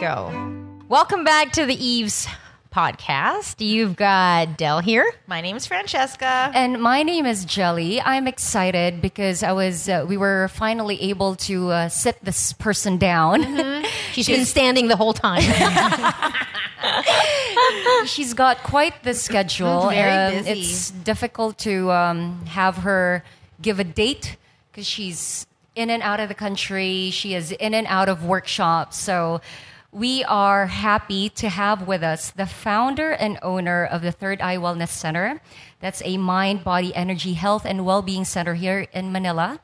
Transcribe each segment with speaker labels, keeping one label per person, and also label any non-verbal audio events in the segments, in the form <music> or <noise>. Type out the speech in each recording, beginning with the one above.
Speaker 1: go. Welcome back to the Eves podcast. You've got Dell here.
Speaker 2: My name is Francesca.
Speaker 3: And my name is Jelly. I'm excited because I was uh, we were finally able to uh, sit this person down.
Speaker 1: Mm-hmm. <laughs> She's been standing the whole time. <laughs>
Speaker 3: She's got quite the schedule. <laughs>
Speaker 2: Very
Speaker 3: Um,
Speaker 2: busy.
Speaker 3: It's difficult to um, have her give a date because she's in and out of the country. She is in and out of workshops. So we are happy to have with us the founder and owner of the Third Eye Wellness Center. That's a mind, body, energy, health, and well being center here in Manila.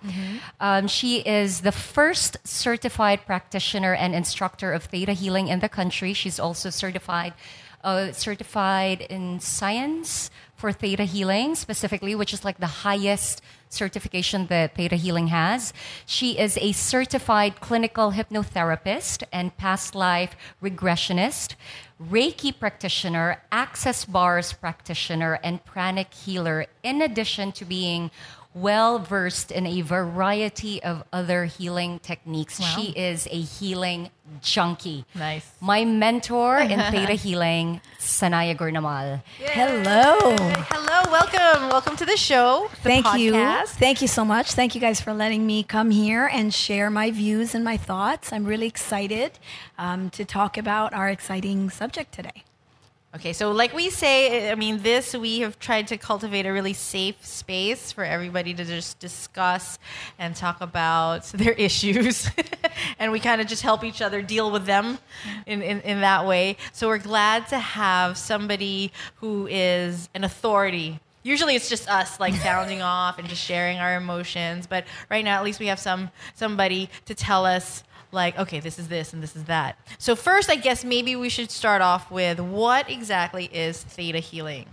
Speaker 3: Um, she is the first certified practitioner and instructor of Theta Healing in the country. She's also certified uh, certified in science for theta healing specifically which is like the highest certification that theta healing has. She is a certified clinical hypnotherapist and past life regressionist reiki practitioner access bars practitioner and pranic healer in addition to being well versed in a variety of other healing techniques she is a healing junkie
Speaker 2: Nice.
Speaker 3: my mentor in <laughs> Theta Healing, Sanaiyah Gurnamal.
Speaker 4: Hello.
Speaker 2: Hello, welcome. Welcome to the show. the
Speaker 4: Thank you. Thank you so much. Thank you guys for letting me come here and share my views and my thoughts. I'm really excited um, to talk about our exciting subject today.
Speaker 2: Okay, so like we say, I mean, this we have tried to cultivate a really safe space for everybody to just discuss and talk about <laughs> their issues. <laughs> and we kind of just help each other deal with them in, in, in that way. So we're glad to have somebody who is an authority. Usually it's just us like <laughs> sounding off and just sharing our emotions, but right now at least we have some somebody to tell us like okay this is this and this is that so first i guess maybe we should start off with what exactly is theta healing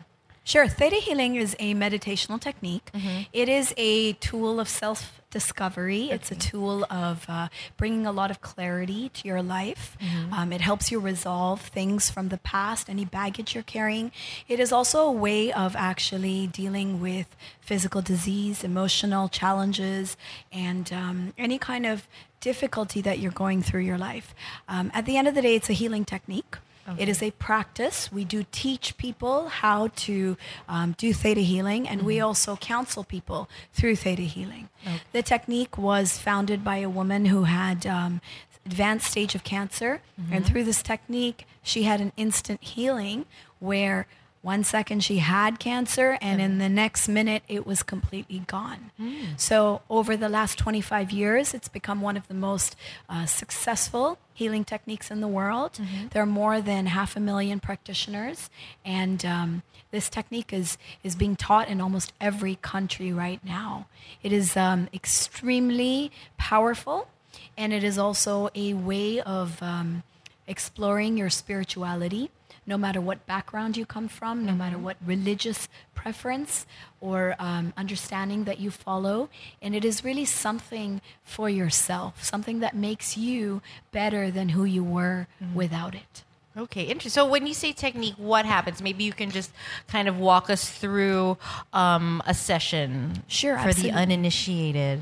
Speaker 4: Sure. Theta healing is a meditational technique. It is a tool of self discovery. It's a tool of uh, bringing a lot of clarity to your life. Um, it helps you resolve things from the past, any baggage you're carrying. It is also a way of actually dealing with physical disease, emotional challenges, and um, any kind of difficulty that you're going through your life. Um, at the end of the day, it's a healing technique. It is a practice. We do teach people how to um, do theta healing, and we also counsel people through theta healing. The technique was founded by a woman who had um, advanced stage of cancer, and through this technique, she had an instant healing where one second she had cancer, and in the next minute, it was completely gone. So, over the last 25 years, it's become one of the most uh, successful healing techniques in the world. There are more than half a million practitioners, and um, this technique is, is being taught in almost every country right now. It is um, extremely powerful, and it is also a way of um, exploring your spirituality no matter what background you come from, no matter what religious preference or um, understanding that you follow. And it is really something for yourself, something that makes you better than who you were without it.
Speaker 2: okay interesting so when you say technique what happens maybe you can just kind of walk us through um, a session
Speaker 4: Sure,
Speaker 2: for
Speaker 4: absolutely.
Speaker 2: the uninitiated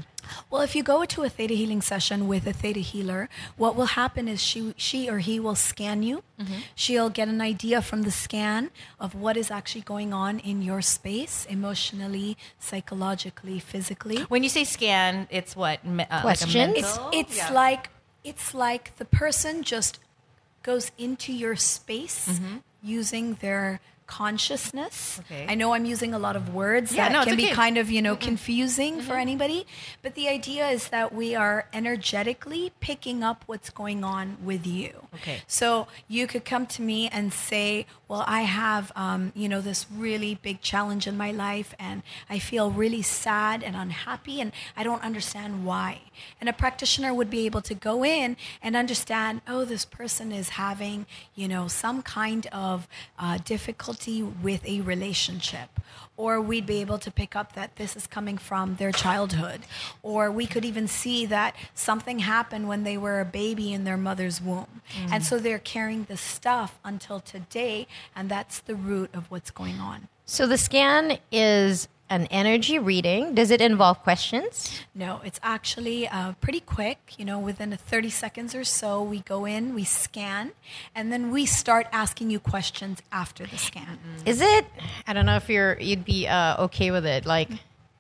Speaker 4: Well, if you go to a theta healing session with a theta healer, what will happen is she, she or he will scan you. She'll get an idea from the scan of what is actually going on in your space, emotionally, psychologically, physically.
Speaker 2: when you say scan it's what me- uh,
Speaker 1: Questions?
Speaker 2: mental?
Speaker 4: It's it's like it's like the person just goes into your space using their consciousness.
Speaker 2: Okay.
Speaker 4: I know I'm using a lot of words
Speaker 2: Yeah,
Speaker 4: that
Speaker 2: no,
Speaker 4: can be kind of, you know, confusing for anybody, but the idea is that we are energetically picking up what's going on with you.
Speaker 2: Okay.
Speaker 4: So you could come to me and say, "Well, I have, um, you know, this really big challenge in my life, and I feel really sad and unhappy, and I don't understand why." And a practitioner would be able to go in and understand, "Oh, this person is having, you know, some kind of uh, difficulty with a relationship." Or we'd be able to pick up that this is coming from their childhood. Or we could even see that something happened when they were a baby in their mother's womb. Mm. And so they're carrying the stuff until today, and that's the root of what's going on.
Speaker 1: So the scan is an energy reading. Does it involve questions?
Speaker 4: No, it's actually uh, pretty quick. You know, within 30 seconds or so, we go in, we scan, and then we start asking you questions after the scan.
Speaker 1: Is it? I don't know if you're you'd be uh, okay with it. Like,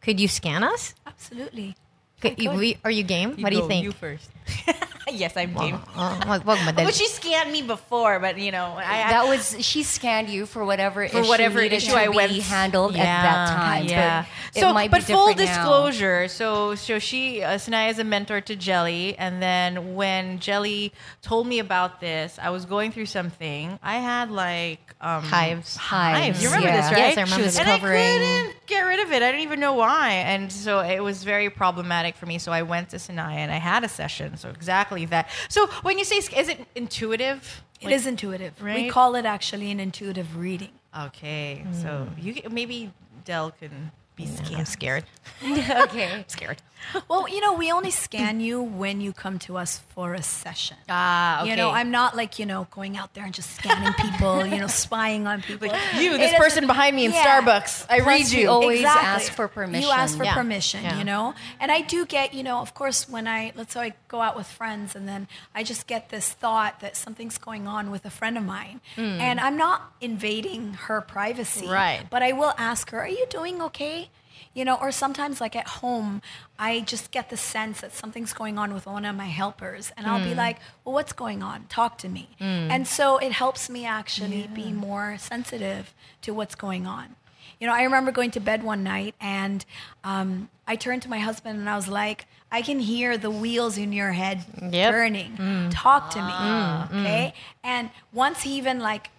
Speaker 1: could you scan us?
Speaker 4: Absolutely.
Speaker 1: Could, you, we, are you game? what do you think?
Speaker 2: You first. <laughs> yes, I'm game.
Speaker 1: Wag, wag madali.
Speaker 2: But she scanned me before, but you know, I
Speaker 3: that was she scanned you for whatever
Speaker 2: for
Speaker 3: issue
Speaker 2: whatever
Speaker 3: needed
Speaker 2: issue
Speaker 3: to
Speaker 2: I
Speaker 3: be
Speaker 2: went
Speaker 3: handled at that time.
Speaker 2: Yeah.
Speaker 3: But
Speaker 2: so, but full
Speaker 3: different now.
Speaker 2: disclosure. So, so she, uh, Sanaiyah is a mentor to Jelly, and then when Jelly told me about this, I was going through something. I had like um,
Speaker 1: Hives.
Speaker 3: Hives,
Speaker 2: You remember
Speaker 3: yeah.
Speaker 2: this, right?
Speaker 1: Yes, I remember
Speaker 3: She was
Speaker 1: this.
Speaker 2: and
Speaker 3: covering.
Speaker 2: I couldn't get rid of it. I didn't even know why, and so it was very problematic for me. So I went to Sanaiyah and I had a session. So exactly that. So when you say, is it intuitive?
Speaker 4: It is intuitive.
Speaker 2: right?
Speaker 4: We call it actually an intuitive reading.
Speaker 2: Okay, so mm. you maybe Dell can be
Speaker 1: I'm
Speaker 2: scared. <laughs>
Speaker 3: okay. <laughs>
Speaker 1: scared.
Speaker 4: Well, you know, we only scan you when you come to us for a session.
Speaker 2: Ah, okay.
Speaker 4: You know, I'm not like, you know, going out there and just scanning people, you know, <laughs> spying on people.
Speaker 2: Like,
Speaker 4: you,
Speaker 2: this person behind me in
Speaker 4: Yeah.
Speaker 2: Starbucks. I
Speaker 3: Plus,
Speaker 2: read you.
Speaker 3: always ask for permission.
Speaker 4: You ask for
Speaker 1: Yeah.
Speaker 4: permission,
Speaker 1: Yeah.
Speaker 4: you know? And I do get, you know, of course, when I, let's say I go out with friends and then I just get this thought that something's going on with a friend of mine. And I'm not invading her privacy.
Speaker 1: Right.
Speaker 4: But I will ask her, are you doing okay? You know, or sometimes like at home, I just get the sense that something's going on with one of my helpers. And I'll be mm. like, well, what's going on? Talk to me. Mm. And so it helps me actually be more sensitive to what's going on. You know, I remember going to bed one night and um, I turned to my husband and I was like, I can hear the wheels in your head
Speaker 1: Yep.
Speaker 4: turning. Mm. Talk to me. Okay. And once he even like,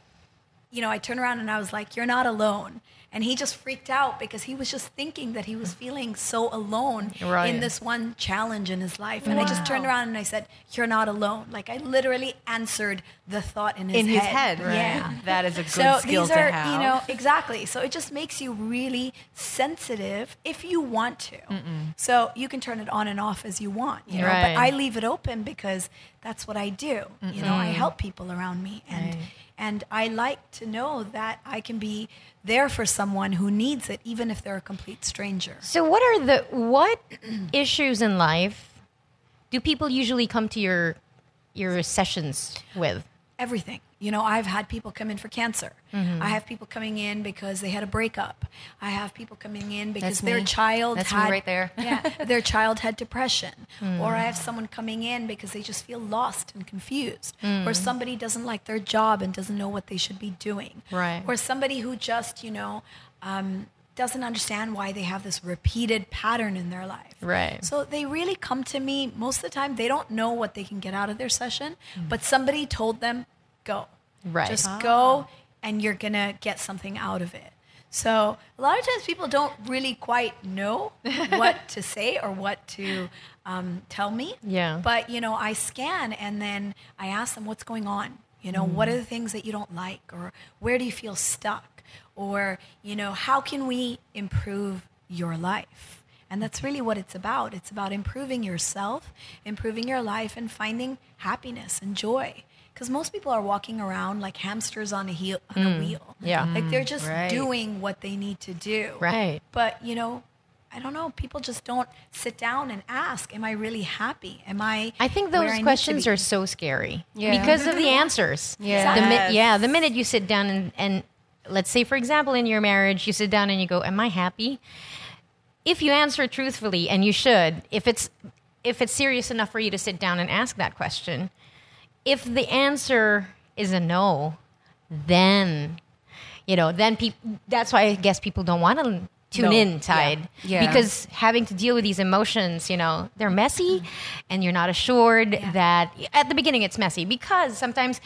Speaker 4: you know, I turned around and I was like, You're not alone. And he just freaked out because he was just thinking that he was feeling so alone
Speaker 1: Right.
Speaker 4: in this one challenge in his life. And I just turned around and I said, You're not alone. Like I literally answered the thought in his
Speaker 2: in
Speaker 4: head.
Speaker 2: his head, right?
Speaker 4: Yeah.
Speaker 2: That is a good
Speaker 4: so
Speaker 2: skill
Speaker 4: these
Speaker 2: to
Speaker 4: are,
Speaker 2: have.
Speaker 4: you know, exactly. So it just makes you really sensitive if you want to. So you can turn it on and off as you want, you know.
Speaker 1: Right.
Speaker 4: But I leave it open because that's what I do. You know, I help people around me, and and I like to know that I can be there for someone who needs it, even if they're a complete stranger.
Speaker 1: So, what are the what <clears throat> issues in life do people usually come to your your sessions with?
Speaker 4: Everything. You know, I've had people come in for cancer. Mm-hmm. I have people coming in because they had a breakup. I have people coming in because
Speaker 3: That's
Speaker 4: their
Speaker 3: me.
Speaker 4: child
Speaker 3: That's
Speaker 4: had
Speaker 3: right there. <laughs>
Speaker 4: yeah, their child had depression. Mm. Or I have someone coming in because they just feel lost and confused. Mm. Or somebody doesn't like their job and doesn't know what they should be doing.
Speaker 1: Right.
Speaker 4: Or somebody who just, you know, um, doesn't understand why they have this repeated pattern in their life.
Speaker 1: Right.
Speaker 4: So they really come to me most of the time. They don't know what they can get out of their session, mm. but somebody told them, go.
Speaker 1: Right.
Speaker 4: Just ah. go and you're going to get something out of it. So a lot of times people don't really quite know <laughs> what to say or what to um, tell me.
Speaker 1: Yeah.
Speaker 4: But, you know, I scan and then I ask them what's going on. You know, what mm. are the things that you don't like or where do you feel stuck? Or, you know, how can we improve your life? And that's really what it's about. It's about improving yourself, improving your life, and finding happiness and joy. Because most people are walking around like hamsters on a, heel, on a mm. wheel.
Speaker 1: yeah.
Speaker 4: Like they're mm. just
Speaker 2: right.
Speaker 4: doing what they need to do.
Speaker 1: Right.
Speaker 4: But, you know, I don't know. People just don't sit down and ask, Am I really happy? Am I.
Speaker 1: I think those
Speaker 4: I
Speaker 1: questions are so scary
Speaker 3: Yeah.
Speaker 1: because of the <laughs> answers.
Speaker 3: Yeah.
Speaker 1: The mi- yeah. The minute you sit down and, and let's say, for example, in your marriage, you sit down and you go, "Am I happy?" If you answer truthfully, and you should, if it's if it's serious enough for you to sit down and ask that question, if the answer is a no, then you know, then people. That's why I guess people don't want to tune
Speaker 2: No.
Speaker 1: in tied
Speaker 3: Yeah.
Speaker 1: because having to deal with these emotions, you know, they're messy, and you're not assured that at the beginning it's messy because sometimes,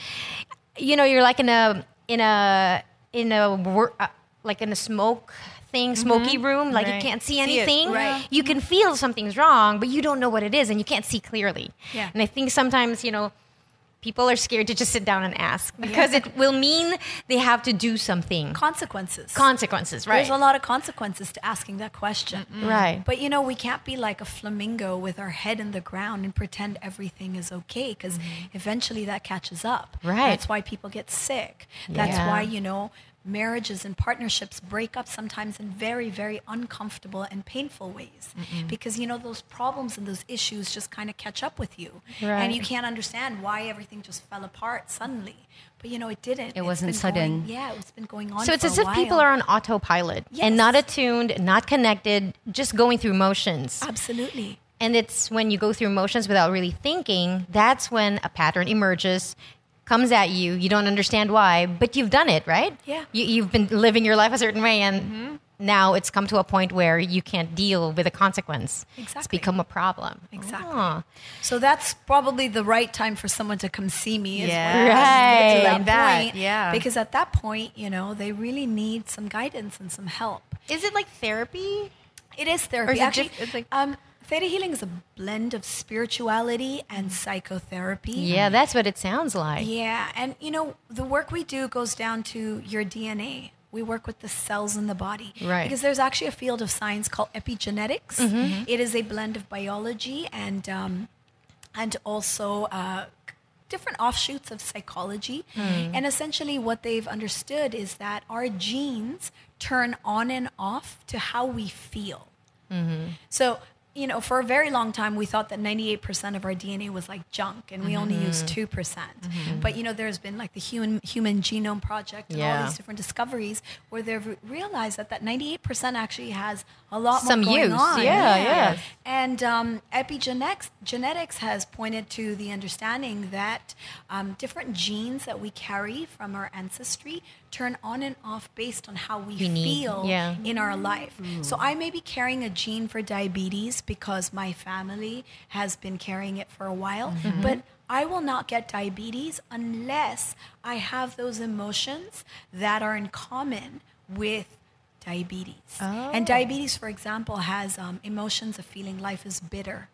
Speaker 1: you know, you're like in a in a in a wor- uh, like in a smoke thing, smoky room, like
Speaker 2: Right.
Speaker 1: you can't see
Speaker 2: See
Speaker 1: anything.
Speaker 4: Right.
Speaker 1: You can feel something's wrong, but you don't know what it is, and you can't see clearly.
Speaker 4: Yeah.
Speaker 1: And I think sometimes, you know. People are scared to just sit down and ask because it will mean they have to do something.
Speaker 4: Consequences.
Speaker 1: Consequences, right?
Speaker 4: There's a lot of consequences to asking that question.
Speaker 1: Right.
Speaker 4: But you know, we can't be like a flamingo with our head in the ground and pretend everything is okay because mm-hmm. eventually that catches up.
Speaker 1: Right.
Speaker 4: That's why people get sick. That's
Speaker 1: Yeah.
Speaker 4: why, you know, marriages and partnerships break up sometimes in very, very uncomfortable and painful ways. Because, you know, those problems and those issues just kind of catch up with you. And you can't understand why everything just fell apart suddenly. But, you know, it didn't. It's
Speaker 3: wasn't sudden.
Speaker 4: Going, yeah, it's been going on
Speaker 1: So it's as if people are on autopilot
Speaker 4: Yes.
Speaker 1: and not attuned, not connected, just going through motions.
Speaker 4: Absolutely.
Speaker 1: And it's when you go through motions without really thinking, that's when a pattern emerges, comes at you. You don't understand why, but you've done it, right?
Speaker 4: Yeah.
Speaker 1: You, you've been living your life a certain way, and now it's come to a point where you can't deal with the consequence.
Speaker 4: Exactly.
Speaker 1: It's become a problem.
Speaker 4: Exactly.
Speaker 1: Ah.
Speaker 4: So that's probably the right time for someone to come see me.
Speaker 2: Yeah.
Speaker 4: it to
Speaker 1: Right.
Speaker 4: that
Speaker 2: That,
Speaker 4: point.
Speaker 2: yeah.
Speaker 4: Because at that point, you know, they really need some guidance and some help.
Speaker 2: Is it like therapy?
Speaker 4: It is therapy.
Speaker 2: Or is it
Speaker 4: Actually,
Speaker 2: it's like-
Speaker 4: um, theta healing is a blend of spirituality and psychotherapy.
Speaker 1: Yeah, that's what it sounds like.
Speaker 4: Yeah, and you know, the work we do goes down to your DNA. We work with the cells in the body.
Speaker 1: Right.
Speaker 4: Because there's actually a field of science called epigenetics. It is a blend of biology and um, and also uh, different offshoots of psychology. And essentially, what they've understood is that our genes turn on and off to how we feel. So, you know, for a very long time, we thought that 98% of our DNA was like junk and we only use 2%. percent But, you know, there's been like the Human, Human Genome Project and all these different discoveries where they've re- realized that that 98% actually has a lot
Speaker 1: Some
Speaker 4: more going
Speaker 1: use.
Speaker 4: on.
Speaker 1: Yeah, yeah.
Speaker 4: And um, epigenetics genetics has pointed to the understanding that um, different genes that we carry from our ancestry turn on and off based on how we,
Speaker 1: We
Speaker 4: feel
Speaker 1: yeah.
Speaker 4: in our life. So I may be carrying a gene for diabetes because my family has been carrying it for a while,
Speaker 1: Mm-hmm.
Speaker 4: but I will not get diabetes unless I have those emotions that are in common with diabetes. And diabetes, for example, has um, emotions of feeling life is bitter.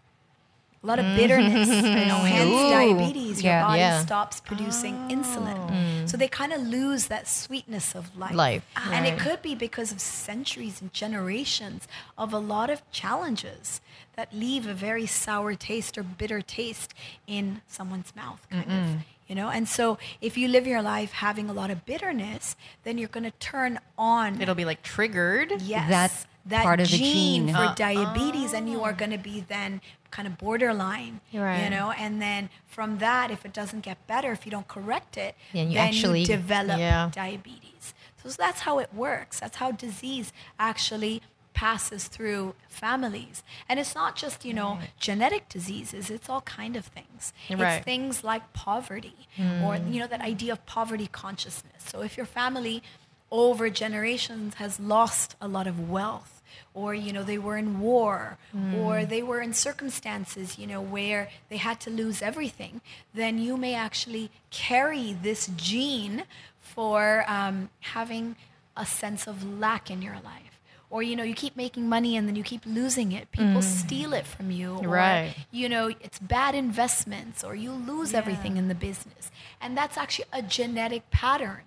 Speaker 4: A lot of bitterness, <laughs> you know, hence.
Speaker 3: Ooh.
Speaker 4: diabetes. Your
Speaker 3: Yeah.
Speaker 4: body
Speaker 1: Yeah.
Speaker 4: stops producing insulin. So they kind of lose that sweetness of life.
Speaker 1: Life,
Speaker 4: And it could be because of centuries and generations of a lot of challenges that leave a very sour taste or bitter taste in someone's mouth, kind of. You know, and so if you live your life having a lot of bitterness, then you're going to turn on
Speaker 2: It'll be like triggered.
Speaker 4: yes,
Speaker 3: That's
Speaker 4: that
Speaker 3: part of the
Speaker 4: gene,
Speaker 3: gene.
Speaker 4: for
Speaker 2: Uh,
Speaker 4: diabetes, and you are going to be then kind of borderline,
Speaker 1: Right.
Speaker 4: you know. And then from that, if it doesn't get better, if you don't correct it,
Speaker 1: Then you
Speaker 4: then
Speaker 1: actually-
Speaker 4: you develop
Speaker 1: yeah.
Speaker 4: diabetes. So that's how it works. That's how disease actually passes through families and it's not just you know genetic diseases it's all kind of things
Speaker 1: Right.
Speaker 4: it's things like poverty or hmm. you know that idea of poverty consciousness so if your family over generations has lost a lot of wealth or you know they were in war or they were in circumstances you know where they had to lose everything then you may actually carry this gene for um, having a sense of lack in your life. Or you know you keep making money and then you keep losing it. People steal it from you or
Speaker 1: Right.
Speaker 4: you know it's bad investments or you lose everything in the business. And that's actually a genetic pattern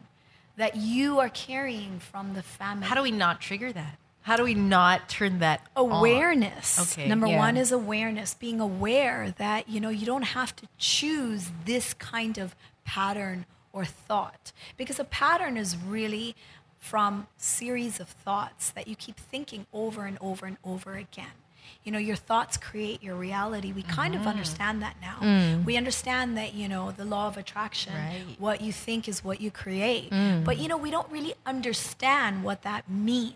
Speaker 4: that you are carrying from the family.
Speaker 2: How do we not trigger that? How do we not turn that on?
Speaker 4: awareness
Speaker 2: Okay.
Speaker 4: number
Speaker 3: Yeah.
Speaker 4: one is awareness being aware that you know you don't have to choose this kind of pattern or thought because a pattern is really from series of thoughts that you keep thinking over and over and over again you know your thoughts create your reality we kind
Speaker 2: Mm-hmm.
Speaker 4: of understand that now
Speaker 2: Mm.
Speaker 4: we understand that you know the law of attraction
Speaker 2: Right.
Speaker 4: what you think is what you create
Speaker 2: Mm.
Speaker 4: but you know we don't really understand what that means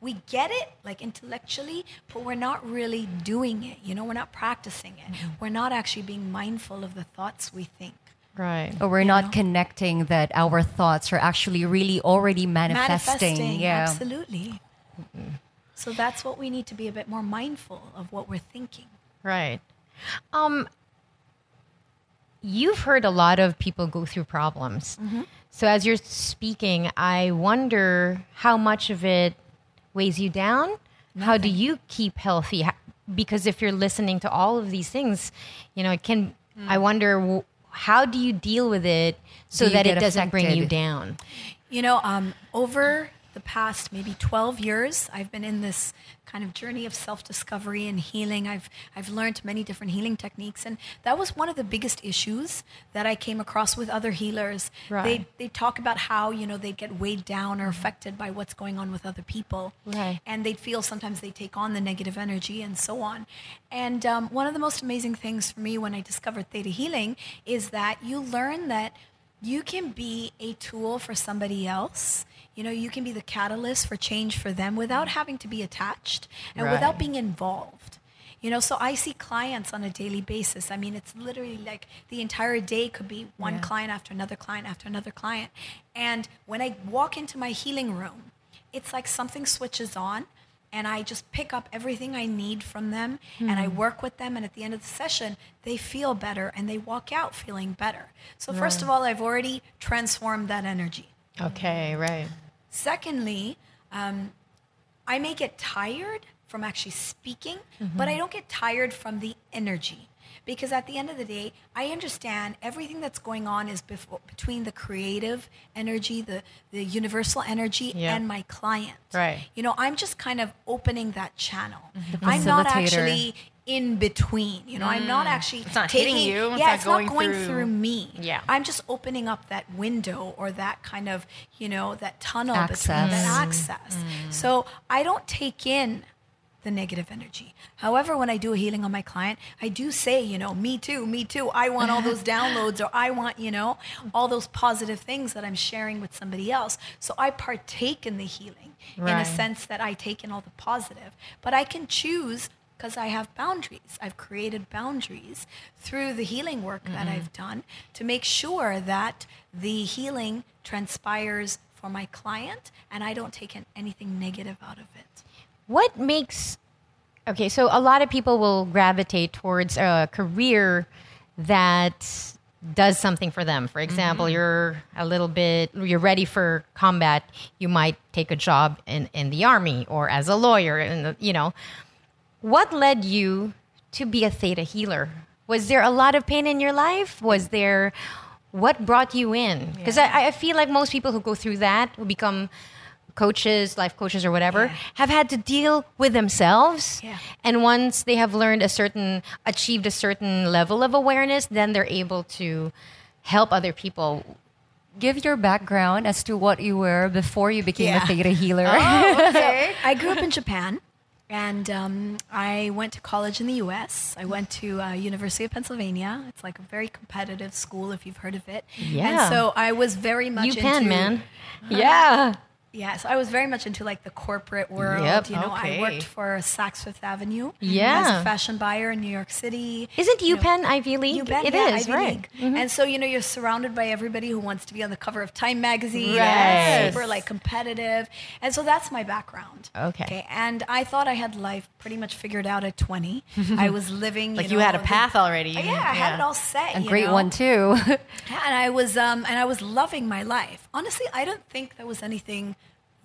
Speaker 4: we get it like intellectually but we're not really doing it you know we're not practicing it
Speaker 2: Mm-hmm.
Speaker 4: we're not actually being mindful of the thoughts we think
Speaker 1: Right.
Speaker 3: Or we're
Speaker 4: You
Speaker 3: not
Speaker 4: know?
Speaker 3: connecting that our thoughts are actually really already manifesting. yeah.
Speaker 4: absolutely so that's what we need to be a bit more mindful of what we're thinking
Speaker 1: Right. Um, you've heard a lot of people go through problems. So as you're speaking, I wonder how much of it weighs you down. How do you keep healthy? Because if you're listening to all of these things, you know, it can. I wonder how do you deal with it so that it doesn't bring you down.
Speaker 4: You know, um, over the past maybe 12 years, I've been in this kind of journey of self-discovery and healing. I've I've learned many different healing techniques, and that was one of the biggest issues that I came across with other healers.
Speaker 1: Right.
Speaker 4: They they talk about how you know they get weighed down or affected by what's going on with other people,
Speaker 1: Right.
Speaker 4: and they'd feel sometimes they take on the negative energy and so on. And um, one of the most amazing things for me when I discovered Theta Healing is that you learn that you can be a tool for somebody else. You know, you can be the catalyst for change for them without having to be attached and
Speaker 1: Right.
Speaker 4: without being involved. You know, so I see clients on a daily basis. I mean, it's literally like the entire day could be one
Speaker 1: Yeah.
Speaker 4: client after another client after another client. And when I walk into my healing room, it's like something switches on and I just pick up everything I need from them and I hmm. work with them and at the end of the session they feel better and they walk out feeling better. So first of all, I've already transformed that energy.
Speaker 1: Okay, right.
Speaker 4: Secondly, um, I may get tired from actually speaking, but I don't get tired from the energy. Because at the end of the day, I understand everything that's going on is befo- between the creative energy, the, the universal energy,
Speaker 1: Yeah.
Speaker 4: and my client.
Speaker 1: Right.
Speaker 4: You know, I'm just kind of opening that channel. I'm not actually in between. You know, I'm not mm. actually
Speaker 2: It's not
Speaker 4: taking
Speaker 2: hitting you, it's
Speaker 4: yeah,
Speaker 2: not
Speaker 4: it's
Speaker 2: going
Speaker 4: not going
Speaker 2: through-
Speaker 4: through me.
Speaker 1: Yeah.
Speaker 4: I'm just opening up that window or that kind of, you know, that tunnel between
Speaker 3: Access.
Speaker 4: that mm. access. Mm. So I don't take in the negative energy. However, when I do a healing on my client, I do say, you know, me too, me too. I want all those <laughs> downloads or I want, you know, all those positive things that I'm sharing with somebody else. So I partake in the healing in a sense that I take in all the positive. But I can choose because I have boundaries. I've created boundaries through the healing work that mm-hmm. I've done to make sure that the healing transpires for my client and I don't take anything negative out of it.
Speaker 1: What makes okay? So a lot of people will gravitate towards a career that does something for them. For example, mm-hmm. you're a little bit you're ready for combat. You might take a job in in the army or as a lawyer, and you know. What led you to be a theta healer? Was there a lot of pain in your life? Was there what brought you in? Because I, I feel like most people who go through that, who become coaches, life coaches, or whatever,
Speaker 4: Yeah.
Speaker 1: have had to deal with themselves.
Speaker 4: Yeah.
Speaker 1: And once they have learned a certain, achieved a certain level of awareness, then they're able to help other people.
Speaker 3: Give your background as to what you were before you became
Speaker 4: Yeah.
Speaker 3: a theta healer.
Speaker 4: Oh, okay. <laughs> I grew up in Japan, and um, I went to college in the U.S. I went to uh, University of Pennsylvania. It's like a very competitive school, if you've heard of it.
Speaker 1: Yeah.
Speaker 4: And so I was very much
Speaker 1: UPenn,
Speaker 4: into
Speaker 1: man. <laughs> Yeah.
Speaker 4: Yeah, so I was very much into like the corporate world.
Speaker 1: Yep.
Speaker 4: You know,
Speaker 2: Okay.
Speaker 4: I worked for Saks Fifth Avenue
Speaker 1: Yeah.
Speaker 4: as a fashion buyer in New York City.
Speaker 1: Isn't
Speaker 4: You know,
Speaker 1: Ivy League?
Speaker 4: You bet,
Speaker 1: It
Speaker 4: yeah,
Speaker 1: is,
Speaker 4: Ivy
Speaker 1: right. Mm-hmm.
Speaker 4: And so, you know, you're surrounded by everybody who wants to be on the cover of Time magazine.
Speaker 1: Right.
Speaker 4: Super like competitive. And so that's my background.
Speaker 1: Okay.
Speaker 4: And I thought I had life pretty much figured out at 20. <laughs> I was living,
Speaker 2: Like
Speaker 4: you,
Speaker 2: you had a
Speaker 4: know,
Speaker 2: path already.
Speaker 4: the- yeah, I had it all set.
Speaker 3: a great
Speaker 4: know?
Speaker 3: one too. <laughs>
Speaker 4: Yeah, and I was um, and I was loving my life. Honestly, I don't think there was anything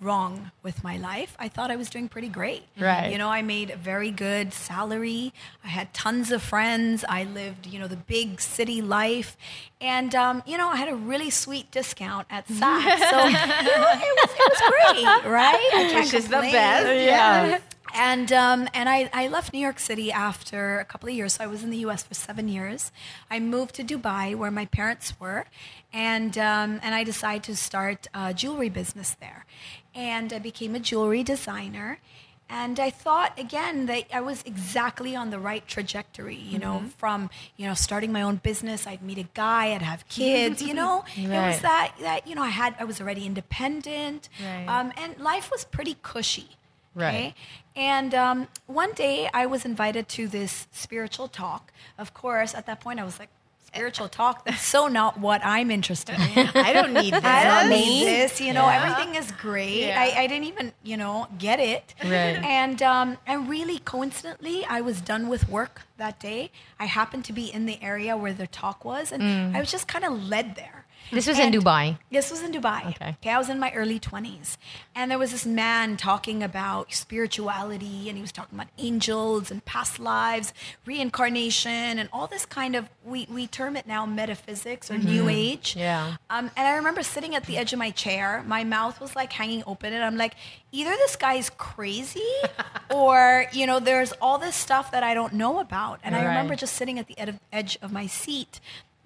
Speaker 4: wrong with my life. I thought I was doing pretty great.
Speaker 1: Right.
Speaker 4: You know, I made a very good salary. I had tons of friends. I lived, you know, the big city life, and um, you know, I had a really sweet discount at <laughs> Saks. So you know, it was it was great, right? I can't
Speaker 2: Which is the
Speaker 4: complain.
Speaker 2: best.
Speaker 1: Yeah.
Speaker 4: And um, and I, I left New York City after a couple of years. So I was in the U.S. for seven years. I moved to Dubai, where my parents were, and um, and I decided to start a jewelry business there, and I became a jewelry designer. And I thought again that I was exactly on the right trajectory. You know, from you know starting my own business, I'd meet a guy, I'd have <laughs> kids. You know, it was that that you know I had I was already independent,
Speaker 2: Right.
Speaker 4: um, and life was pretty cushy.
Speaker 1: Right.
Speaker 4: Okay? And um, one day I was invited to this spiritual talk. Of course, at that point I was like, spiritual talk? That's so not what I'm interested in. <laughs>
Speaker 2: I don't need <laughs> this.
Speaker 4: I don't need this. You know,
Speaker 2: Yeah.
Speaker 4: everything is great.
Speaker 2: Yeah.
Speaker 4: I, I didn't even, you know, get it.
Speaker 1: Right.
Speaker 4: And um, and really coincidentally, I was done with work that day. I happened to be in the area where the talk was, and I was just kind of led there.
Speaker 1: This was in Dubai.
Speaker 4: This was in Dubai.
Speaker 1: Okay.
Speaker 4: Okay, I was in my early 20s. And there was this man talking about spirituality, and he was talking about angels and past lives, reincarnation, and all this kind of, we, we term it now metaphysics or new age.
Speaker 1: Yeah.
Speaker 4: Um, and I remember sitting at the edge of my chair, my mouth was like hanging open, and I'm like, either this guy's crazy <laughs> or, you know, there's all this stuff that I don't know about. And I
Speaker 1: Right.
Speaker 4: remember just sitting at the ed- edge of my seat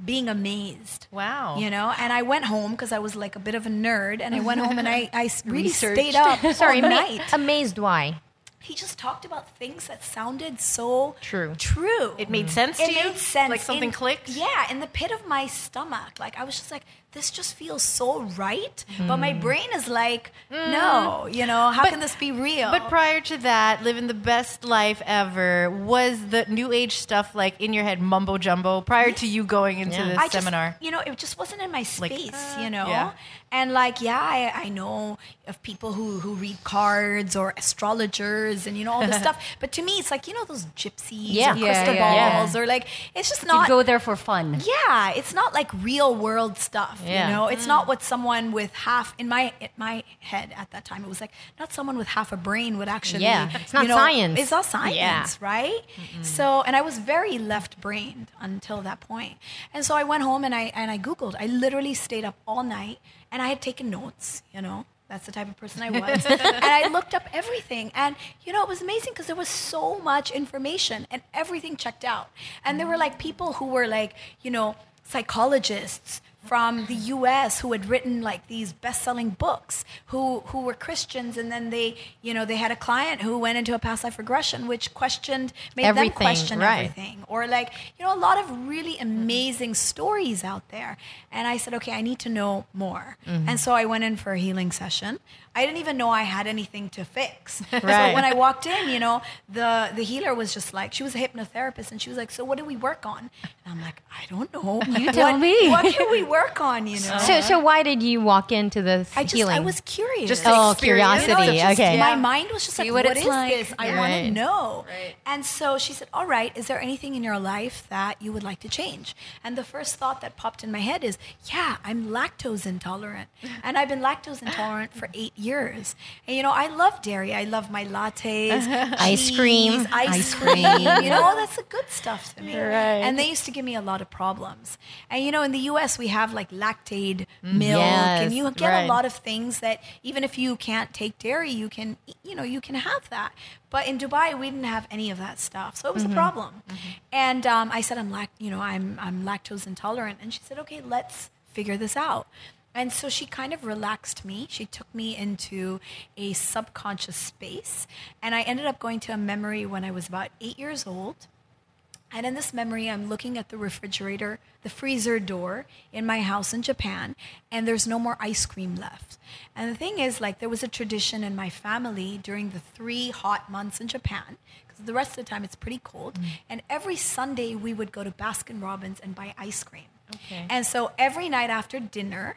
Speaker 4: being amazed.
Speaker 2: Wow.
Speaker 4: You know, and I went home because I was like a bit of a nerd, and I went home and I really
Speaker 3: Researched.
Speaker 4: stayed up <laughs>
Speaker 1: Sorry,
Speaker 4: all night.
Speaker 1: amazed why?
Speaker 4: He just talked about things that sounded so
Speaker 1: True.
Speaker 4: True.
Speaker 2: It made mm-hmm. sense to
Speaker 4: It
Speaker 2: you?
Speaker 4: made sense.
Speaker 2: Like something
Speaker 4: in-
Speaker 2: clicked?
Speaker 4: Yeah, in the pit of my stomach. Like I was just like, this just feels so right, but my mm. brain is like, mm. no. You know, how
Speaker 2: But-
Speaker 4: can this be real?
Speaker 2: But prior to that, living the best life ever, was the new age stuff like in your head mumbo jumbo prior to you going into
Speaker 1: Yeah.
Speaker 2: this
Speaker 4: I just,
Speaker 2: seminar?
Speaker 4: you know, it just wasn't in my
Speaker 2: Like,
Speaker 4: space,
Speaker 2: uh,
Speaker 4: you know.
Speaker 2: yeah.
Speaker 4: And like, yeah, I, I know of people who who read cards or astrologers and you know all this <laughs> stuff. But to me, it's like you know those gypsies
Speaker 1: Yeah.
Speaker 4: or
Speaker 1: Yeah,
Speaker 4: crystal
Speaker 3: yeah,
Speaker 4: balls or like it's just not You
Speaker 3: go there for fun.
Speaker 4: yeah, it's not like real world stuff.
Speaker 1: Yeah.
Speaker 4: You know, it's mm. not what someone with half in my in my head at that time. It was like not someone with half a brain would actually.
Speaker 1: Yeah, it's not
Speaker 4: know,
Speaker 1: science.
Speaker 4: It's not science, right? So, and I was very left brained until that point. And so I went home and I and I googled. I literally stayed up all night and I had taken notes. You know. That's the type of person I <laughs> was. and I looked up everything. And, you know, it was amazing because there was so much information and everything checked out. And there were like people who were like, you know, psychologists from the US who had written like these best-selling books who who were Christians and then they you know they had a client who went into a past life regression which questioned made
Speaker 1: Everything,
Speaker 4: them question
Speaker 1: right.
Speaker 4: everything or like you know a lot of really amazing stories out there and I said okay I need to know more
Speaker 1: Mm-hmm.
Speaker 4: and so I went in for a healing session I didn't even know I had anything to fix <laughs> so
Speaker 1: Right.
Speaker 4: when I walked in you know the the healer was just like she was a hypnotherapist and she was like so what do we work on and I'm like I don't know <laughs>
Speaker 3: You tell
Speaker 4: what,
Speaker 3: me.
Speaker 4: what can we work on you know
Speaker 1: So, so why did you walk into the
Speaker 4: I just
Speaker 1: healing?
Speaker 4: I was curious.
Speaker 2: Just
Speaker 1: oh,
Speaker 2: experience.
Speaker 1: curiosity.
Speaker 4: You know, just-
Speaker 1: okay.
Speaker 4: My mind was just
Speaker 3: See
Speaker 4: like,
Speaker 3: what
Speaker 4: what
Speaker 3: it's
Speaker 4: is
Speaker 3: like."
Speaker 4: this? I want
Speaker 1: Right.
Speaker 4: to know.
Speaker 3: Right.
Speaker 4: And so she said, all right, is there anything in your life that you would like to change? And the first thought that popped in my head is, yeah, I'm lactose intolerant. <laughs> and I've been lactose intolerant for eight years. And, you know, I love dairy. I love my lattes, <laughs>
Speaker 1: Ice
Speaker 4: cheese,
Speaker 1: cream.
Speaker 4: ice,
Speaker 3: Ice
Speaker 4: cream.
Speaker 3: cream. <laughs>
Speaker 4: you know, that's the good stuff to me.
Speaker 1: Right.
Speaker 4: And they used to give me a lot of problems. And, you know, in the U.S., we have like Lactaid mm-hmm. milk,
Speaker 1: Yes,
Speaker 4: and you get
Speaker 1: right.
Speaker 4: a lot of things that even if you can't take dairy, you can, you know, you can have that. But in Dubai, we didn't have any of that stuff, so it was a mm-hmm. problem. Mm-hmm. And um, I said, I'm lact, you know, I'm I'm lactose intolerant, and she said, okay, let's figure this out. And so she kind of relaxed me. She took me into a subconscious space, and I ended up going to a memory when I was about eight years old. And in this memory, I'm looking at the refrigerator, the freezer door in my house in Japan, and there's no more ice cream left. And the thing is, like, there was a tradition in my family during the three hot months in Japan, because the rest of the time it's pretty cold. Mm. And every Sunday, we would go to Baskin Robbins and buy ice cream.
Speaker 1: Okay.
Speaker 4: And so every night after dinner,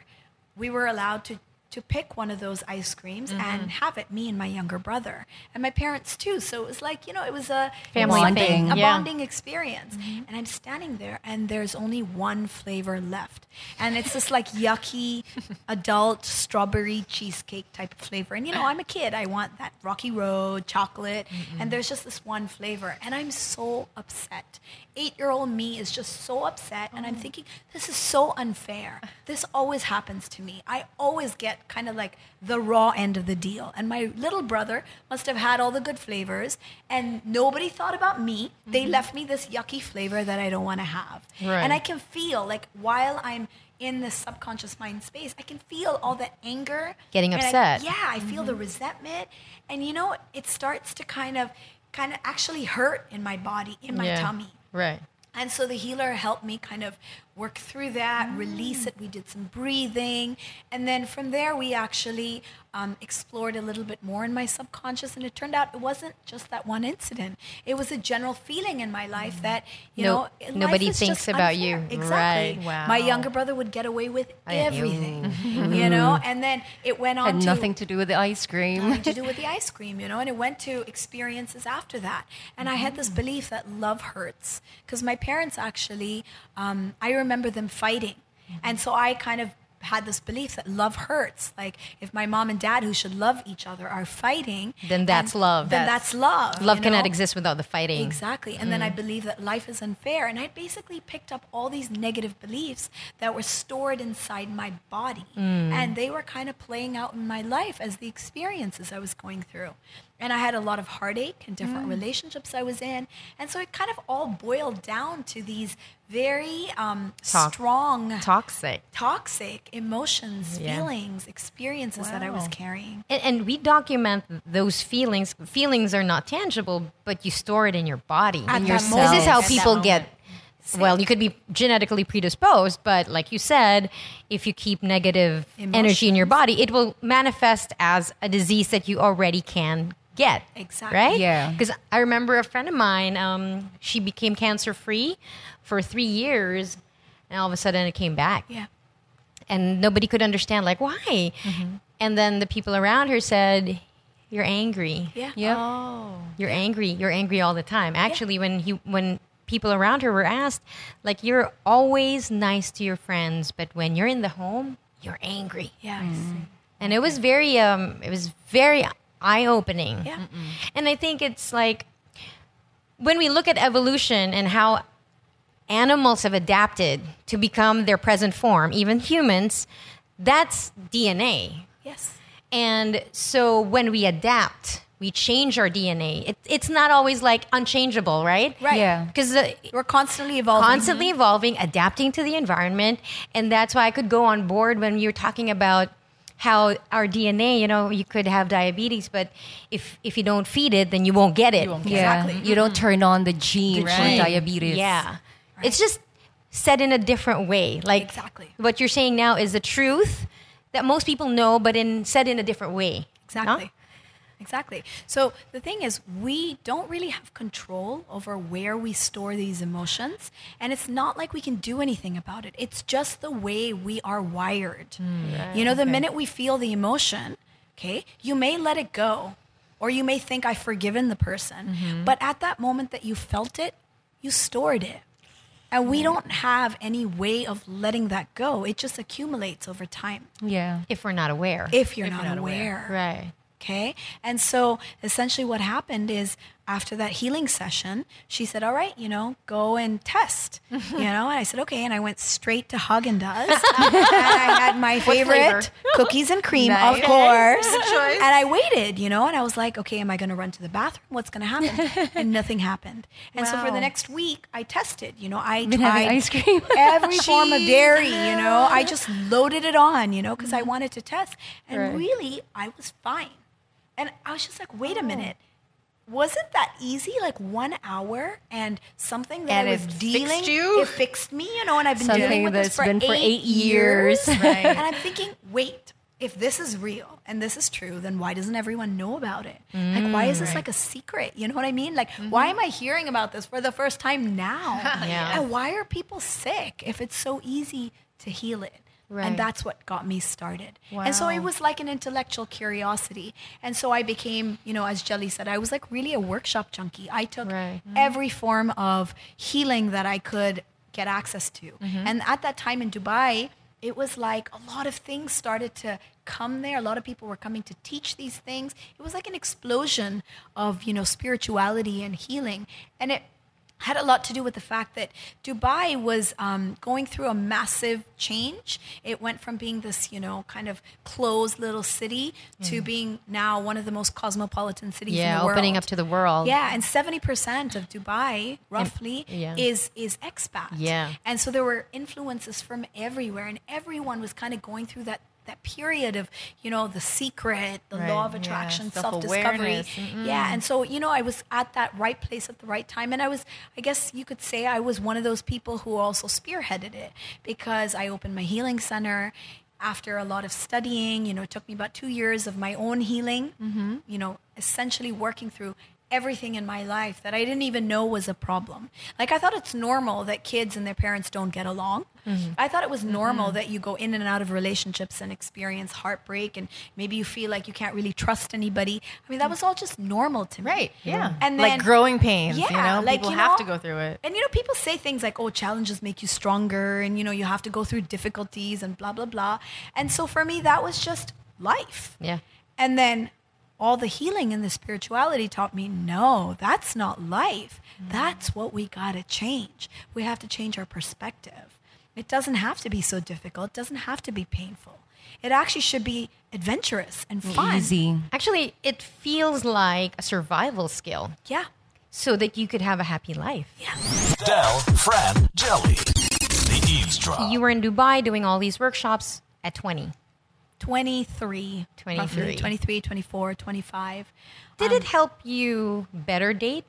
Speaker 4: we were allowed to to pick one of those ice creams and mm-hmm. have it me and my younger brother and my parents too so it was like you know it was a
Speaker 1: Family
Speaker 3: Bonding.
Speaker 1: thing.
Speaker 4: a
Speaker 1: yeah.
Speaker 4: bonding experience. Mm-hmm. And I'm standing there, and there's only one flavor left, and it's this like yucky <laughs> adult strawberry cheesecake type of flavor. And you know, I'm a kid; I want that Rocky Road chocolate, mm-hmm. and there's just this one flavor, and I'm so upset. Eight-year-old me is just so upset, and I'm oh. thinking, this is so unfair. This always happens to me. I always get kind of like the raw end of the deal, and my little brother must have had all the good flavors, and nobody thought about me. They mm-hmm. left me this yucky flavor that I don't want to have.
Speaker 1: Right.
Speaker 4: And I can feel like while I'm in this subconscious mind space, I can feel all that anger.
Speaker 1: Getting
Speaker 4: and I-
Speaker 1: upset.
Speaker 4: yeah, I feel the mm-hmm. resentment. And you know, it starts to kind of kind of actually hurt in my body, in my
Speaker 1: Yeah.
Speaker 4: tummy.
Speaker 1: Right.
Speaker 4: And so the healer helped me kind of work through that,
Speaker 1: Mm.
Speaker 4: release it. We did some breathing. And then from there, we actually um, explored a little bit more in my subconscious. And it turned out it wasn't just that one incident, it was a general feeling in my life that, you
Speaker 1: No-
Speaker 4: know,
Speaker 1: nobody thinks about
Speaker 4: unfair.
Speaker 1: you.
Speaker 4: Exactly.
Speaker 1: Right.
Speaker 2: Wow.
Speaker 4: My younger brother would get away with everything, <laughs> you know? And then it went on
Speaker 3: Had
Speaker 4: to
Speaker 3: nothing to do with the ice cream.
Speaker 4: nothing to do <laughs> with the ice cream, you know, and it went to experiences after that. And I had this belief that love hurts because my parents actually, um, I remember them fighting. And so I kind of had this belief that love hurts. Like if my mom and dad, who should love each other, are fighting,
Speaker 1: Then that's love.
Speaker 4: Then
Speaker 1: That's-
Speaker 4: that's love.
Speaker 1: Love
Speaker 4: you
Speaker 1: cannot exist without the fighting.
Speaker 4: Exactly. And then I mm. believe that life is unfair. And I basically picked up all these negative beliefs that were stored inside my body. Mm. And they were kind of playing out in my life as the experiences I was going through. And I had a lot of heartache and different relationships I was in. And so it kind of all boiled down to these very um,
Speaker 1: Tox-
Speaker 4: strong,
Speaker 1: Toxic.
Speaker 4: toxic emotions,
Speaker 1: Yeah.
Speaker 4: feelings, experiences that I was carrying.
Speaker 1: And, and we document those feelings. Feelings are not tangible, but you store it in your body.
Speaker 4: At
Speaker 1: in
Speaker 4: that
Speaker 1: yourself.
Speaker 4: moment.
Speaker 1: This is how
Speaker 4: At
Speaker 1: people get. Well, you could be genetically predisposed, but like you said, if you keep negative energy in your body, it will manifest as a disease that you already can get.
Speaker 4: Exactly.
Speaker 1: Right?
Speaker 3: Yeah.
Speaker 1: Because I remember a friend of mine, um, she became cancer free for three years, and all of a sudden it came back
Speaker 4: Yeah.
Speaker 1: and nobody could understand like why and then the people around her said you're angry
Speaker 4: Yeah.
Speaker 3: Yep.
Speaker 2: Oh.
Speaker 1: you're angry you're angry all the time actually when he when people around her were asked like you're always nice to your friends but when you're in the home you're angry
Speaker 4: Yeah. I see.
Speaker 1: and it was very um it was very eye-opening
Speaker 4: Yeah.
Speaker 1: and i think it's like when we look at evolution and how animals have adapted to become their present form even humans that's dna
Speaker 4: Yes.
Speaker 1: and so when we adapt we change our dna it, it's not always like unchangeable right
Speaker 4: Right.
Speaker 3: Yeah.
Speaker 1: because uh,
Speaker 4: We're constantly evolving.
Speaker 1: constantly evolving, adapting to the environment, and that's why I could go on board when you're talking about how our DNA. You know, you could have diabetes, but if if you don't feed it, then you won't get it.
Speaker 2: won't get
Speaker 3: Yeah.
Speaker 4: Exactly.
Speaker 3: You don't mm-hmm. turn on the gene for
Speaker 1: Gene.
Speaker 3: diabetes.
Speaker 1: Yeah, it's just said in a different way. Like
Speaker 4: Exactly.
Speaker 1: what you're saying now is the truth that most people know, but in said in a different way.
Speaker 4: Exactly.
Speaker 1: Huh?
Speaker 4: Exactly. So the thing is, we don't really have control over where we store these emotions. And it's not like we can do anything about it. It's just the way we are wired.
Speaker 1: Hmm.
Speaker 4: you know, the minute we feel the emotion, okay, you may let it go. Or you may think I've forgiven the person.
Speaker 1: Mm-hmm.
Speaker 4: But at that moment that you felt it, you stored it. And we don't have any way of letting that go. It just accumulates over time
Speaker 3: Yeah.
Speaker 1: If we're not aware,
Speaker 4: if you're
Speaker 2: If
Speaker 4: not,
Speaker 2: you're not
Speaker 4: aware.
Speaker 2: aware.
Speaker 1: right?
Speaker 4: Okay. And so essentially what happened is after that healing session, she said, All right, you know, go and test. <laughs> you know, and I said, Okay. And I went straight to Haagen Dazs. <laughs> and I had my favorite cookies and cream,
Speaker 2: Nice.
Speaker 4: of course. And I waited, you know, and I was like, Okay, am I going to run to the bathroom? What's going to happen? <laughs> and nothing happened. And so for the next week, I tested, you know, I
Speaker 3: Been
Speaker 4: tried
Speaker 3: ice cream.
Speaker 4: every form of dairy, you know. I just loaded it on, you know, because I wanted to test. And
Speaker 1: Right.
Speaker 4: really, I was fine. And I was just like, wait a oh. minute. Wasn't that easy? Like one hour and something that
Speaker 2: And
Speaker 4: I was dealing,
Speaker 2: you?
Speaker 4: it fixed me, you know, and I've been
Speaker 3: Something
Speaker 4: dealing with this for
Speaker 3: been
Speaker 4: eight
Speaker 3: for eight years. <laughs>
Speaker 2: Right.
Speaker 4: and I'm thinking, wait, if this is real and this is true, then why doesn't everyone know about it? like, why is mm, this like a secret? You know what I mean? Like, mm-hmm. why am I hearing about this for the first time now? <laughs>
Speaker 1: Yeah.
Speaker 4: And why are people sick if it's so easy to heal it?
Speaker 1: Right.
Speaker 4: And that's what got me started. And so it was like an intellectual curiosity. And so I became, you know, as Jelly said, I was like really a workshop junkie. I took
Speaker 1: Right. Mm-hmm.
Speaker 4: every form of healing that I could get access to. Mm-hmm. And at that time in Dubai, it was like a lot of things started to come there. A lot of people were coming to teach these things. It was like an explosion of, you know, spirituality and healing. And it had a lot to do with the fact that Dubai was um, going through a massive change. It went from being this, you know, kind of closed little city to being now one of the most cosmopolitan cities in
Speaker 1: Yeah,
Speaker 4: the world.
Speaker 1: opening up to the world.
Speaker 4: Yeah, and seventy percent of Dubai, roughly,
Speaker 1: yeah.
Speaker 4: is is expat.
Speaker 1: Yeah.
Speaker 4: and so there were influences from everywhere, and everyone was kind of going through that that period of you know the secret, the
Speaker 1: Right.
Speaker 4: law of
Speaker 2: Yeah,
Speaker 4: attraction, self discovery.
Speaker 2: self-awareness.
Speaker 4: Yeah, and so you know I was at that right place at the right time, and I was, I guess you could say, I was one of those people who also spearheaded it because I opened my healing center. After a lot of studying, you know, it took me about two years of my own healing, mm-hmm. you know, essentially working through everything in my life that I didn't even know was a problem. Like I thought it's normal that kids and their parents don't get along. Mm-hmm. I thought it was normal mm-hmm. that you go in and out of relationships and experience heartbreak and maybe you feel like you can't really trust anybody. I mean, that was all just normal to me.
Speaker 2: Right. Yeah. Mm-hmm.
Speaker 4: And
Speaker 2: like growing pains.
Speaker 4: Yeah,
Speaker 2: you know,
Speaker 4: like,
Speaker 2: people
Speaker 4: you
Speaker 2: have
Speaker 4: know-
Speaker 2: to go through it.
Speaker 4: And you know, people say things like, "Oh, challenges make you stronger," and you know, you have to go through difficulties and blah blah blah. And so for me, that was just life.
Speaker 1: Yeah.
Speaker 4: And then all the healing and the spirituality taught me, no, that's not life. Mm. That's what we gotta change. We have to change our perspective. It doesn't have to be so difficult. It doesn't have to be painful. It actually should be adventurous and fun.
Speaker 3: Easy.
Speaker 1: Actually, it feels like a survival skill
Speaker 4: Yeah.
Speaker 1: so that you could have a happy life. Yeah.
Speaker 5: Del, Fran, Jelly. The Eve's Drop.
Speaker 1: You were in Dubai doing all these workshops at 20.
Speaker 4: 23.
Speaker 1: 23.
Speaker 4: roughly, 23, 24, 25.
Speaker 1: Did it help you better date?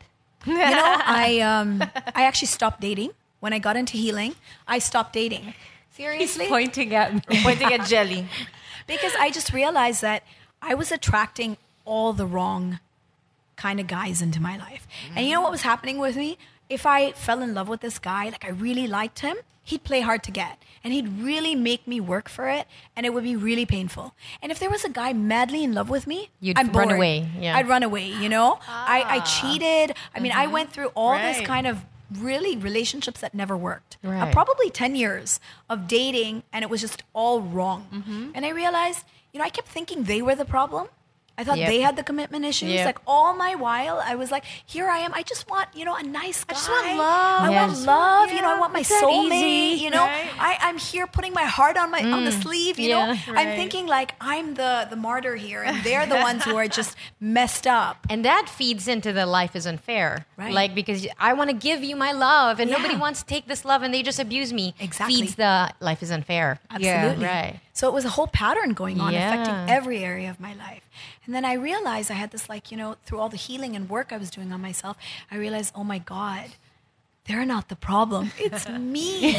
Speaker 4: you know, <laughs> I um, I actually stopped dating when I got into healing. I stopped dating. Seriously,
Speaker 3: Pointing at me.
Speaker 2: Pointing at jelly. <laughs>
Speaker 4: because I just realized that I was attracting all the wrong kind of guys into my life. And you know what was happening with me? If I fell in love with this guy, like I really liked him, he'd play hard to get. And he'd really make me work for it. And it would be really painful. And if there was a guy madly in love with me,
Speaker 1: You'd
Speaker 4: I'm
Speaker 1: run
Speaker 4: bored.
Speaker 1: away, yeah.
Speaker 4: I'd run away, you know? I, I cheated. I mean, I went through all this kind of really relationships that never worked. Uh,
Speaker 1: Right.
Speaker 4: probably 10 years of dating and it was just all wrong.
Speaker 1: Mm-hmm.
Speaker 4: And I realized, you know, I kept thinking they were the problem. I thought
Speaker 1: Yep.
Speaker 4: they had the commitment issues.
Speaker 1: Yep.
Speaker 4: Like all my while, I was like, here I am. I just want, you know, a nice guy. I
Speaker 2: just want love.
Speaker 4: I
Speaker 1: Yeah.
Speaker 4: want love. You know, I want my soulmate. You know,
Speaker 2: right?
Speaker 4: I, I'm here putting my heart on my on the mm. sleeve. You know,
Speaker 1: yeah.
Speaker 4: I'm thinking like I'm the the martyr here, and they're the ones who are just <laughs> messed up.
Speaker 1: And that feeds into the life is unfair.
Speaker 4: Right.
Speaker 1: Like, because I want to give you my love and nobody wants to take this love and they just abuse me.
Speaker 4: Exactly.
Speaker 1: Feeds the life is unfair.
Speaker 4: Absolutely.
Speaker 1: Right.
Speaker 4: So it was a whole pattern going on
Speaker 1: Yeah.
Speaker 4: affecting every area of my life. And then I realized I had this like, you know, through all the healing and work I was doing on myself, I realized, oh my God, they're not the problem. It's <laughs> me.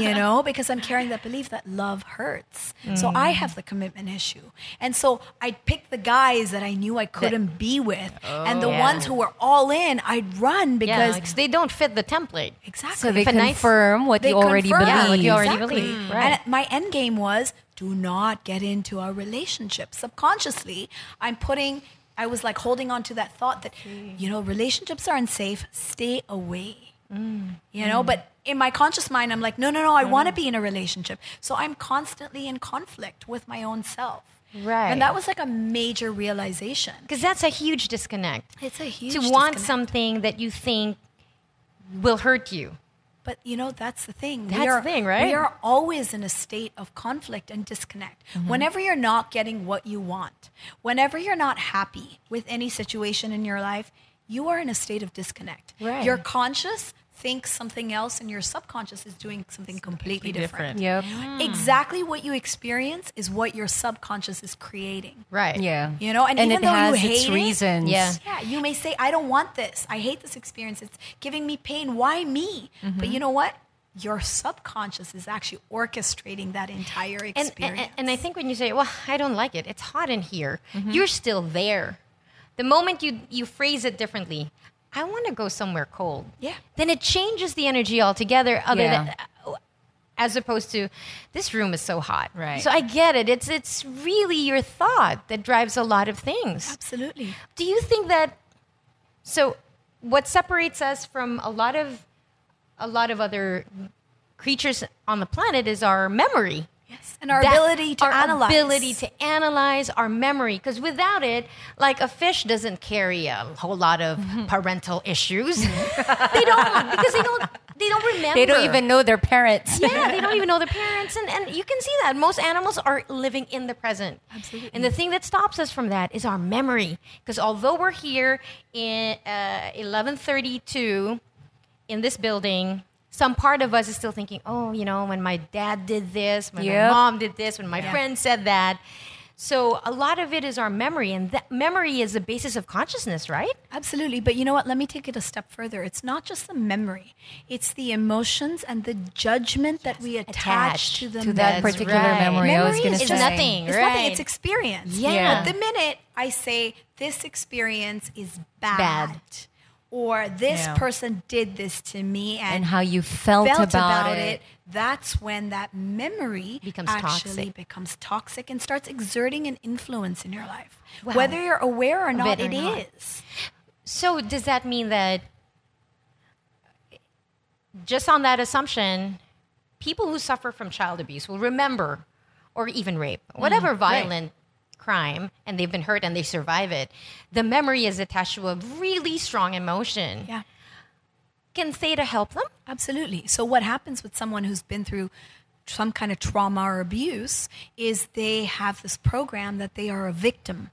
Speaker 4: you know, because I'm carrying that belief that love hurts. So I mm. have the commitment issue. And so I'd pick the guys that I knew I couldn't be with. and the oh.
Speaker 1: Yeah.
Speaker 4: ones who were all in, I'd run because
Speaker 1: yeah, because they don't fit the template.
Speaker 4: exactly.
Speaker 3: So they
Speaker 1: If a nice-
Speaker 3: confirm what
Speaker 4: They
Speaker 3: you already
Speaker 4: confirm.
Speaker 3: believe.
Speaker 1: Yeah, what you already
Speaker 4: Exactly.
Speaker 1: believe. Mm. Right.
Speaker 4: And my end game was do not get into a relationship. Subconsciously, I'm putting, I was like holding on to that thought that, you know, relationships are unsafe, stay away.
Speaker 1: Mm.
Speaker 4: You know, but in my conscious mind, I'm like, no, no, no, I want to be in a relationship. So I'm constantly in conflict with my own self.
Speaker 1: Right.
Speaker 4: And that was like a major realization.
Speaker 1: Because that's a huge disconnect.
Speaker 4: It's a huge
Speaker 1: to want
Speaker 4: disconnect.
Speaker 1: something that you think will hurt you.
Speaker 4: But you know, that's the thing.
Speaker 1: That's
Speaker 4: we
Speaker 1: the
Speaker 4: are,
Speaker 1: thing, right?
Speaker 4: We are always in a state of conflict and disconnect.
Speaker 1: Mm-hmm.
Speaker 4: Whenever you're not getting what you want, whenever you're not happy with any situation in your life, you are in a state of disconnect.
Speaker 1: Right.
Speaker 4: You're conscious thinks something else and your subconscious is doing something completely different.
Speaker 2: different.
Speaker 3: Yep. Hmm.
Speaker 4: Exactly what you experience is what your subconscious is creating.
Speaker 1: Right.
Speaker 3: Yeah.
Speaker 4: You know, and,
Speaker 3: and
Speaker 4: even
Speaker 3: it
Speaker 4: though
Speaker 3: has
Speaker 4: you
Speaker 3: its
Speaker 4: hate it,
Speaker 3: reasons.
Speaker 1: Yeah.
Speaker 4: yeah, you may say, I don't want this. I hate this experience. It's giving me pain. Why me? But mm-hmm. you know what? Your subconscious is actually orchestrating that entire experience.
Speaker 1: and, and I think when you say, well, I don't like it, it's hot in here, mm-hmm. you're still there. The moment you, you phrase it differently, I want to go somewhere cold.
Speaker 4: Yeah.
Speaker 1: Then it changes the energy altogether, other
Speaker 3: Yeah.
Speaker 1: than, uh, as opposed to, this room is so hot.
Speaker 2: Right.
Speaker 1: So I get it. It's, it's really your thought that drives a lot of things.
Speaker 4: Absolutely.
Speaker 1: Do you think that so what separates us from a lot of a lot of other creatures on the planet is our memory.
Speaker 4: Yes. And our
Speaker 1: That-
Speaker 4: ability to
Speaker 1: our
Speaker 4: analyze.
Speaker 1: ability to analyze our memory because without it like a fish doesn't carry a whole lot of parental issues <laughs> they don't because they don't they don't remember
Speaker 3: They don't even know their parents.
Speaker 1: yeah, they don't even know their parents, and, and you can see that most animals are living in the present.
Speaker 4: Absolutely.
Speaker 1: And the thing that stops us from that is our memory, because although we're here in uh, eleven thirty two in this building. Some part of us is still thinking, oh, you know, when my dad did this, when
Speaker 3: Yep.
Speaker 1: my mom did this, when my friend said that. So a lot of it is our memory, and that memory is the basis of consciousness, right?
Speaker 4: Absolutely. But you know what? Let me take it a step further. It's not just the memory, it's the emotions and the judgment that we attach,
Speaker 1: attach
Speaker 4: to the
Speaker 3: to that particular
Speaker 1: right.
Speaker 3: memory, I was
Speaker 4: Memory
Speaker 3: going to
Speaker 4: is
Speaker 3: say.
Speaker 1: Nothing,
Speaker 4: It's
Speaker 1: right?
Speaker 4: nothing, it's experience.
Speaker 1: Yeah.
Speaker 4: But the minute I say this experience is bad,
Speaker 1: Bad.
Speaker 4: Or this
Speaker 2: Yeah.
Speaker 4: person did this to me and,
Speaker 3: And how you felt,
Speaker 4: felt
Speaker 3: about, it.
Speaker 4: that's when that memory
Speaker 1: Becomes
Speaker 4: actually
Speaker 1: toxic.
Speaker 4: becomes toxic and starts exerting an influence in your life.
Speaker 1: Wow.
Speaker 4: Whether you're aware or not,
Speaker 1: it
Speaker 4: it
Speaker 1: or
Speaker 4: is.
Speaker 1: So does that mean that just on that assumption, people who suffer from child abuse will remember, or even rape, mm-hmm. whatever violent crime, and they've been hurt and they survive it, the memory is attached to a really strong emotion.
Speaker 4: Yeah.
Speaker 1: Can theta help them?
Speaker 4: Absolutely. So, what happens with someone who's been through some kind of trauma or abuse is they have this program that they are a victim.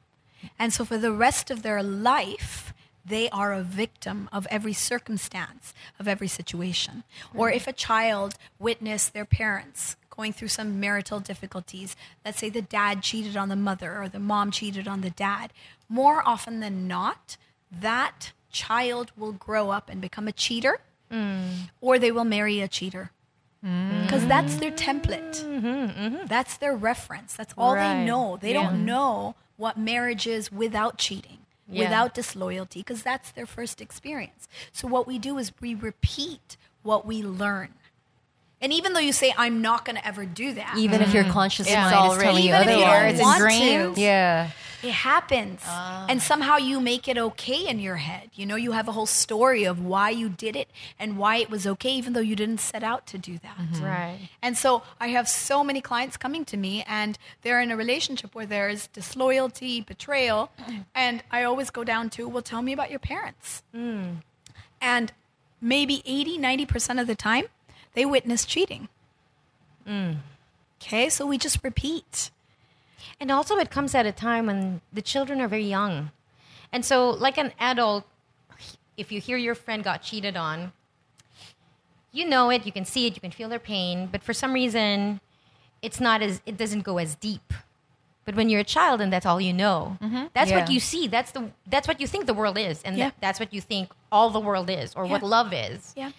Speaker 4: And so, for the rest of their life, they are a victim of every circumstance, of every situation. Or if a child witnessed their parents going through some marital difficulties, let's say the dad cheated on the mother or the mom cheated on the dad, more often than not, that child will grow up and become a cheater or they will marry a cheater. Because that's their template. That's their reference. That's all
Speaker 1: Right.
Speaker 4: they know. They
Speaker 1: Yeah.
Speaker 4: don't know what marriage is without cheating
Speaker 1: Yeah.
Speaker 4: without disloyalty because that's their first experience. So what we do is we repeat what we learn and even though you say i'm not going to ever do that
Speaker 3: Even if your mm-hmm. conscious
Speaker 1: Yeah.
Speaker 3: mind
Speaker 1: It's
Speaker 3: is
Speaker 1: already-
Speaker 3: telling you
Speaker 4: Even if you don't
Speaker 3: otherwise.
Speaker 4: It's ingrained. to.
Speaker 3: Yeah.
Speaker 4: it happens ah. and somehow you make it okay in your head you know you have a whole story of why you did it and why it was okay even though you didn't set out to do that mm-hmm.
Speaker 1: Right.
Speaker 4: and so I have so many clients coming to me, and they're in a relationship where there's disloyalty, betrayal, mm. and I always go down to, well, tell me about your parents. Mm. And maybe 80, 90% of the time, they witness cheating. Okay, so we just repeat.
Speaker 1: And also, it comes at a time when the children are very young. And so, like an adult, if you hear your friend got cheated on, you know it, you can see it, you can feel their pain, but for some reason, it's not as, it doesn't go as deep. But when you're a child and that's all you know, mm-hmm. that's what you see. That's the that's what you think the world is, and
Speaker 4: Yeah.
Speaker 1: that, that's what you think all the world is, or what love is.
Speaker 4: Yeah.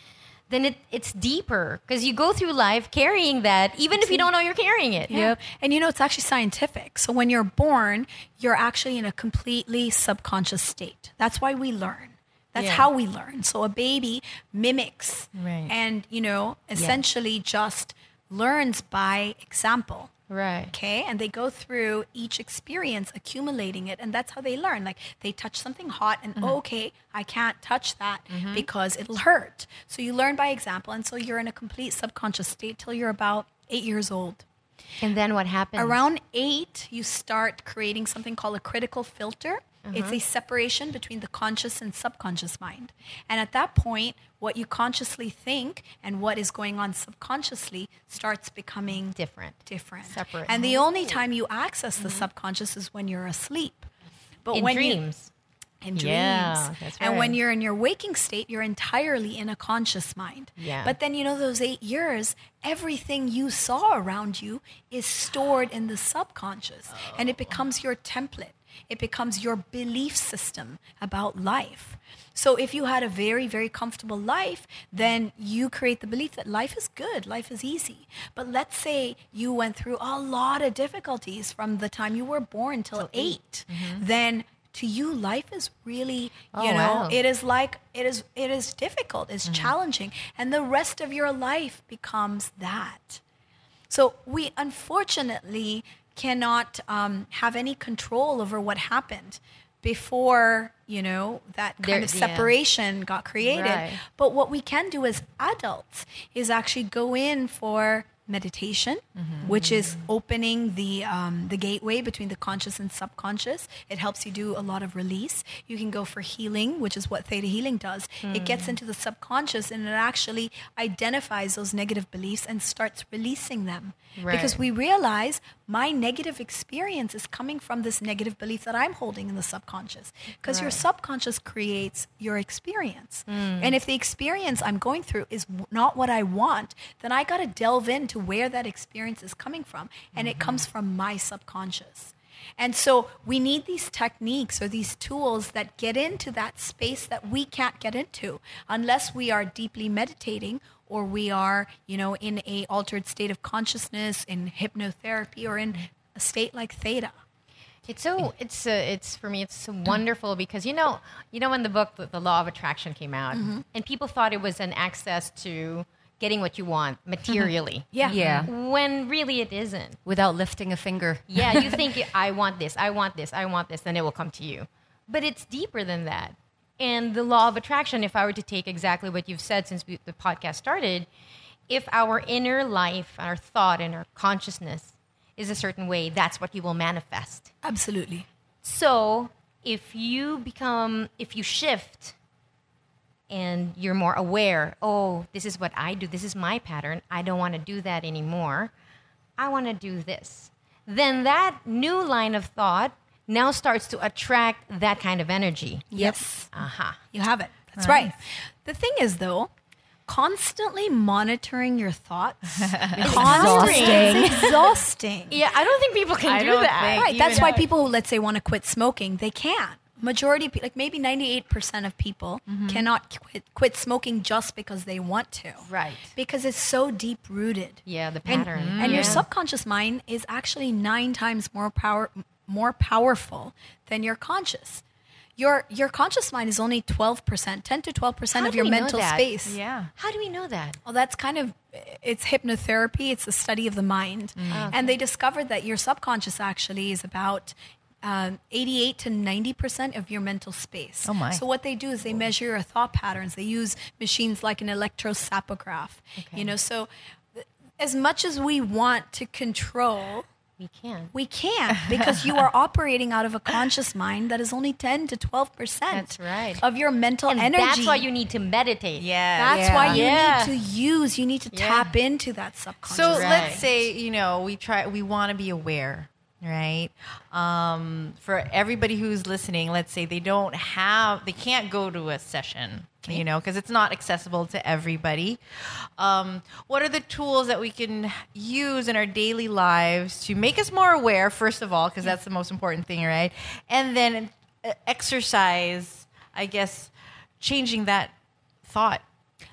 Speaker 1: Then it, it's deeper because you go through life carrying that, even if you don't know you're carrying it.
Speaker 4: Yeah. And you know, it's actually scientific. So when you're born, you're actually in a completely subconscious state. That's why we learn. That's
Speaker 1: Yeah.
Speaker 4: how we learn. So a baby mimics
Speaker 2: Right.
Speaker 4: and, you know, essentially just learns by example.
Speaker 1: Right.
Speaker 4: Okay. And they go through each experience, accumulating it. And that's how they learn. Like they touch something hot and, oh, okay, I can't touch that mm-hmm. because it'll hurt. So you learn by example. And so you're in a complete subconscious state till you're about eight years old.
Speaker 1: And then what happens?
Speaker 4: Around eight, you start creating something called a critical filter. It's a uh-huh. separation between the conscious and subconscious mind. And at that point, what you consciously think and what is going on subconsciously starts becoming
Speaker 1: different.
Speaker 4: different.
Speaker 1: Separate.
Speaker 4: And the only time you access the mm-hmm. subconscious is when you're asleep. But
Speaker 1: in
Speaker 4: when you-
Speaker 1: dreams.
Speaker 4: in dreams.
Speaker 1: Yeah, that's
Speaker 4: And when
Speaker 1: right.
Speaker 4: you're in your waking state, you're entirely in a conscious mind.
Speaker 1: Yeah.
Speaker 4: But then, you know, those eight years, everything you saw around you is stored in the subconscious and it
Speaker 1: Oh.
Speaker 4: becomes your template. It becomes your belief system about life. So if you had a very, very comfortable life, then you create the belief that life is good, life is easy. But let's say you went through a lot of difficulties from the time you were born till 8 mm-hmm. then to you life is really oh, you
Speaker 1: Oh,
Speaker 4: know
Speaker 1: wow.
Speaker 4: it is like it is it is difficult it's mm-hmm. challenging and the rest of your life becomes that so we unfortunately cannot um, have any control over what happened before you know that kind
Speaker 1: There-
Speaker 4: of
Speaker 1: yeah.
Speaker 4: separation got created
Speaker 1: Right.
Speaker 4: but what we can do as adults is actually go in for meditation, which is opening the um, the gateway between the conscious and subconscious. It helps you do a lot of release. You can go for healing, which is what theta healing does. It gets into the subconscious and it actually identifies those negative beliefs and starts releasing them. Because we realize my negative experience is coming from this negative belief that I'm holding in the subconscious. Because your subconscious creates your experience. Mm. And if the experience I'm going through is not what I want, then I got to delve into where that experience is coming from. And it comes mm-hmm. from my subconscious. And so we need these techniques or these tools that get into that space that we can't get into unless we are deeply meditating or we are, you know, in a altered state of consciousness in hypnotherapy or in a state like theta.
Speaker 1: It's so it's uh, it's for me it's so wonderful because you know you know when the book the, the law of attraction came out and people thought it was an access to getting what you want materially.
Speaker 4: Yeah.
Speaker 3: Yeah.
Speaker 1: When really it isn't.
Speaker 3: Without lifting a finger.
Speaker 1: Yeah, you think <laughs> I want this, I want this, I want this, then it will come to you. But it's deeper than that. And the law of attraction, if I were to take exactly what you've said since we, the podcast started, if our inner life, our thought, and our consciousness is a certain way, that's what you will manifest.
Speaker 4: Absolutely.
Speaker 1: So if you become, if you shift and you're more aware, oh, this is what I do, this is my pattern, I don't want to do that anymore, I want to do this, then that new line of thought now starts to attract that kind of energy.
Speaker 4: Yes.
Speaker 1: Aha. Uh-huh.
Speaker 4: You have it. That's right. The thing is, though, constantly monitoring your thoughts <laughs> constantly is <laughs> exhausting.
Speaker 1: Yeah, I don't think people can
Speaker 2: I
Speaker 1: do that.
Speaker 4: Right. That's why
Speaker 2: I-
Speaker 4: people who, let's say, want to quit smoking, they can't. Majority, of pe- like maybe 98% of people mm-hmm. cannot quit, quit smoking just because they want to.
Speaker 1: Right.
Speaker 4: Because it's so deep rooted.
Speaker 1: Yeah, the
Speaker 4: And,
Speaker 1: pattern.
Speaker 4: and your subconscious mind is actually nine times more power, more powerful than your conscious. Your your conscious mind is only 12%, 10 to 12%
Speaker 1: How
Speaker 4: of your mental space.
Speaker 2: Yeah.
Speaker 1: How do we know that?
Speaker 4: Well, that's kind of it's hypnotherapy. It's the study of the mind, and they discovered that your subconscious actually is about um, 88 to 90 percent of your mental space.
Speaker 2: Oh, my.
Speaker 4: So what they do is they measure your thought patterns. They use machines like an electrosapograph. You know, so th- as much as we want to control.
Speaker 1: We can't.
Speaker 4: We can't because you are <laughs> operating out of a conscious mind that is only 10 to 12 percent
Speaker 1: That's right.
Speaker 4: of your mental
Speaker 1: and
Speaker 4: energy.
Speaker 1: that's why you need to meditate.
Speaker 2: Yeah.
Speaker 4: That's why you
Speaker 1: Yeah.
Speaker 4: need to use, you need to
Speaker 1: Yeah.
Speaker 4: tap into that subconscious.
Speaker 2: So
Speaker 1: Right.
Speaker 2: let's say you know we try we want to be aware, right? Um, for everybody who's listening, let's say they don't have they can't go to a session, you know, because it's not accessible to everybody. Um, what are the tools that we can use in our daily lives to make us more aware? First of all, because that's the most important thing, right? And then uh, exercise, I guess, changing that thought.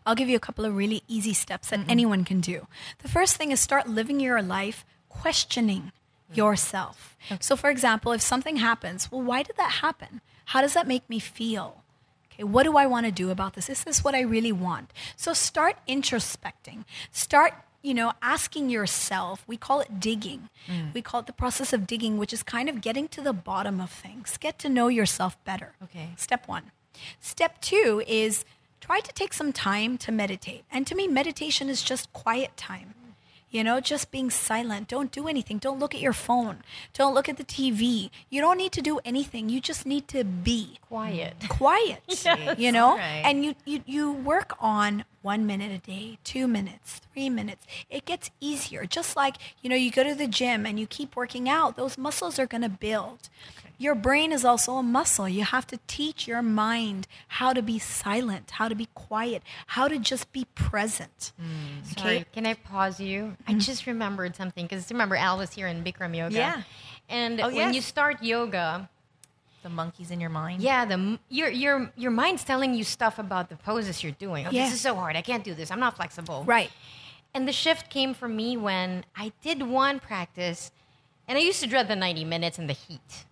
Speaker 4: I'll give you a couple of really easy steps that anyone can do. The first thing is start living your life questioning Mm-hmm. yourself. So, for example, if something happens, well, why did that happen? How does that make me feel? Okay, what do I want to do about this? Is this what I really want? So, start introspecting. Start you know, asking yourself, we call it digging. Mm. We call it the process of digging, which is kind of getting to the bottom of things. Get to know yourself better.
Speaker 2: Okay.
Speaker 4: Step one. Step two is try to take some time to meditate. And to me, meditation is just quiet time. You know, just being silent. Don't do anything. Don't look at your phone. Don't look at the TV. You don't need to do anything. You just need to be
Speaker 1: Quiet. <laughs>
Speaker 4: quiet. <laughs> You know?
Speaker 2: Right.
Speaker 4: And you, you you work on one minute a day, two minutes, three minutes. It gets easier. Just like, you know, you go to the gym and you keep working out, those muscles are gonna build. Your brain is also a muscle. You have to teach your mind how to be silent, how to be quiet, how to just be present.
Speaker 1: Mm, sorry, can I pause you? I mm-hmm. just remembered something because remember Al was here in Bikram yoga.
Speaker 2: Yeah.
Speaker 1: And
Speaker 2: Oh,
Speaker 1: when
Speaker 2: yes.
Speaker 1: you start yoga,
Speaker 2: The monkeys in your mind.
Speaker 1: yeah, the your your your mind's telling you stuff about the poses you're doing. Oh,
Speaker 4: Yeah.
Speaker 1: This is so hard. I can't do this. I'm not flexible.
Speaker 4: Right.
Speaker 1: And the shift came for me when I did one practice, and I used to dread the 90 minutes and the heat.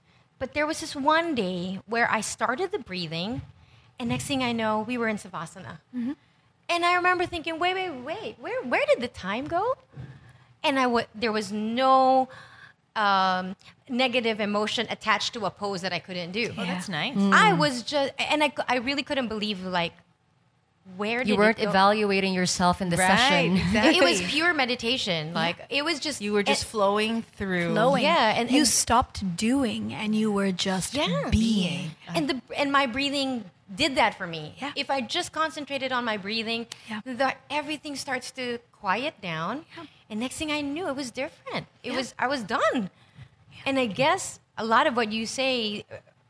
Speaker 1: But there was this one day where I started the breathing, and next thing I know, we were in Savasana. And I remember thinking, wait, wait, wait, where, where did the time go? And I w- there was no um, negative emotion attached to a pose that I couldn't do.
Speaker 2: Oh, that's nice.
Speaker 1: I was just, and I, I really couldn't believe, like, where did
Speaker 3: You weren't
Speaker 1: it go?
Speaker 3: evaluating yourself in the
Speaker 2: Right,
Speaker 3: session. <laughs>
Speaker 2: exactly.
Speaker 1: It was pure meditation. Like it was just
Speaker 2: You were just
Speaker 1: and-
Speaker 2: flowing through.
Speaker 4: Flowing.
Speaker 1: Yeah, and-
Speaker 4: you stopped doing and you were just
Speaker 1: yeah
Speaker 4: being.
Speaker 1: and the and my breathing did that for me.
Speaker 4: Yeah.
Speaker 1: If I just concentrated on my breathing,
Speaker 4: Yeah.
Speaker 1: the, everything starts to quiet down. Yeah. And next thing I knew, it was different. It was I was done. And I guess a lot of what you say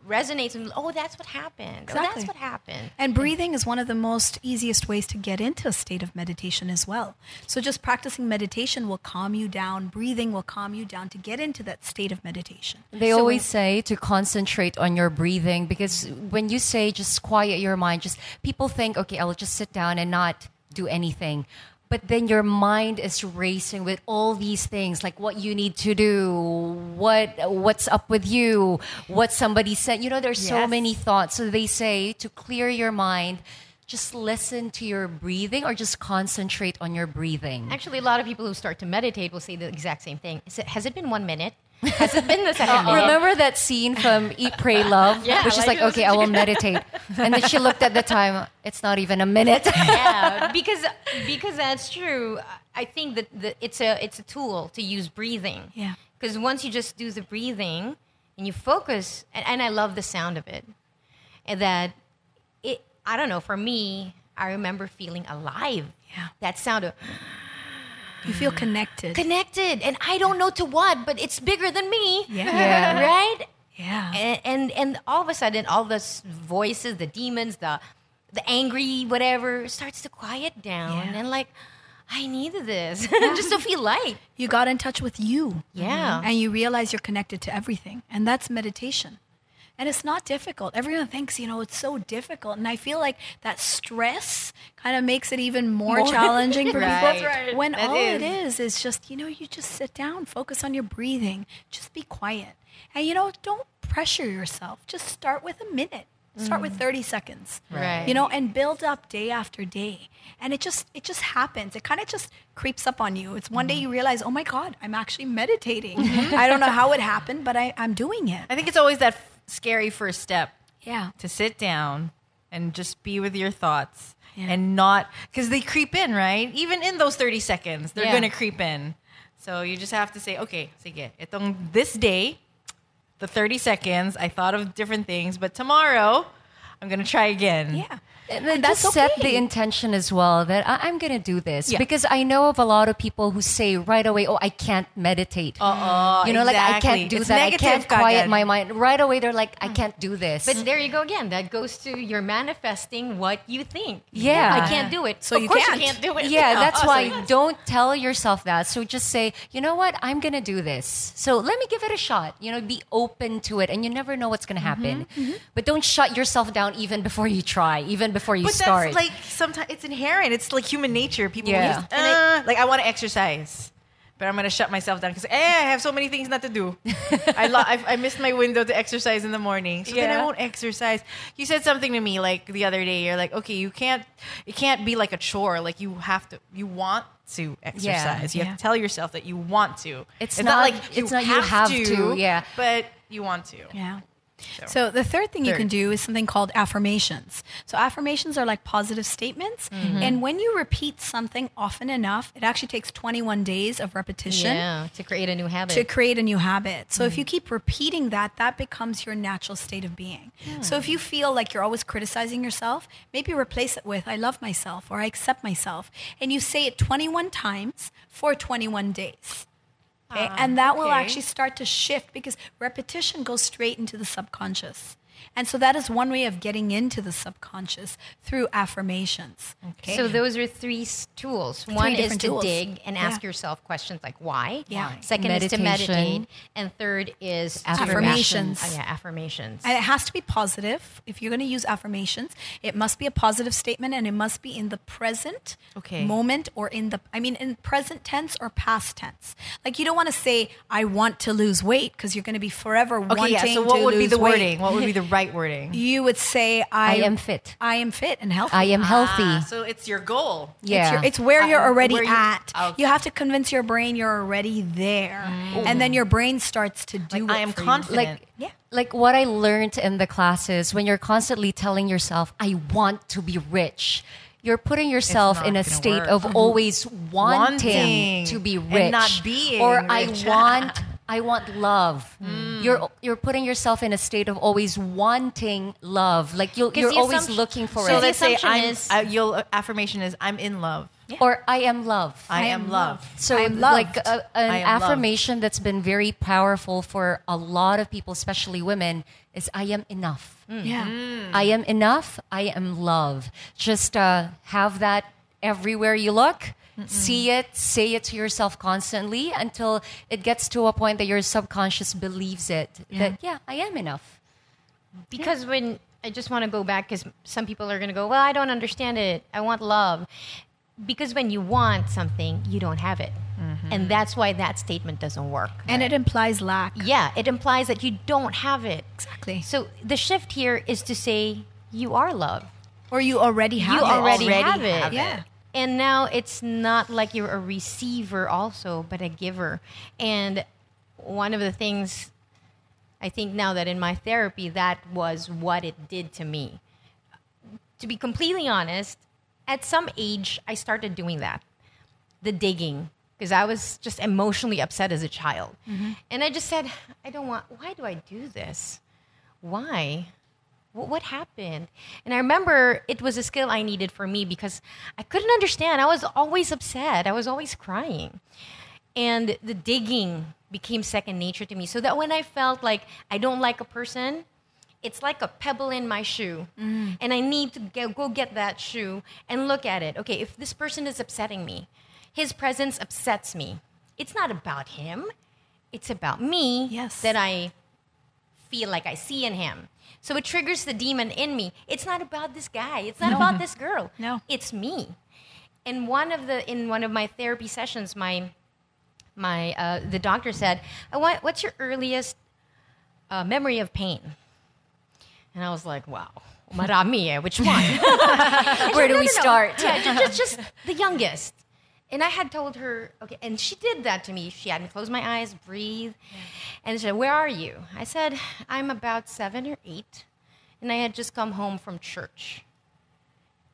Speaker 1: resonates and oh that's what happened oh that's what happened
Speaker 4: And breathing is one of the most easiest ways to get into a state of meditation as well. So just practicing meditation will calm you down. Breathing will calm you down to get into that state of meditation.
Speaker 3: They always say to concentrate on your breathing because when you say just quiet your mind, just people think, okay, I'll just sit down and not do anything. But then your mind is racing with all these things, like what you need to do, what what's up with you, what somebody said. You know, there's so many thoughts. So they say to clear your mind, just listen to your breathing or just concentrate on your breathing.
Speaker 1: actually a lot of people who start to meditate will say the exact same thing Is it, has it been one minute has it been the second minute
Speaker 3: Remember that scene from Eat, Pray, <laughs> Love?
Speaker 1: Yeah,
Speaker 3: Where she's
Speaker 1: like
Speaker 3: like, okay, I will meditate. And then she looked at the time. It's not even a minute. <laughs>
Speaker 1: yeah, <laughs> because because that's true. I think that the, it's a it's a tool to use breathing.
Speaker 4: Yeah.
Speaker 1: Because once you just do the breathing and you focus, and, and I love the sound of it, and that it. I don't know. For me, I remember feeling alive.
Speaker 4: Yeah.
Speaker 1: That sound of
Speaker 4: You feel connected.
Speaker 1: connected, and I don't know to what, but it's bigger than me.
Speaker 4: Yeah.
Speaker 3: Yeah. <laughs>
Speaker 1: Right.
Speaker 4: Yeah.
Speaker 1: and, and and all of a sudden all the voices the demons the the angry whatever starts to quiet down
Speaker 4: Yeah.
Speaker 1: and like i needed this <laughs> just to feel light
Speaker 4: You got in touch with you.
Speaker 1: Yeah.
Speaker 4: And you realize you're connected to everything. And that's meditation. And it's not difficult. Everyone thinks, you know, it's so difficult. And I feel like that stress kind of makes it even more, <laughs> challenging for
Speaker 2: Right.
Speaker 4: people.
Speaker 2: That's right.
Speaker 4: When
Speaker 2: That
Speaker 4: all it
Speaker 2: is.
Speaker 4: is is just, you know, you just sit down, focus on your breathing, just be quiet. And, you know, don't pressure yourself. Just start with a minute. Start with mm. 30 seconds.
Speaker 1: Right.
Speaker 4: You know, and build up day after day. And it just it just happens. It kind of just creeps up on you. It's one day mm-hmm. you realize, oh my God, I'm actually meditating. Mm-hmm. I don't know how it happened, but I, I'm doing it.
Speaker 2: I think it's always that scary first step
Speaker 4: Yeah.
Speaker 2: to sit down and just be with your thoughts
Speaker 4: Yeah.
Speaker 2: and not because they creep in, right? Even in those 30 seconds, they're
Speaker 1: Yeah.
Speaker 2: going to creep in. So you just have to say, okay, sige, itong this day, the 30 seconds, I thought of different things, but tomorrow, I'm going to try again.
Speaker 4: Yeah.
Speaker 3: And then
Speaker 4: that's
Speaker 3: just set the intention as well that I- I'm going to do this
Speaker 2: Yeah.
Speaker 3: because I know of a lot of people who say right away, "Oh, I can't meditate."
Speaker 2: Uh-uh,
Speaker 3: you know, like I can't do
Speaker 2: It's
Speaker 3: that. I can't quiet
Speaker 2: kagad.
Speaker 3: my mind. Right away, they're like, "I can't do this."
Speaker 1: but there you go again that goes to you're manifesting what you think
Speaker 3: Yeah.
Speaker 1: i can't do it
Speaker 4: So
Speaker 1: of
Speaker 4: you
Speaker 1: course
Speaker 4: can't.
Speaker 1: you can't do it
Speaker 3: yeah, <laughs> that's
Speaker 2: Oh, so
Speaker 3: why don't tell yourself that. So just say, you know what, I'm gonna do this. So let me give it a shot. You know, be open to it, and you never know what's gonna happen.
Speaker 2: Mm-hmm,
Speaker 3: But don't shut yourself down even before you try, even before you
Speaker 2: But
Speaker 3: start.
Speaker 2: that's like sometimes it's inherent. It's like human nature. People
Speaker 3: Yeah.
Speaker 2: just, uh, like I want to exercise, but I'm gonna shut myself down because eh, I have so many things not to do. <laughs> I, lo- I I missed my window to exercise in the morning, so then I won't exercise. You said something to me like the other day. You're like, okay, you can't it can't be like a chore. Like you have to, you want to exercise. You
Speaker 4: Yeah.
Speaker 2: have to tell yourself that you want to.
Speaker 3: It's not-
Speaker 2: like
Speaker 3: it's not you have to, yeah.
Speaker 2: but you want to.
Speaker 4: Yeah. So the third thing you can do is something called affirmations. So affirmations are like positive statements,
Speaker 1: Mm-hmm.
Speaker 4: and when you repeat something often enough, it actually takes 21 days of repetition.
Speaker 1: yeah to create a new habit
Speaker 4: to create a new habit. So if you keep repeating that, that becomes your natural state of being. So if you feel like you're always criticizing yourself, maybe replace it with I love myself or I accept myself. And you say it 21 times for 21 days. Okay? Ah, and that will actually start to shift because repetition goes straight into the subconscious. And so that is one way of getting into the subconscious through affirmations. Okay.
Speaker 1: So those are three s- tools. One is to
Speaker 4: tools.
Speaker 1: dig and
Speaker 4: Yeah.
Speaker 1: ask yourself questions like why.
Speaker 4: Yeah. Why?
Speaker 1: Second is to meditate, and third is
Speaker 4: Affirmations.
Speaker 1: Oh, yeah, affirmations.
Speaker 4: And it has to be positive. If you're going to use affirmations, it must be a positive statement and it must be in the present
Speaker 2: Okay.
Speaker 4: moment or in the, I mean, in present tense or past tense. Like you don't want to say, I want to lose weight because you're going to be forever
Speaker 2: Okay,
Speaker 4: wanting
Speaker 2: yeah. So what would be the
Speaker 4: weight.
Speaker 2: wording? What would be the right <laughs> wording?
Speaker 4: You would say, I,
Speaker 3: I am fit.
Speaker 4: I am fit and healthy.
Speaker 3: I am healthy.
Speaker 2: Ah, so it's your goal.
Speaker 3: yeah.
Speaker 4: It's, your, it's where you're already
Speaker 2: where you-
Speaker 4: at.
Speaker 2: okay.
Speaker 4: You have to convince your brain you're already there. And then your brain starts to do
Speaker 2: Like,
Speaker 4: it
Speaker 2: I am
Speaker 4: for you.
Speaker 2: confident.
Speaker 3: like
Speaker 4: Yeah.
Speaker 3: like what I learned in the classes when you're constantly telling yourself I want to be rich you're putting yourself in a state
Speaker 2: work.
Speaker 3: of always wanting,
Speaker 2: Wanting
Speaker 3: to be
Speaker 2: and
Speaker 3: rich
Speaker 2: not being
Speaker 3: or
Speaker 2: rich.
Speaker 3: I <laughs> want I want love. You're you're putting yourself in a state of always wanting love. Like you'll,
Speaker 1: 'Cause
Speaker 3: you're always looking for
Speaker 1: So
Speaker 3: it.
Speaker 1: the
Speaker 2: let's say
Speaker 1: assumption
Speaker 2: I'm,
Speaker 1: is-
Speaker 2: uh, your affirmation is I'm in love.
Speaker 3: or I am love.
Speaker 2: I, am love.
Speaker 3: So,
Speaker 4: I am
Speaker 3: like a, an
Speaker 2: I am loved.
Speaker 3: affirmation that's been very powerful for a lot of people, especially women, is I am enough.
Speaker 4: Yeah.
Speaker 3: I am enough. I am love. Just uh, have that everywhere you look. See it, say it to yourself constantly until it gets to a point that your subconscious believes it. That, yeah, I am enough.
Speaker 1: Because when I just want to go back, because some people are going to go, well, I don't understand it. I want love. Because when you want something, you don't have it. Mm-hmm. And that's why that statement doesn't work.
Speaker 4: And it implies lack.
Speaker 1: Yeah, it implies that you don't have it.
Speaker 4: Exactly.
Speaker 1: So the shift here is to say, you are love.
Speaker 4: Or you already have
Speaker 1: you
Speaker 4: it.
Speaker 1: already,
Speaker 2: Already
Speaker 1: have, it.
Speaker 2: have
Speaker 4: Yeah.
Speaker 1: And now it's not like you're a receiver also, but a giver. And one of the things I think now that in my therapy, that was what it did to me. To be completely honest, at some age, I started doing that the digging, because I was just emotionally upset as a child. Mm-hmm. And I just said, I don't want, why do I do this? Why? Wh- What happened? And I remember it was a skill I needed for me because I couldn't understand. I was always upset, I was always crying. And the digging became second nature to me. So that when I felt like I don't like a person, it's like a pebble in my shoe. Mm. And I need to go, go get that shoe and look at it. Okay, if this person is upsetting me, his presence upsets me. It's not about him, it's about me
Speaker 4: Yes.
Speaker 1: that I feel like I see in him. So it triggers the demon in me. It's not about this guy. It's not about this girl.
Speaker 4: No.
Speaker 1: It's me. And one of the in one of my therapy sessions, my my uh, the doctor said, I want, "What's your earliest uh, memory of pain?" And I was like, "Wow, marami. Which one?" <laughs>
Speaker 3: Where do
Speaker 1: No,
Speaker 3: we
Speaker 1: no, no.
Speaker 3: start?
Speaker 1: Yeah, ju- just, just the youngest. And I had told her, okay, and she did that to me. She had me close my eyes, breathe, and she said, Where are you? I said, I'm about seven or eight, and I had just come home from church.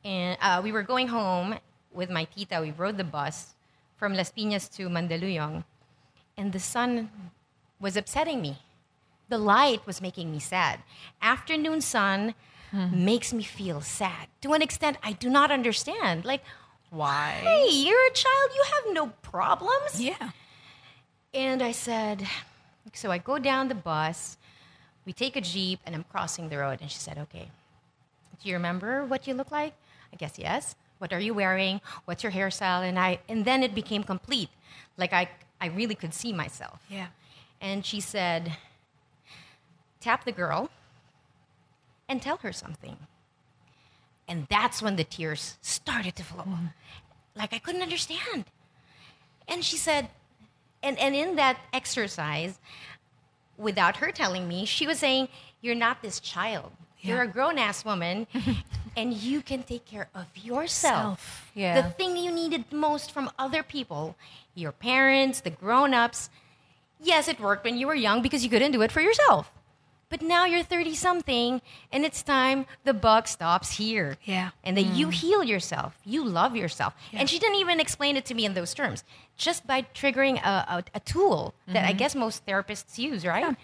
Speaker 1: And uh, we were going home with my tita. We rode the bus from Las Piñas to Mandaluyong, and the sun was upsetting me. The light was making me sad. Afternoon sun makes me feel sad to an extent I do not understand. Like,
Speaker 2: Why?
Speaker 1: hey, you're a child, you have no problems.
Speaker 4: Yeah.
Speaker 1: And I said, so I go down the bus, we take a Jeep, and I'm crossing the road. And she said, okay, do you remember what you look like? I guess yes. What are you wearing? What's your hairstyle? And I and then it became complete. Like I I really could see myself.
Speaker 4: Yeah.
Speaker 1: And she said, tap the girl and tell her something. And that's when the tears started to flow. Mm-hmm. Like I couldn't understand. And she said, and, and in that exercise, without her telling me, she was saying, You're not this child. You're a grown ass woman, <laughs> and you can take care of yourself.
Speaker 4: Self.
Speaker 3: Yeah.
Speaker 1: The thing you needed most from other people, your parents, the grown ups. Yes, it worked when you were young because you couldn't do it for yourself. But now you're 30 something, and it's time the buck stops here.
Speaker 4: Yeah.
Speaker 1: And that you mm. heal yourself, you love yourself. And she didn't even explain it to me in those terms, just by triggering a, a, a tool that I mm-hmm. guess most therapists use, right?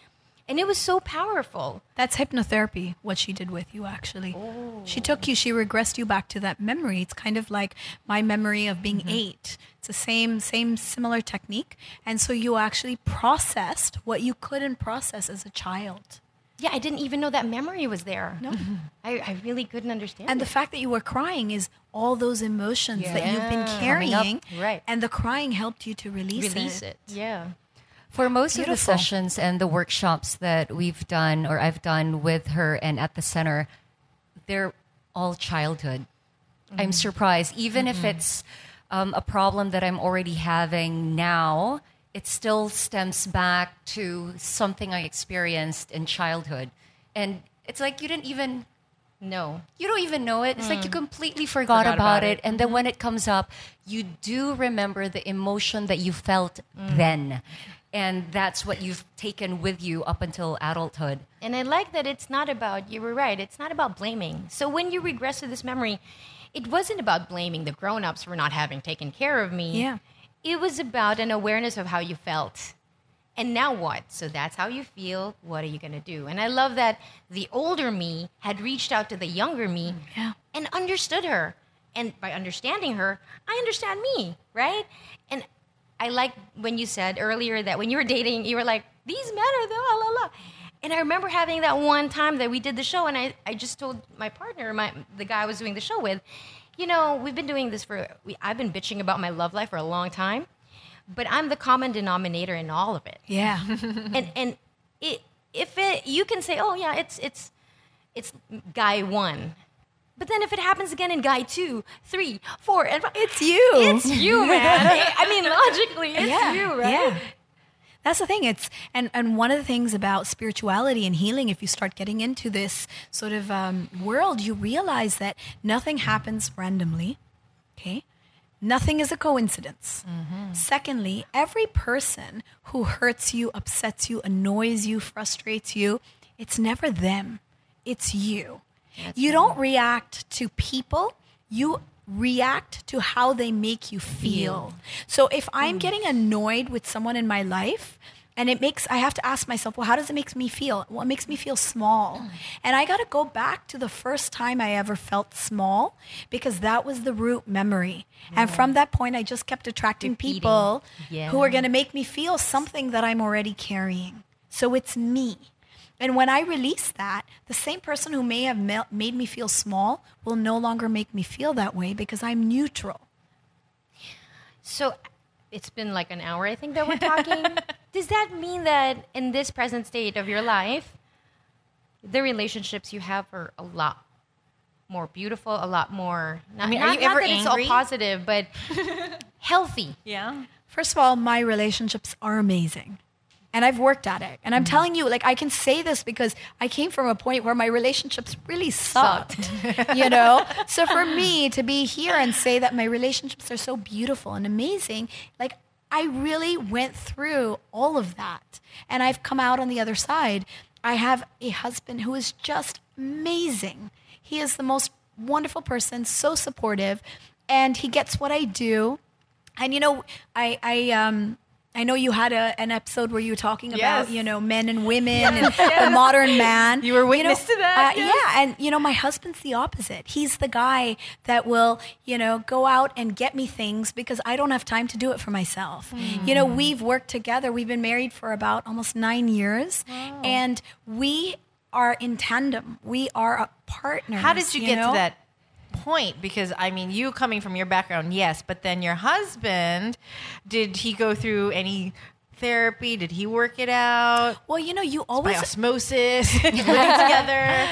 Speaker 1: And it was so powerful.
Speaker 4: That's hypnotherapy, what she did with you, actually. Oh. She took you, she regressed you back to that memory. It's kind of like my memory of being mm-hmm. eight. It's the same, same similar technique. And so you actually processed what you couldn't process as a child.
Speaker 1: Yeah, I didn't even know that memory was there. No. <laughs> I, I really couldn't understand
Speaker 4: And
Speaker 1: it.
Speaker 4: the fact that you were crying is all those emotions that you've been carrying.
Speaker 1: Up, right.
Speaker 4: And the crying helped you to release,
Speaker 1: release it. Yeah.
Speaker 3: For most of the sessions and the workshops that we've done or I've done with her and at the center, they're all childhood. I'm surprised. Even if it's um, a problem that I'm already having now, it still stems back to something I experienced in childhood. And it's like you didn't even
Speaker 1: know.
Speaker 3: you don't even know it. It's like you mm. completely forgot,
Speaker 1: Forgot
Speaker 3: about,
Speaker 1: about
Speaker 3: it.
Speaker 1: it.
Speaker 3: And then mm-hmm. when it comes up, you do remember the emotion that you felt mm. then. And that's what you've taken with you up until adulthood.
Speaker 1: And I like that it's not about, you were right, it's not about blaming. So when you regress to this memory, it wasn't about blaming the grown ups for not having taken care of me.
Speaker 4: Yeah.
Speaker 1: It was about an awareness of how you felt. And now what? So that's how you feel. What are you going to do? And I love that the older me had reached out to the younger me mm,
Speaker 4: Yeah.
Speaker 1: and understood her And by understanding her, I understand me, right? And I like when you said earlier that when you were dating, you were like, these men are the la la la. And I remember having that one time that we did the show, and I, I just told my partner, my the guy I was doing the show with, you know, we've been doing this for, we, I've been bitching about my love life for a long time, but I'm the common denominator in all of it
Speaker 4: Yeah. <laughs>
Speaker 1: and and it if it you can say oh yeah it's it's it's guy one but then if it happens again in guy two three four and five,
Speaker 4: it's you.
Speaker 1: it's you man <laughs> i mean logically it's
Speaker 4: yeah.
Speaker 1: you right
Speaker 4: Yeah. That's the thing. It's and and one of the things about spirituality and healing, if you start getting into this sort of um, world, you realize that nothing happens randomly. Okay, nothing is a coincidence. Secondly, every person who hurts you, upsets you, annoys you, frustrates you, it's never them. It's you. you don't react to people. You react to how they make you feel. So if I'm mm. getting annoyed with someone in my life, and it makes I have to ask myself, well, how does it make me feel? Well, it makes me feel small. Mm. And I got to go back to the first time I ever felt small because that was the root memory. And from that point I just kept attracting
Speaker 1: Repeating.
Speaker 4: people
Speaker 1: Yeah.
Speaker 4: who are going to make me feel something that I'm already carrying. So it's me. And when I release that, the same person who may have made me feel small will no longer make me feel that way because I'm neutral.
Speaker 1: so it's been like an hour i think that we're talking <laughs> does that mean that in this present state of your life the relationships you have are a lot more beautiful a lot more not,
Speaker 2: I mean, are
Speaker 1: not-
Speaker 2: you
Speaker 1: not
Speaker 2: ever
Speaker 1: that it's all positive but <laughs> healthy
Speaker 2: Yeah.
Speaker 4: First of all, my relationships are amazing. And I've worked at it. And I'm telling you, like, I can say this because I came from a point where my relationships really sucked. you know? <laughs> So for me to be here and say that my relationships are so beautiful and amazing, like, I really went through all of that. And I've come out on the other side. I have a husband who is just amazing. He is the most wonderful person, so supportive, and he gets what I do. And you know, I I um I know you had a, an episode where you were talking about
Speaker 2: Yes.
Speaker 4: you know men and women and the modern man.
Speaker 2: You were
Speaker 4: know,
Speaker 2: witness to that,
Speaker 4: uh,
Speaker 2: yes.
Speaker 4: Yeah, and you know my husband's the opposite. He's the guy that will you know go out and get me things because I don't have time to do it for myself. You know,
Speaker 2: Mm.
Speaker 4: we've worked together. We've been married for about almost nine years, and we are in tandem. We are a partner.
Speaker 2: How did you, get
Speaker 4: know?
Speaker 2: to that point? Because I mean, you coming from your background, yes, but then your husband, did he go through any therapy? Did he work it out?
Speaker 4: Well, you know, you
Speaker 2: By
Speaker 4: always
Speaker 2: osmosis, <laughs> <laughs> living together.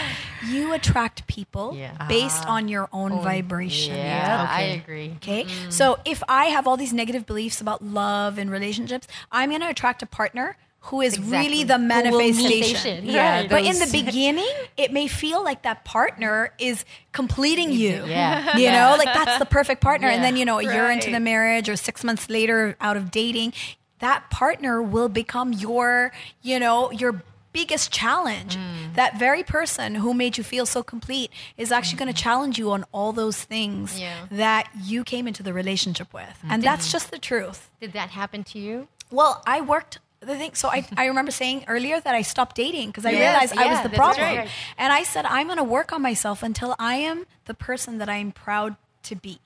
Speaker 4: you attract people
Speaker 1: Yeah.
Speaker 4: based ah. on your own oh, vibration.
Speaker 1: yeah i
Speaker 2: okay.
Speaker 1: agree
Speaker 4: Okay. Mm. So if I have all these negative beliefs about love and relationships, I'm going to attract a partner who is really the manifestation.
Speaker 1: Yeah,
Speaker 4: But in the beginning, it may feel like that partner is completing you.
Speaker 1: Yeah.
Speaker 4: You know, like that's the perfect partner. And then, you know, a year into the marriage or six months later out of dating, that partner will become your, you know, your biggest challenge.
Speaker 1: Mm.
Speaker 4: That very person who made you feel so complete is actually going to challenge you on all those things
Speaker 1: Yeah.
Speaker 4: that you came into the relationship with. And that's just the truth.
Speaker 1: did that happen to you
Speaker 4: Well, I worked the thing. So I, <laughs> I remember saying earlier that I stopped dating because I
Speaker 1: Yes,
Speaker 4: realized I was the problem.
Speaker 1: right.
Speaker 4: And I said, I'm going to work on myself until I am the person that I'm proud to be.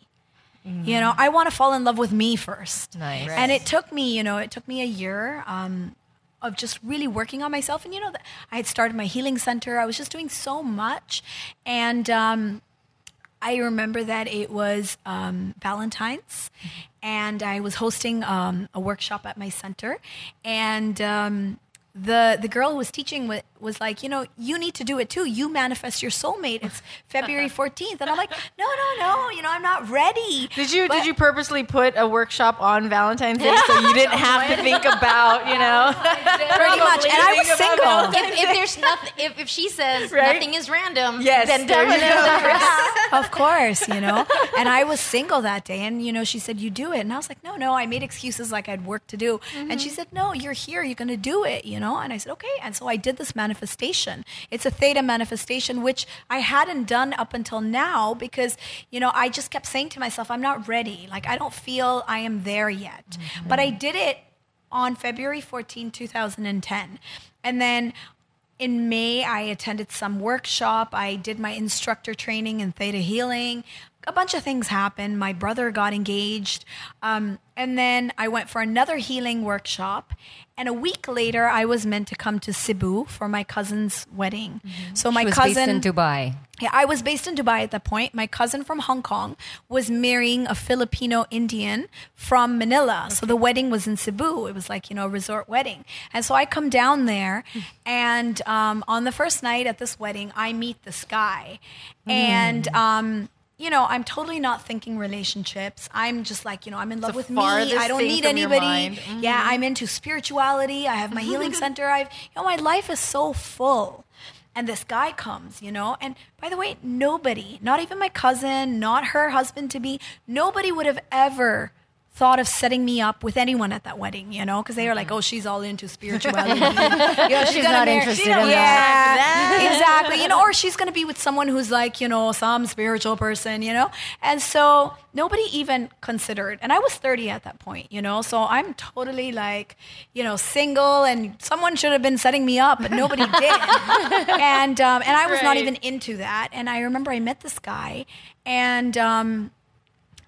Speaker 4: You know, I want to fall in love with me first.
Speaker 2: Nice.
Speaker 4: And it took me, you know, it took me a year um, of just really working on myself. And, you know, I had started my healing center. I was just doing so much. And, um, I remember that it was um, Valentine's, and I was hosting um, a workshop at my center, and um, the the girl who was teaching was, was like, you know, you need to do it too. You manifest your soulmate. It's <laughs> February fourteenth, and I'm like, no, no, no. You know, I'm not ready.
Speaker 2: Did you
Speaker 4: But-
Speaker 2: did you purposely put a workshop on Valentine's Day so you didn't <laughs> have to think about you know <laughs>
Speaker 4: Pretty much, and I was single.
Speaker 1: if, if there's nothing if, if she says
Speaker 2: Right?
Speaker 1: nothing is random
Speaker 2: Yes,
Speaker 1: then
Speaker 2: there you
Speaker 1: definitely
Speaker 2: go.
Speaker 4: of course, you know. And I was single that day, and you know, she said, "You do it," and I was like, "No, no." I made excuses like I had work to do, and she mm-hmm. said, "No, you're here. You're going to do it," you know. And I said, "Okay." And so I did this manifestation. It's a theta manifestation, which I hadn't done up until now because you know I just kept saying to myself, "I'm not ready. Like I don't feel I am there yet." Mm-hmm. But I did it on February 14, 2010, and then in May, I attended some workshop. I did my instructor training in theta healing. A bunch of things happened. My brother got engaged. Um, and then I went for another healing workshop. And a week later, I was meant to come to Cebu for my cousin's wedding. So my cousin.
Speaker 3: based in Dubai.
Speaker 4: Yeah, I was based in Dubai at that point. My cousin from Hong Kong was marrying a Filipino Indian from Manila. So the wedding was in Cebu. It was like, you know, a resort wedding. And so I come down there, <laughs> and um, on the first night at this wedding, I meet this guy. And, um, you know, I'm totally not thinking relationships. I'm just like, you know, I'm in love with me. I don't need anybody.
Speaker 2: Mm-hmm.
Speaker 4: Yeah, I'm into spirituality. I have my <laughs> healing center. I've, you know, my life is so full and this guy comes, you know. And by the way, nobody, not even my cousin, not her husband to be, nobody would have ever thought of setting me up with anyone at that wedding, you know, because they were like, "Oh, she's all into <laughs> spirituality. you know, she's, gonna
Speaker 1: not
Speaker 4: marry-
Speaker 1: interested
Speaker 4: know,
Speaker 1: in
Speaker 4: yeah, exactly. <laughs> You know, or she's gonna be with someone who's like, you know, some spiritual person, you know. And so nobody even considered. And I was 30 at that point, you know, so I'm totally like, you know, single, and someone should have been setting me up, but nobody <laughs> did. and um, and I was not even into that. And I remember I met this guy, and um,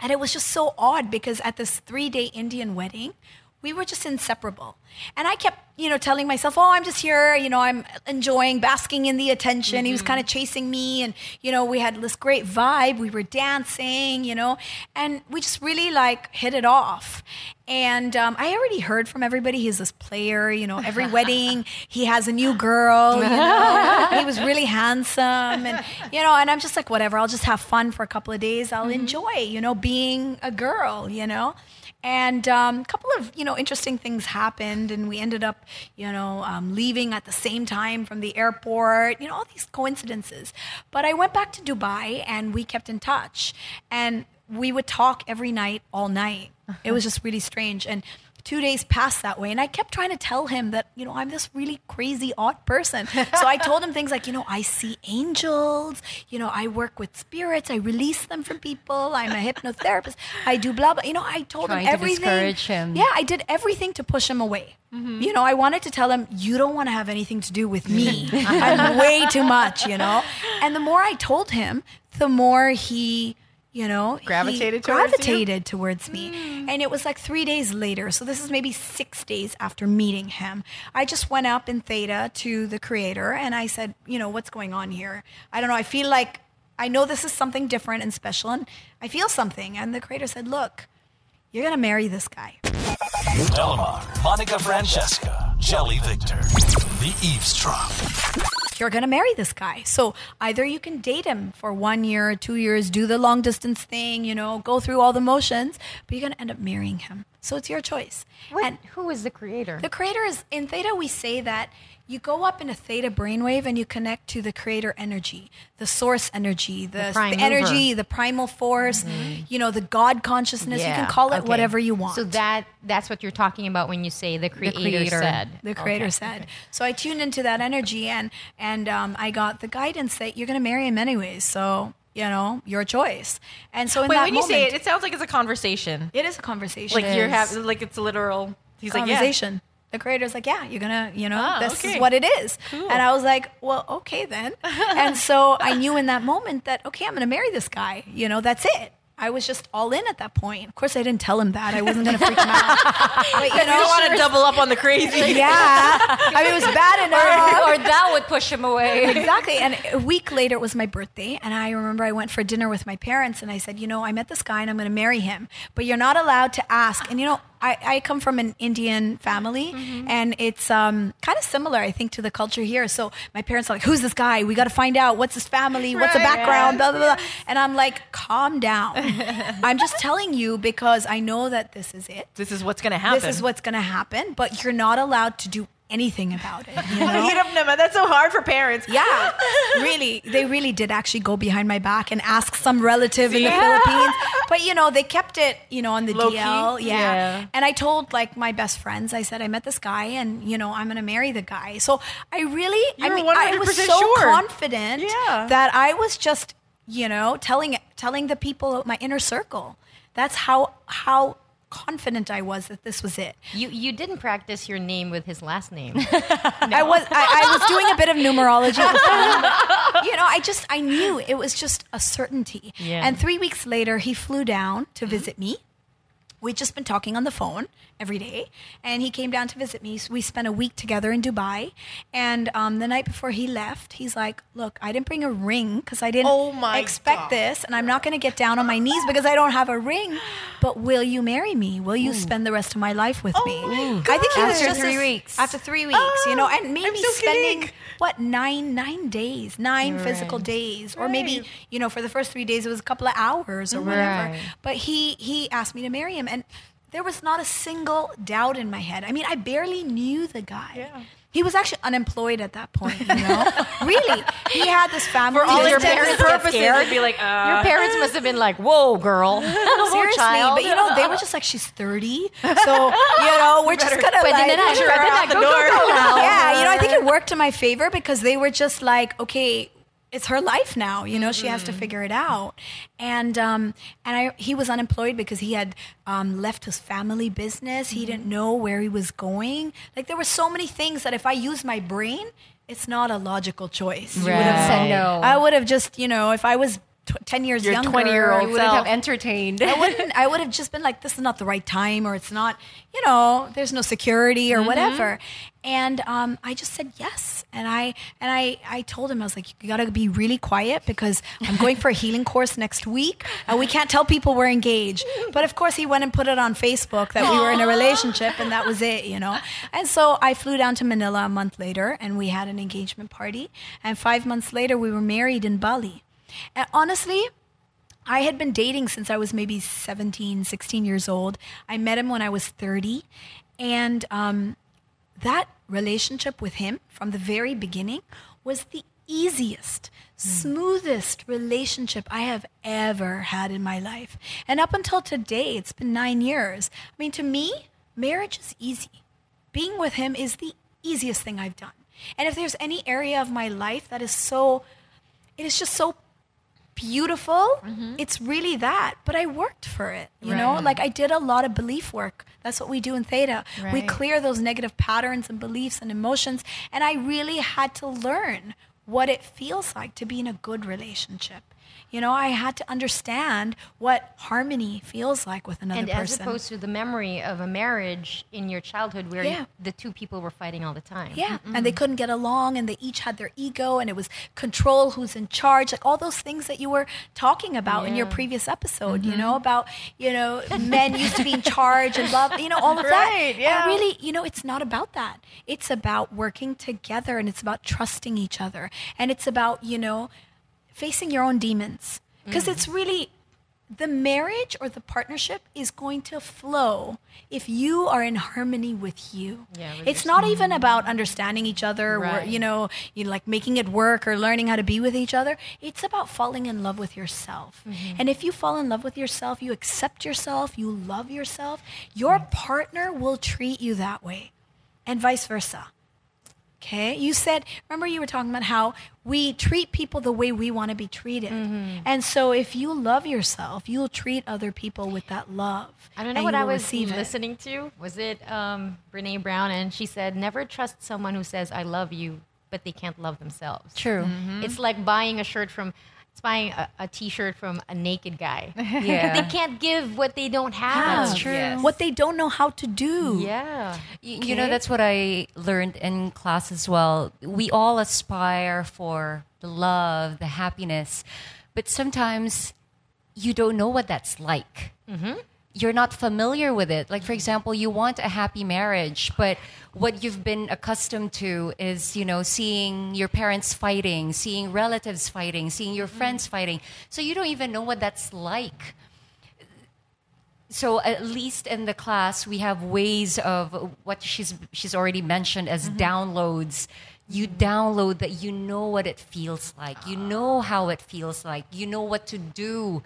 Speaker 4: and it was just so odd because at this three day Indian wedding, we were just inseparable. And I kept, you know, telling myself, oh, I'm just here, you know, I'm enjoying basking in the attention. He was kind of chasing me. And, you know, we had this great vibe. We were dancing, you know, and we just really like hit it off. And um, I already heard from everybody he's this player, you know, every wedding <laughs> he has a new girl, you know, <laughs> he was really handsome. And, you know, and I'm just like, whatever, I'll just have fun for a couple of days. I'll enjoy, you know, being a girl, you know. And um, a couple of you know interesting things happened, and we ended up you know um, leaving at the same time from the airport. You know all these coincidences. But I went back to Dubai, and we kept in touch, and we would talk every night, all night. It was just really strange, and. Two days passed that way, and I kept trying to tell him that you know I'm this really crazy odd person. So I told him things like you know I see angels, you know I work with spirits, I release them from people, I'm a hypnotherapist, I do blah blah. You know I told
Speaker 3: Trying
Speaker 4: him
Speaker 3: to
Speaker 4: everything.
Speaker 3: discourage him.
Speaker 4: Yeah, I did everything to push him away. Mm-hmm. You know, I wanted to tell him, you don't want to have anything to do with me. <laughs> I'm way too much, you know? And the more I told him, the more he, you know, he
Speaker 2: Gravitated towards you?
Speaker 4: towards me. Hmm. And it was like three days later. So this is maybe six days after meeting him. I just went up in Theta to the creator and I said, you know, what's going on here? I don't know. I feel like I know this is something different and special and I feel something. And the creator said, look, you're going to marry this guy.
Speaker 5: Delamar, Monica Francesca, Jelly Victor, The Eve's Drop.
Speaker 4: You're going to marry this guy. So either you can date him for one year or two years, do the long distance thing, you know, go through all the motions, but you're going to end up marrying him. So it's your choice.
Speaker 1: What,
Speaker 4: And
Speaker 1: who is the creator?
Speaker 4: the creator is in theta, we say that you go up in a theta brainwave and you connect to the creator energy, the source energy, the,
Speaker 1: The prime
Speaker 4: the energy, the primal force, you know, the God consciousness. You can call it
Speaker 1: okay.
Speaker 4: whatever you want.
Speaker 1: So that that's what you're talking about when you say the creator,
Speaker 3: creator.
Speaker 1: said.
Speaker 4: the creator
Speaker 1: Okay.
Speaker 4: said. So I tuned into that energy and and um, I got the guidance that you're going to marry him anyways. So you know your choice. And so in
Speaker 2: Wait,
Speaker 4: that
Speaker 2: when you say it, it sounds like it's a conversation.
Speaker 4: it is a conversation.
Speaker 2: Like you're having, like it's a literal. He's like, yeah.
Speaker 4: The creator's like, yeah, you're gonna, you know,
Speaker 2: Ah,
Speaker 4: this
Speaker 2: okay.
Speaker 4: is what it is. And I was like, well, okay then. <laughs> and so I knew in that moment that, okay, I'm gonna marry this guy. You know, that's it. I was just all in at that point. Of course, I didn't tell him that. I wasn't gonna freak him out. <laughs> But you
Speaker 2: You don't want to double up on the crazy. <laughs>
Speaker 4: yeah. I mean, it was bad enough.
Speaker 3: or that would push him away.
Speaker 4: exactly. And a week later, it was my birthday. And I remember I went for dinner with my parents and I said, you know, I met this guy and I'm going to marry him. But you're not allowed to ask. And, you know, I, I come from an Indian family and it's um, kind of similar, I think, to the culture here. So my parents are like, who's this guy? We got to find out. What's his family? What's the
Speaker 2: Right.
Speaker 4: background? Blah, blah, blah. And I'm like, calm down. <laughs> I'm just telling you because I know that this is it.
Speaker 2: This is what's gonna happen.
Speaker 4: This is what's going to happen. But you're not allowed to do anything about it. You <laughs> know?
Speaker 2: Heat up Nema. That's so hard for parents.
Speaker 4: Yeah, really. They really did actually go behind my back and ask some relative in the
Speaker 2: Yeah.
Speaker 4: Philippines. But you know, they kept it, you know, on the
Speaker 2: Low?
Speaker 4: DL. Yeah.
Speaker 2: Yeah.
Speaker 4: And I told like my best friends, I said, I met this guy and, you know, I'm going to marry the guy. So I really, I
Speaker 2: You were
Speaker 4: mean, I was
Speaker 2: 100%
Speaker 4: so
Speaker 2: sure.
Speaker 4: confident
Speaker 2: Yeah.
Speaker 4: that I was just, you know, telling telling the people my inner circle. That's how how confident I was that this was it.
Speaker 1: You you didn't practice your name with his last name. <laughs>
Speaker 4: I was I, I was doing a bit of numerology. at the time. <laughs> you know, I just I knew it was just a certainty.
Speaker 1: Yeah.
Speaker 4: And three weeks later, he flew down to visit me. We'd just been talking on the phone every day, and he came down to visit me. So we spent a week together in Dubai. And um, the night before he left, he's like, "Look, I didn't bring a ring because I didn't
Speaker 2: Oh
Speaker 4: expect
Speaker 2: God.
Speaker 4: this, and I'm not going to get down on my knees because I don't have a ring. But will you marry me? Will you spend the rest of my life with me?" I think he was
Speaker 3: After
Speaker 4: just
Speaker 3: three weeks.
Speaker 4: After three weeks, you know, and maybe
Speaker 2: so
Speaker 4: spending
Speaker 2: kidding.
Speaker 4: what nine nine days, nine physical
Speaker 1: Right.
Speaker 4: days, or maybe you know, for the first three days it was a couple of hours or whatever. But he he asked me to marry him, and there was not a single doubt in my head. I mean, I barely knew the guy. Yeah. He was actually unemployed at that point, you know. <laughs> really, he had this family.
Speaker 2: For all
Speaker 1: Your
Speaker 2: intents and
Speaker 1: parents get
Speaker 2: purposes,
Speaker 1: scared?
Speaker 2: it'd be like, uh,
Speaker 1: Your parents must have been like, "Whoa, girl, <laughs> <laughs>
Speaker 4: Seriously,
Speaker 1: child."
Speaker 4: but you know, they were just like, she's 30. So, you know, we're just gonna
Speaker 1: Pwede
Speaker 4: like,
Speaker 1: na na,
Speaker 2: push her
Speaker 1: pwede na,
Speaker 2: out the
Speaker 1: go, go,
Speaker 2: door.
Speaker 1: go now.
Speaker 4: yeah, you know, I think it worked in my favor because they were just like, okay, it's her life now. You know, she has to figure it out. And um, and I, he was unemployed because he had um, left his family business. He didn't know where he was going. Like there were so many things that if I used my brain, it's not a logical choice. You would have
Speaker 1: Right.
Speaker 4: said
Speaker 3: No.
Speaker 4: I would have just, you know, if I was tw- ten years
Speaker 2: Your
Speaker 4: younger,
Speaker 2: 20-year-old
Speaker 3: You wouldn't
Speaker 2: self.
Speaker 3: have <laughs> entertained.
Speaker 4: I wouldn't. I would have <laughs> just been like, "This is not the right time," or "It's not." You know, there's no security or whatever. And um, I just said yes, and I and I I told him I was like, "You got to be really quiet because I'm going for a healing course next week, and we can't tell people we're engaged." But of course, he went and put it on Facebook that we were in a relationship, and that was it, you know. And so I flew down to Manila a month later, and we had an engagement party. And five months later, we were married in Bali. And honestly, I had been dating since I was maybe 17, 16 years old. I met him when I was 30. And um, that relationship with him from the very beginning was the easiest, smoothest relationship I have ever had in my life. And up until today, it's been nine years. I mean, to me, marriage is easy. Being with him is the easiest thing I've done. And if there's any area of my life that is so, it is just so beautiful. Mm-hmm. It's really that. But I worked for it, you know? Like I did a lot of belief work. That's what we do in Theta. We clear those negative patterns and beliefs and emotions. And I really had to learn what it feels like to be in a good relationship. You know, I had to understand what harmony feels like with another person.
Speaker 1: and as opposed to the memory of a marriage in your childhood where
Speaker 4: Yeah.
Speaker 1: the two people were fighting all the time.
Speaker 4: Yeah, and they couldn't get along, and they each had their ego, and it was control, who's in charge, like all those things that you were talking about in your previous episode. You mm-hmm. know about you know men used to be in charge and love, you know all of that.
Speaker 2: Right,
Speaker 4: And
Speaker 2: yeah.
Speaker 4: really, you know, it's not about that. It's about working together, and it's about trusting each other, and it's about you know facing your own demons because it's really the marriage or the partnership is going to flow if you are in harmony with you.
Speaker 1: Yeah,
Speaker 4: it's not even about understanding each other, or, you know, you like making it work or learning how to be with each other. It's about falling in love with yourself. And if you fall in love with yourself, you accept yourself, you love yourself, your partner will treat you that way, and vice versa. Okay, you said, remember you were talking about how we treat people the way we want to be treated. Mm-hmm. And so if you love yourself, you'll treat other people with that love.
Speaker 1: I don't know what I was
Speaker 4: receive it.
Speaker 1: listening to. Was it um, Brene Brown? And she said, never trust someone who says, I love you, but they can't love themselves.
Speaker 3: True. Mm-hmm. Mm-hmm.
Speaker 1: It's like buying a shirt from, it's buying a, a t-shirt from a naked guy. <laughs>
Speaker 3: Yeah.
Speaker 1: they can't give what they don't have.
Speaker 3: That's true.
Speaker 2: Yes.
Speaker 4: What they don't know how to do.
Speaker 1: Yeah.
Speaker 3: Y- You know, that's what I learned in class as well. We all aspire for the love, the happiness, but sometimes you don't know what that's like. Mm-hmm. You're not familiar with it. Like, for mm-hmm. example, you want a happy marriage, but what you've been accustomed to is, you know, seeing your parents fighting, seeing relatives fighting, seeing your mm-hmm. friends fighting. So you don't even know what that's like. So at least in the class we have ways of what she's she's already mentioned as mm-hmm. downloads. You download that you know what it feels like. You ah. know how it feels like. You know what to do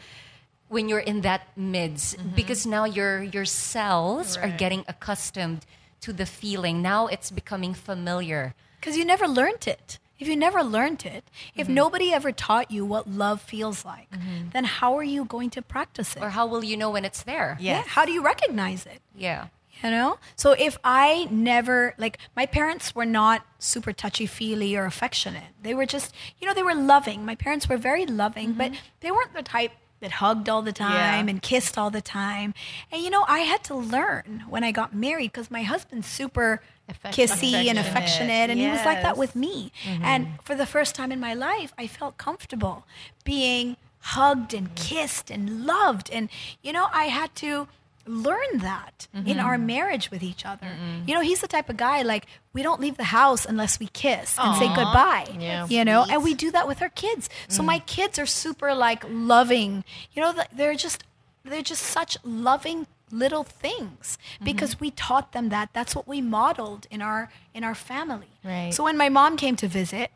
Speaker 3: when you're in that midst mm-hmm. because now your your cells are getting accustomed to the feeling now it's becoming familiar
Speaker 4: Because you never learned it. if you never learned it, if mm-hmm. nobody ever taught you what love feels like, mm-hmm. then how are you going to practice it?
Speaker 3: Or how will you know when it's there?
Speaker 2: Yeah.
Speaker 4: yeah, how do you recognize it?
Speaker 3: Yeah.
Speaker 4: You know? So if I never, like, my parents were not super touchy feely or affectionate. They were just, you know, they were loving. My parents were very loving, but they weren't the type that hugged all the time
Speaker 2: Yeah.
Speaker 4: and kissed all the time. And, you know, I had to learn when I got married because my husband's super
Speaker 1: Affec-
Speaker 4: kissy and
Speaker 2: Affectionate.
Speaker 4: affectionate, and he was like that with me. Mm-hmm. And for the first time in my life, I felt comfortable being hugged and kissed and loved. And, you know, I had to learn that in mm-hmm. our marriage with each other. You know, he's the type of guy like we don't leave the house unless we kiss and say goodbye.
Speaker 1: Yeah.
Speaker 4: You know, and we do that with our kids. So mm. my kids are super like loving. You know, they're just they're just such loving little things mm-hmm. because we taught them that that's what we modeled in our in our family.
Speaker 1: Right.
Speaker 4: So when my mom came to visit,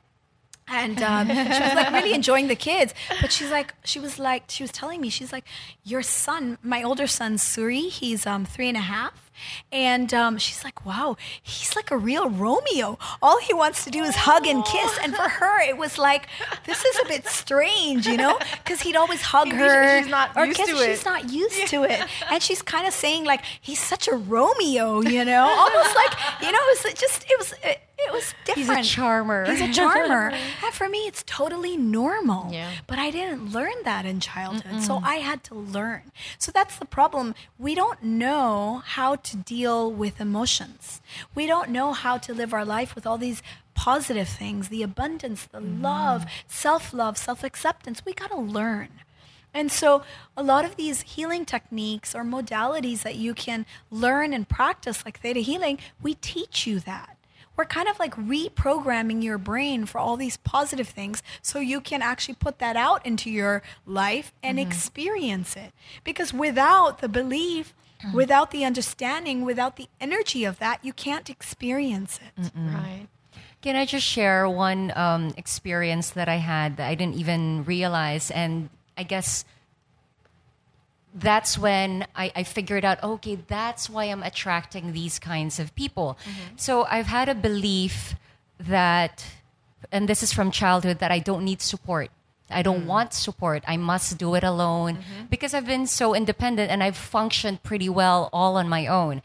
Speaker 4: and um, she was like really enjoying the kids. But she's like she was like she was telling me she's like your son my older son suri he's um, three and a half and um, she's like wow he's like a real romeo. All he wants to do is hug and kiss. And for her it was like this is a bit strange you know? Because he'd always <laughs> hug
Speaker 2: Maybe
Speaker 4: her
Speaker 2: she's not
Speaker 4: or
Speaker 2: used
Speaker 4: kiss
Speaker 2: to
Speaker 4: she's
Speaker 2: it.
Speaker 4: not used to it. <laughs> And she's kind of saying like he's such a romeo you know? Almost like you know it was just it was it, it was different He's a
Speaker 3: charmer.
Speaker 4: he's a charmer. <laughs> And for me it's totally normal.
Speaker 1: Yeah.
Speaker 4: but i didn't learn that in childhood. So i had to learn. So that's the problem. We don't know how to deal with emotions. We don't know how to live our life with all these positive things the abundance the mm. love self-love self-acceptance. We got to learn. And so, a lot of these healing techniques or modalities that you can learn and practice, like theta healing, we teach you that. We're kind of like reprogramming your brain for all these positive things so you can actually put that out into your life and mm-hmm. experience it. Because without the belief, without the understanding, without the energy of that, you can't experience it.
Speaker 1: Right.
Speaker 3: Can I just share one um, experience that I had that I didn't even realize? And I guess that's when I, I figured out okay, that's why I'm attracting these kinds of people. So I've had a belief that, and this is from childhood, that I don't need support. I don't mm. want support. I must do it alone mm-hmm. because I've been so independent and I've functioned pretty well all on my own.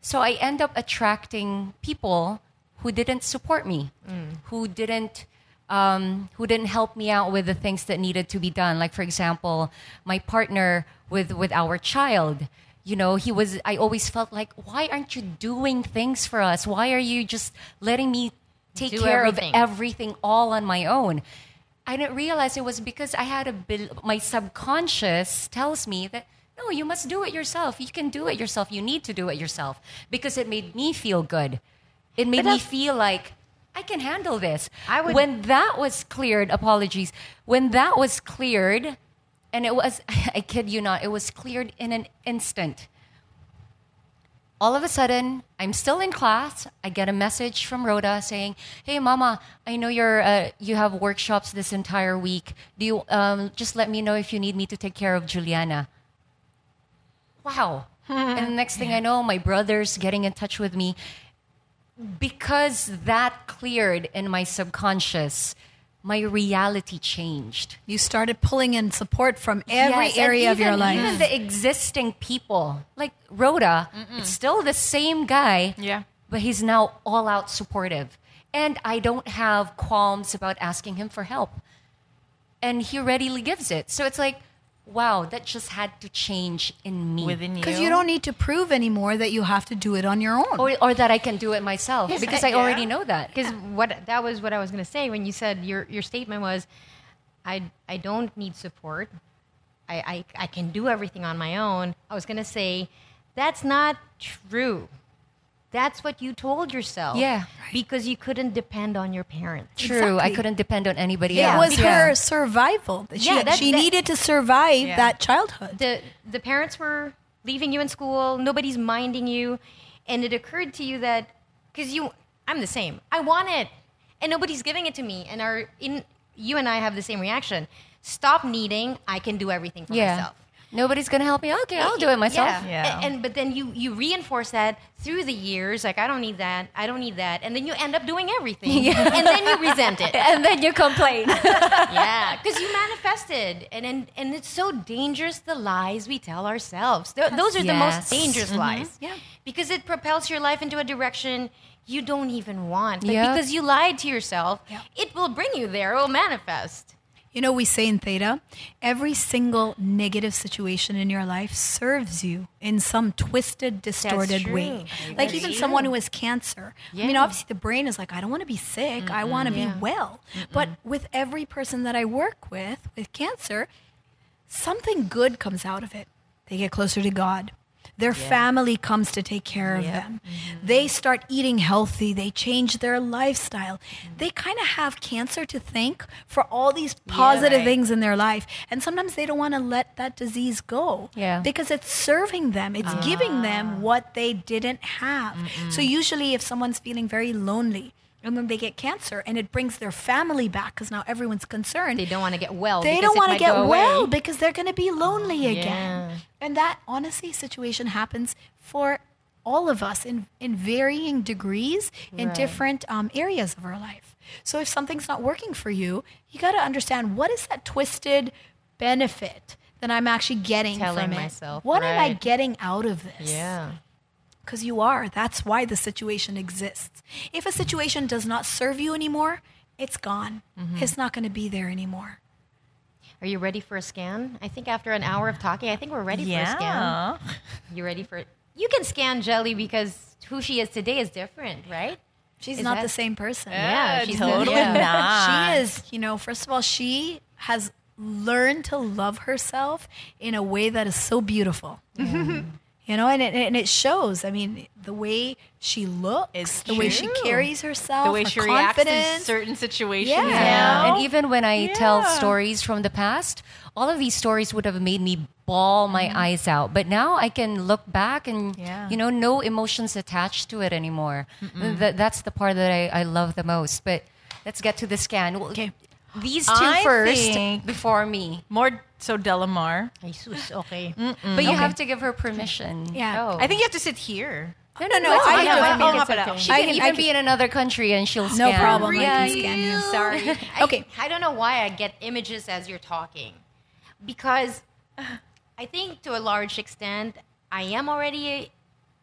Speaker 3: So I end up attracting people who didn't support me, mm. who didn't um, who didn't help me out with the things that needed to be done. Like for example, my partner with with our child. You know, he was. I always felt like, why aren't you doing things for us? Why are you just letting me take
Speaker 1: Do
Speaker 3: care
Speaker 1: everything.
Speaker 3: of everything all on my own? I didn't realize it was because I had a my subconscious tells me that no, you must do it yourself. You can do it yourself. You need to do it yourself because it made me feel good. It made me feel like I can handle this.
Speaker 1: I would-
Speaker 3: when that was cleared, apologies. When that was cleared, and it was <laughs> I kid you not, it was cleared in an instant. All of a sudden, I'm still in class. I get a message from Rhoda saying, "Hey, Mama, I know you're uh, you have workshops this entire week. Do you um, just let me know if you need me to take care of Juliana?" Wow! <laughs> and the next thing I know, my brother's getting in touch with me because that cleared in my subconscious. My reality changed.
Speaker 4: You started pulling in support from every
Speaker 3: Yes,
Speaker 4: area of your life.
Speaker 3: Even the existing people, like Rhoda, it's still the same guy.
Speaker 2: Yeah.
Speaker 3: But he's now all out supportive. And I don't have qualms about asking him for help. And he readily gives it. So it's like, wow, that just had to change in me.
Speaker 2: within you.
Speaker 4: Because you don't need to prove anymore that you have to do it on your own.
Speaker 3: or, or that I can do it myself because I
Speaker 2: Yeah.
Speaker 3: already know that.
Speaker 1: Because what that was what I was going to say when you said your your statement was, I I don't need support. I I, I can do everything on my own. I was going to say, that's not true. That's what you told yourself.
Speaker 3: Yeah.
Speaker 1: Because you couldn't depend on your parents.
Speaker 3: True, I couldn't depend on anybody
Speaker 4: it
Speaker 3: else.
Speaker 4: It was
Speaker 3: Yeah.
Speaker 4: her survival. She,
Speaker 1: Yeah, that-
Speaker 4: she
Speaker 1: that-
Speaker 4: needed to survive
Speaker 2: Yeah.
Speaker 4: that childhood.
Speaker 1: the the parents were leaving you in school nobody's minding you and it occurred to you that because you i'm the same i want it and nobody's giving it to me and our in you and i have the same reaction stop needing i can do everything for
Speaker 3: Yeah.
Speaker 1: myself
Speaker 3: Nobody's gonna help me. Okay, I'll do it myself.
Speaker 1: Yeah.
Speaker 2: Yeah.
Speaker 1: And, and but then you you reinforce that through the years. Like I don't need that. I don't need that. And then you end up doing everything. <laughs> And then you resent it. <laughs>
Speaker 3: And then you complain. <laughs>
Speaker 1: yeah, because you manifested, and, and and it's so dangerous the lies we tell ourselves. Th- those are the most dangerous mm-hmm. lies.
Speaker 4: Yeah.
Speaker 1: because it propels your life into a direction you don't even want. Like,
Speaker 3: Yeah.
Speaker 1: Because you lied to yourself,
Speaker 4: Yeah.
Speaker 1: it will bring you there. It will manifest.
Speaker 4: You know, we say in Theta, every single negative situation in your life serves you in some twisted, distorted way.
Speaker 1: That's
Speaker 4: Like even
Speaker 1: true.
Speaker 4: someone who has cancer. Yeah. I mean, obviously, the brain is like, I don't want to be sick. I want to be
Speaker 1: Yeah.
Speaker 4: well. But with every person that I work with with cancer, something good comes out of it. They get closer to God. Their family comes to take care of them. Mm-hmm. They start eating healthy. They change their lifestyle. Mm-hmm. They kind of have cancer to thank for all these positive
Speaker 1: right.
Speaker 4: things in their life. And sometimes they don't want to let that disease go.
Speaker 3: Yeah.
Speaker 4: Because it's serving them, it's giving them ah. what they didn't have. So, usually, if someone's feeling very lonely, and then they get cancer and it brings their family back because now everyone's concerned
Speaker 1: They don't want to get well.
Speaker 4: they don't want to get well
Speaker 1: away.
Speaker 4: because they're going to be lonely again.
Speaker 1: Yeah.
Speaker 4: And that honestly situation happens for all of us in, in varying degrees in
Speaker 1: Right.
Speaker 4: different um, areas of our life. So if something's not working for you, you got to understand what is that twisted benefit that I'm actually getting
Speaker 1: Telling
Speaker 4: from it?
Speaker 1: myself,
Speaker 4: what am I getting out of this?
Speaker 1: Yeah.
Speaker 4: Because you are. That's why the situation exists. If a situation does not serve you anymore, it's gone.
Speaker 1: Mm-hmm.
Speaker 4: It's not going to be there anymore.
Speaker 1: Are you ready for a scan? I think after an hour of talking, I think we're ready for a scan.
Speaker 2: Yeah.
Speaker 1: You ready for it? You can scan Jelly because who she is today is different, right?
Speaker 4: She's
Speaker 1: Is
Speaker 4: not
Speaker 1: that-
Speaker 4: the same person.
Speaker 1: Yeah, she's the-
Speaker 2: totally
Speaker 1: yeah.
Speaker 2: not.
Speaker 4: She is, you know, first of all, she has learned to love herself in a way that is so beautiful. You know, and it, and it shows. I mean, the way she looks,
Speaker 2: It's
Speaker 4: the way she carries herself,
Speaker 2: the way
Speaker 4: her
Speaker 2: she reacts
Speaker 4: confidence.
Speaker 2: in certain situations.
Speaker 4: Yeah.
Speaker 3: Yeah. And even when I tell stories from the past, all of these stories would have made me bawl my mm-hmm. eyes out. But now I can look back and,
Speaker 2: Yeah.
Speaker 3: you know, no emotions attached to it anymore. That, that's the part that I, I love the most. But let's get to the scan. Well,
Speaker 4: Okay.
Speaker 3: These two
Speaker 2: I
Speaker 3: first
Speaker 2: think-
Speaker 3: before me.
Speaker 2: more so Delamar.
Speaker 1: Ay, sus, okay. <laughs>
Speaker 3: But you have to give her permission.
Speaker 4: Yeah.
Speaker 1: Oh.
Speaker 2: I think you have to sit here.
Speaker 4: No, no, no.
Speaker 3: That's
Speaker 4: I
Speaker 3: fine.
Speaker 4: know.
Speaker 3: Yeah,
Speaker 4: I
Speaker 3: I
Speaker 4: mean,
Speaker 3: think
Speaker 1: it's okay.
Speaker 3: She
Speaker 4: I
Speaker 3: can
Speaker 4: can-
Speaker 3: even
Speaker 4: I can-
Speaker 3: be in another country and she'll
Speaker 4: No
Speaker 3: scan.
Speaker 4: problem. I can scan you.
Speaker 1: Sorry. <laughs>
Speaker 4: Okay.
Speaker 1: I don't know why I get images as you're talking. Because I think to a large extent, I am already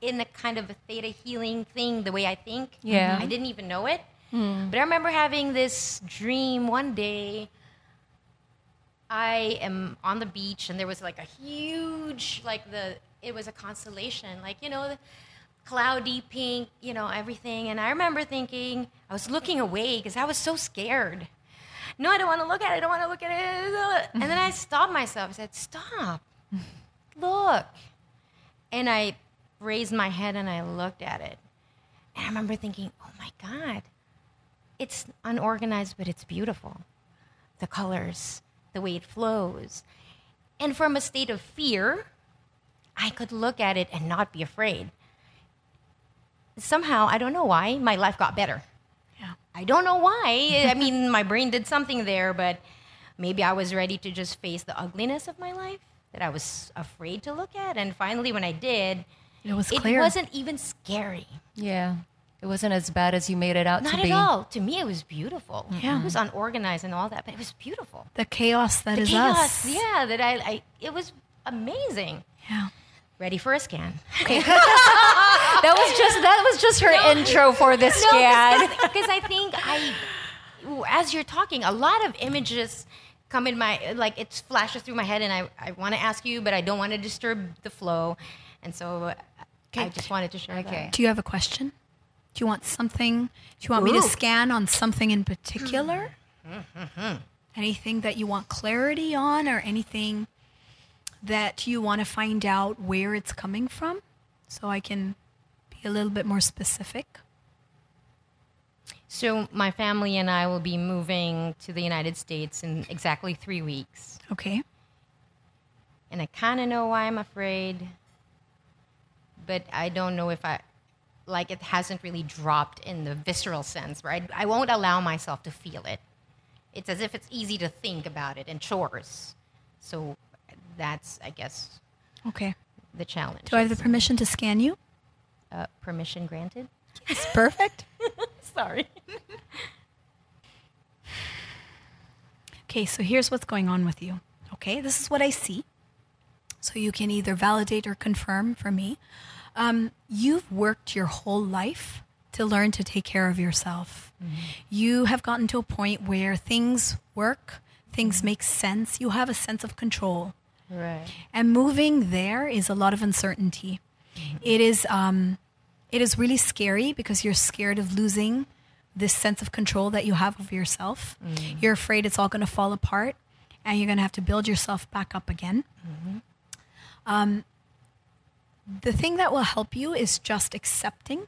Speaker 1: in a kind of a theta healing thing the way I think.
Speaker 3: Yeah.
Speaker 1: I didn't even know it. Hmm. But I remember having this dream one day. I am on the beach and there was like a huge, like the, it was a constellation, like, you know, cloudy pink, you know, everything. And I remember thinking, I was looking away because I was so scared. No, I don't want to look at it. I don't want to look at it. And then I stopped myself. I said, Stop. Look. And I raised my head and I looked at it. And I remember thinking, Oh my God. It's unorganized, but it's beautiful. The colors, the way it flows. And from a state of fear, I could look at it and not be afraid. Somehow, I don't know why, my life got better.
Speaker 4: Yeah.
Speaker 1: I don't know why. I mean, <laughs> my brain did something there, but maybe I was ready to just face the ugliness of my life that I was afraid to look at. And finally, when I did,
Speaker 4: It was
Speaker 1: it wasn't even scary.
Speaker 3: Yeah. It wasn't as bad as you made it out
Speaker 1: Not
Speaker 3: to be.
Speaker 1: Not at all. To me, it was beautiful.
Speaker 4: Yeah.
Speaker 1: It was unorganized and all that, but it was beautiful.
Speaker 4: the chaos that
Speaker 1: The
Speaker 4: is
Speaker 1: chaos,
Speaker 4: us.
Speaker 1: yeah, that I, I, it was amazing.
Speaker 4: Yeah.
Speaker 1: Ready for a scan. Okay. <laughs>
Speaker 3: That was just that was just her intro for the scan.
Speaker 1: because I think I, as you're talking, a lot of images come in my like it flashes through my head, and I, I want to ask you, but I don't want to disturb the flow, and so uh, I just wanted to share.
Speaker 3: Okay.
Speaker 4: Do you have a question? Do you want something? Do you want me to scan on something in particular? <laughs> anything that you want clarity on, or anything that you want to find out where it's coming from, so I can be a little bit more specific?
Speaker 1: So my family and I will be moving to the United States in exactly three weeks,
Speaker 4: Okay.
Speaker 1: and I kind of know why I'm afraid, but I don't know if I. Like it hasn't really dropped in the visceral sense, right? I won't allow myself to feel it. It's as if it's easy to think about it and chores. So that's, I guess,
Speaker 4: Okay.
Speaker 1: the challenge.
Speaker 4: Do I have the permission to scan you?
Speaker 1: uh, permission granted?
Speaker 4: It's perfect. <laughs>
Speaker 1: Sorry.
Speaker 4: Okay, so here's what's going on with you. Okay, this is what I see. So you can either validate or confirm for me. Um, you've worked your whole life to learn to take care of yourself. You have gotten to a point where things work, things make sense, you have a sense of control.
Speaker 1: Right.
Speaker 4: And moving there is a lot of uncertainty. It is um, it is really scary because you're scared of losing this sense of control that you have over yourself. You're afraid it's all going to fall apart, and you're going to have to build yourself back up again. Um, the thing that will help you is just accepting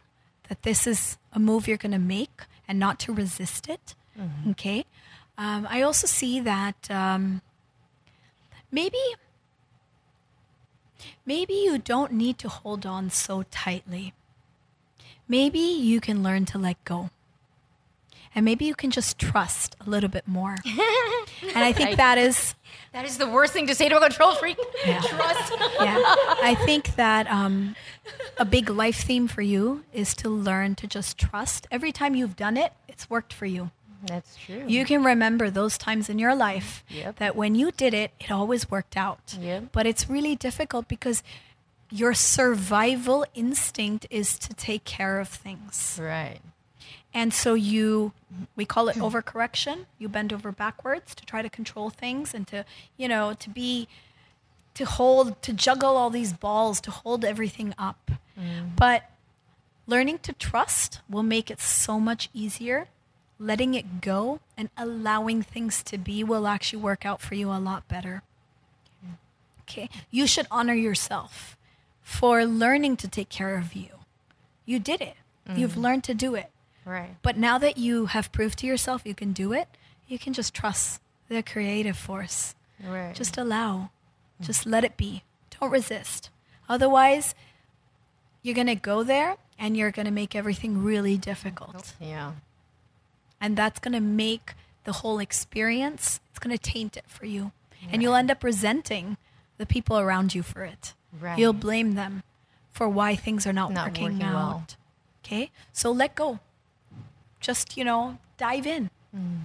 Speaker 4: that this is a move you're going to make and not to resist it. Okay. Um, I also see that um, maybe maybe you don't need to hold on so tightly. Maybe you can learn to let go. And maybe you can just trust a little bit more. <laughs> and I think that is
Speaker 1: That is the worst thing to say to a control freak.
Speaker 4: Yeah. <laughs>
Speaker 1: Trust.
Speaker 4: yeah. I think that um, a big life theme for you is to learn to just trust. Every time you've done it, it's worked for you.
Speaker 1: That's true.
Speaker 4: You can remember those times in your life
Speaker 1: Yep.
Speaker 4: that when you did it, it always worked out.
Speaker 1: Yep.
Speaker 4: But it's really difficult because your survival instinct is to take care of things.
Speaker 1: right.
Speaker 4: And so you, we call it hmm. overcorrection. You bend over backwards to try to control things and to, you know, to be, to hold, to juggle all these balls, to hold everything up. Mm. But learning to trust will make it so much easier. Letting it go and allowing things to be will actually work out for you a lot better. Okay. You should honor yourself for learning to take care of you. You did it. You've mm. learned to do it.
Speaker 1: Right.
Speaker 4: But now that you have proved to yourself you can do it, you can just trust the creative force.
Speaker 1: Right.
Speaker 4: Just allow. Just let it be. Don't resist. Otherwise, you're going to go there and you're going to make everything really difficult.
Speaker 1: yeah.
Speaker 4: And that's going to make the whole experience, it's going to taint it for you. And you'll end up resenting the people around you for it.
Speaker 1: Right.
Speaker 4: You'll blame them for why things are not,
Speaker 1: Not
Speaker 4: working,
Speaker 1: working
Speaker 4: out.
Speaker 1: well.
Speaker 4: Okay? So let go. Just, you know, dive in. Mm.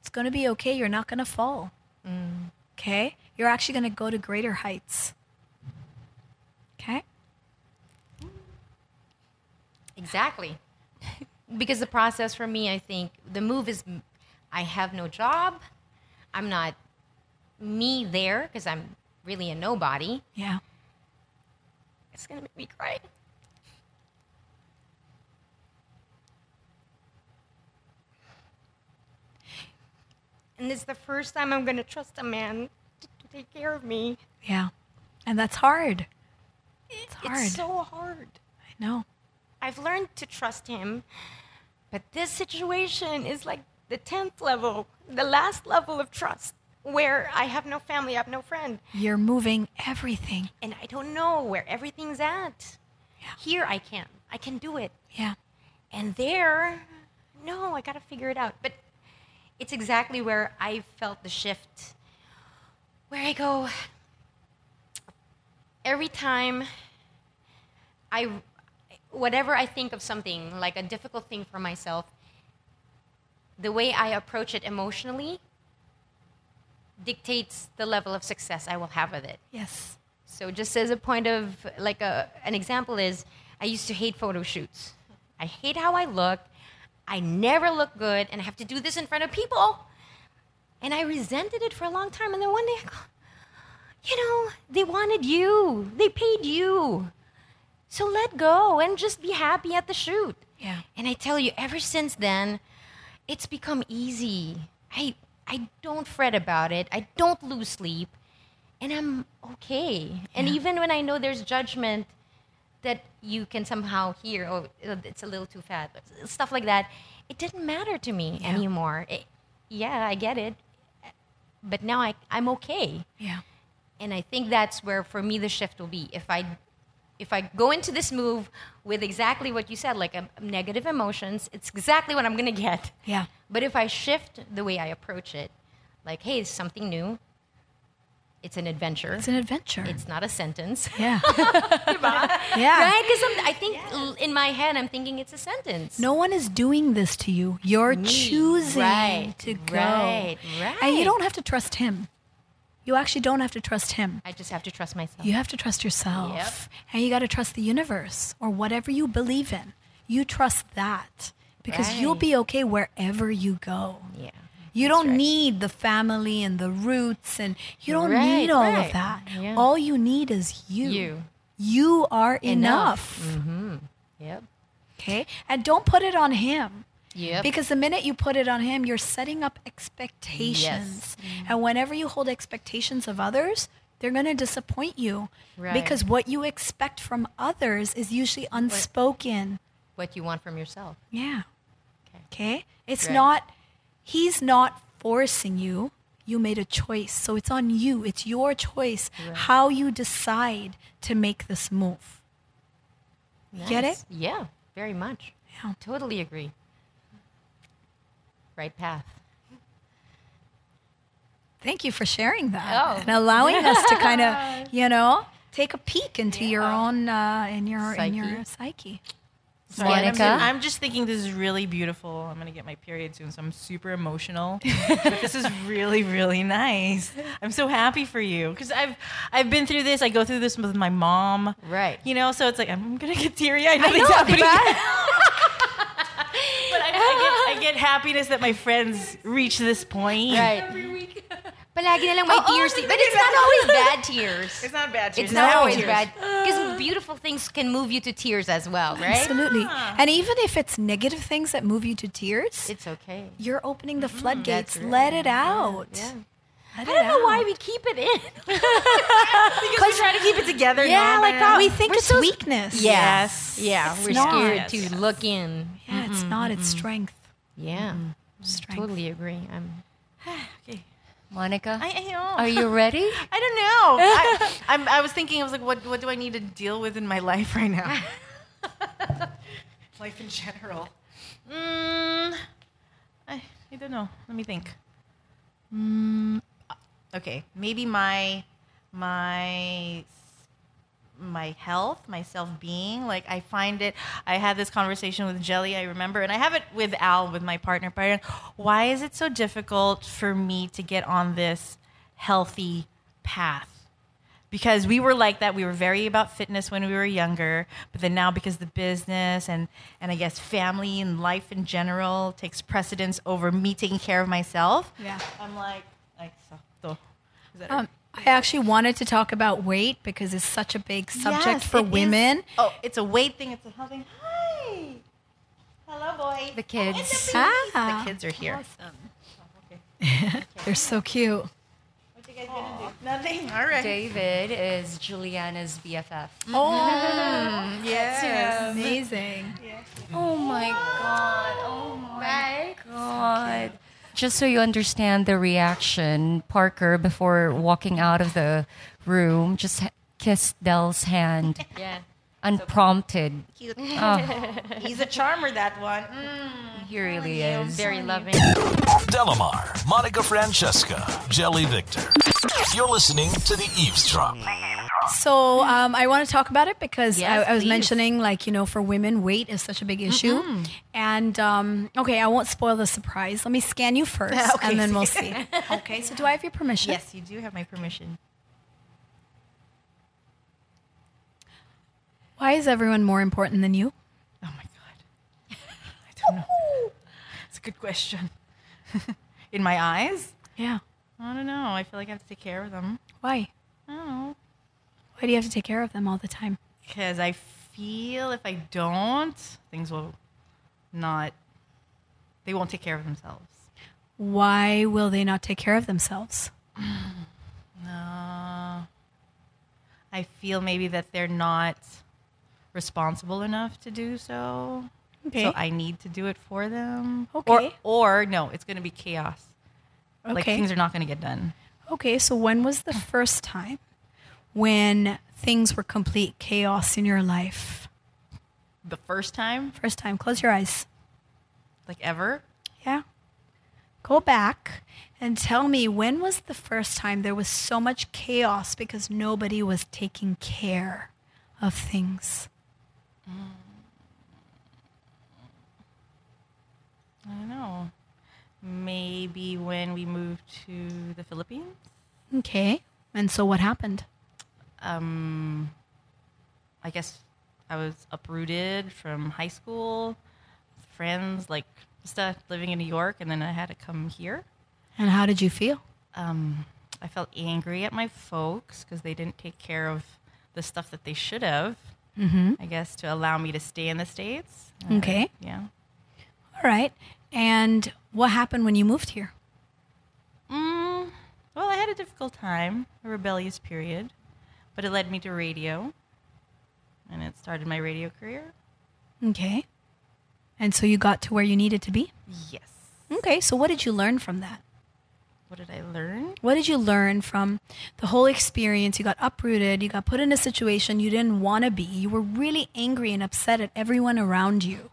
Speaker 4: It's going to be okay. You're not going to fall. Mm. Okay? You're actually going to go to greater heights. Okay?
Speaker 1: Exactly. because the process for me, I think the move is I have no job. I'm not me there because I'm really a nobody.
Speaker 4: Yeah.
Speaker 1: It's going to make me cry. And it's the first time I'm going to trust a man to, to take care of me.
Speaker 4: Yeah. And that's hard. It's hard.
Speaker 1: It's so hard.
Speaker 4: I know.
Speaker 1: I've learned to trust him, but this situation is like the 10th level, the last level of trust, where I have no family, I have no friend,
Speaker 4: You're moving everything.
Speaker 1: and I don't know where everything's at.
Speaker 4: Yeah.
Speaker 1: Here I can. I can do it.
Speaker 4: Yeah.
Speaker 1: And there, no, I got to figure it out. But it's exactly where I felt the shift, where I go, every time I, whatever I think of something, like a difficult thing for myself, the way I approach it emotionally dictates the level of success I will have with it.
Speaker 4: Yes.
Speaker 1: So just as a point of like a, an example is I used to hate photo shoots. I hate how I look. I never look good and I have to do this in front of people. And I resented it for a long time and then one day I go, you know, they wanted you. They paid you. So let go and just be happy at the shoot.
Speaker 4: Yeah.
Speaker 1: And I tell you, ever since then, it's become easy. I I don't fret about it. I don't lose sleep, and I'm okay. And
Speaker 4: Yeah.
Speaker 1: even when I know there's judgment that you can somehow hear, oh, it's a little too fat, stuff like that, it didn't matter to me
Speaker 4: Yeah.
Speaker 1: anymore. It- yeah, I get it, but now I I'm okay
Speaker 4: Yeah.
Speaker 1: and I think that's where for me the shift will be. If I if I go into this move with exactly what you said, like um, negative emotions, it's exactly what I'm gonna get.
Speaker 4: Yeah.
Speaker 1: But if I shift the way I approach it, like, hey, it's something new. It's an adventure.
Speaker 4: It's an adventure.
Speaker 1: It's not a sentence. <laughs>
Speaker 4: yeah. <laughs> yeah.
Speaker 1: Right? Because I think l- in my head, I'm thinking it's a sentence.
Speaker 4: No one is doing this to you. You're
Speaker 1: Me.
Speaker 4: choosing
Speaker 1: Right,
Speaker 4: to go.
Speaker 1: right,
Speaker 4: And you don't have to trust him. You actually don't have to trust him.
Speaker 1: I just have to trust myself.
Speaker 4: You have to trust yourself.
Speaker 1: Yep.
Speaker 4: And you got to trust the universe or whatever you believe in. You trust that because you'll be okay wherever you go.
Speaker 1: Yeah.
Speaker 4: You don't
Speaker 1: right.
Speaker 4: need the family and the roots and you don't
Speaker 1: Right,
Speaker 4: need all of that.
Speaker 1: Yeah.
Speaker 4: All you need is you.
Speaker 1: You.
Speaker 4: You are enough.
Speaker 1: Enough. Mm-hmm. Yep.
Speaker 4: Okay? And don't put it on him.
Speaker 1: Yep.
Speaker 4: Because the minute you put it on him, you're setting up expectations. Yes. Mm-hmm. And whenever you hold expectations of others, they're going to disappoint you.
Speaker 1: Right.
Speaker 4: Because what you expect from others is usually unspoken.
Speaker 1: what you want from yourself.
Speaker 4: Yeah.
Speaker 1: Okay.
Speaker 4: Okay? It's
Speaker 1: Right.
Speaker 4: not, he's not forcing you. You made a choice. So it's on you. It's your choice how you decide to make this move. Get it?
Speaker 1: Yeah, very much.
Speaker 4: Yeah.
Speaker 1: Totally agree. Right path.
Speaker 4: Thank you for sharing that
Speaker 1: Oh.
Speaker 4: and allowing us to kind of, <laughs> you know, take a peek into your own uh, in your in your psyche.
Speaker 2: Sorry, I'm,
Speaker 3: Monica?
Speaker 2: I'm just thinking this is really beautiful. I'm gonna get my period soon, so I'm super emotional. <laughs> but this is really, really nice. I'm so happy for you because I've I've been through this. I go through this with my mom.
Speaker 1: Right.
Speaker 2: You know, so it's like I'm gonna get teary. I know it's happening. but I, I, get, I <laughs> get happiness that my friends reach this point.
Speaker 1: Right. <laughs> Palagi na lang may tears. but it's not always bad tears.
Speaker 2: It's not bad. Tears.
Speaker 1: It's not
Speaker 2: happy
Speaker 1: always
Speaker 2: tears.
Speaker 1: bad. Because ah. beautiful things can move you to tears as well, right?
Speaker 4: Absolutely. Ah. And even if it's negative things that move you to tears,
Speaker 1: It's okay.
Speaker 4: you're opening the floodgates.
Speaker 1: That's right.
Speaker 4: Let it out.
Speaker 1: Yeah.
Speaker 4: Let
Speaker 1: I
Speaker 4: it
Speaker 1: don't know
Speaker 4: out.
Speaker 1: why we keep it in. <laughs>
Speaker 2: Because we try to keep it together.
Speaker 1: Yeah,
Speaker 2: no,
Speaker 1: like that.
Speaker 4: Oh, we think
Speaker 1: We're
Speaker 4: it's
Speaker 1: so-
Speaker 4: weakness.
Speaker 2: Yes.
Speaker 1: Yeah,
Speaker 4: It's
Speaker 1: we're
Speaker 4: not.
Speaker 1: scared
Speaker 2: Yes.
Speaker 1: to look in.
Speaker 4: Yeah, it's not. It's strength.
Speaker 1: Yeah.
Speaker 4: Strength.
Speaker 1: Totally agree. I'm <sighs> <sighs>
Speaker 2: Okay.
Speaker 3: Monica,
Speaker 2: I, I know.
Speaker 3: are you ready? <laughs>
Speaker 2: I don't know. I, <laughs> I'm, I was thinking, I was like, what, what do I need to deal with in my life right now? <laughs> life in general. Mm, I, I don't know. Let me think. Mm, okay, maybe my my my health, my self being. Like I find it. I had this conversation with Jelly. I remember, and I have it with Al, with my partner. Partner, why is it so difficult for me to get on this healthy path? Because we were like that. We were very about fitness when we were younger, but then now because the business and and I guess family and life in general takes precedence over me taking care of myself.
Speaker 4: Yeah.
Speaker 2: I'm like, like so. so- is that
Speaker 4: Um, I actually wanted to talk about weight because it's such a big subject
Speaker 2: Yes,
Speaker 4: for
Speaker 2: it is.
Speaker 4: women.
Speaker 2: Oh, it's a weight thing. It's a health thing. Hi. Hello, boys.
Speaker 3: The kids.
Speaker 2: Oh, and the,
Speaker 4: Ah.
Speaker 2: the kids are here. Awesome. <laughs>
Speaker 4: They're so cute.
Speaker 2: What you guys gonna do? Nothing. All right.
Speaker 3: David is Juliana's BFF. <laughs>
Speaker 2: Oh, <laughs> yes.
Speaker 4: Amazing.
Speaker 3: Oh my god. Oh my god. Just so you understand the reaction, Parker, before walking out of the room, just kissed Dell's hand
Speaker 1: yeah.
Speaker 3: Unprompted.
Speaker 2: Cute.
Speaker 3: Oh, <laughs>
Speaker 2: He's a charmer, that one. Mm.
Speaker 3: he really is.
Speaker 1: Very loving.
Speaker 5: Delamar, Monica Francesca, Jelly Victor. You're listening to the Eve's Drop.
Speaker 4: So um, I want to talk about it because
Speaker 1: Yes,
Speaker 4: I, I was
Speaker 1: please.
Speaker 4: mentioning, like you know, for women, weight is such a big issue. And um, okay, I won't spoil the surprise. Let me scan you first, <laughs>
Speaker 2: Okay.
Speaker 4: and then we'll see. <laughs> okay. So do I have your permission?
Speaker 2: Yes, you do have my permission.
Speaker 4: Why is everyone more important than you?
Speaker 2: Oh my god. I don't know. <laughs> It's a good question. <laughs> In my eyes?
Speaker 4: Yeah.
Speaker 2: I don't know. I feel like I have to take care of them.
Speaker 4: Why?
Speaker 2: I don't know.
Speaker 4: Why do you have to take care of them all the time?
Speaker 2: Because I feel if I don't, things will not, they won't take care of themselves.
Speaker 4: Why will they not take care of themselves? <sighs>
Speaker 2: Uh, I feel maybe that they're not responsible enough to do so.
Speaker 4: Okay.
Speaker 2: So I need to do it for them.
Speaker 4: Okay.
Speaker 2: Or, or no, it's going to be chaos. Like
Speaker 4: Okay.
Speaker 2: things are not going to get done.
Speaker 4: Okay, so when was the first time when things were complete chaos in your life?
Speaker 2: The first time,
Speaker 4: First time, close your eyes.
Speaker 2: like ever.
Speaker 4: Yeah. Go back And tell me, when was the first time there was so much chaos because nobody was taking care of things?
Speaker 2: I don't know. Maybe when we moved to the Philippines.
Speaker 4: Okay. And so what happened?
Speaker 2: Um, I guess I was uprooted from high school, friends, like stuff, living in New York, and then I had to come here.
Speaker 4: And how did you feel?
Speaker 2: Um, I felt angry at my folks because they didn't take care of the stuff that they should have.
Speaker 4: Mm-hmm.
Speaker 2: I guess to allow me to stay in the states. Uh,
Speaker 4: Okay.
Speaker 2: yeah.
Speaker 4: All right. And what happened when you moved here?
Speaker 2: Mm, well, I had a difficult time, a rebellious period, but it led me to radio, and it started my radio career.
Speaker 4: Okay. And so you got to where you needed to be?
Speaker 2: Yes.
Speaker 4: Okay. So what did you learn from that?
Speaker 2: What did I learn?
Speaker 4: What did you learn from the whole experience? You got uprooted, you got put in a situation you didn't want to be. You were really angry and upset at everyone around you.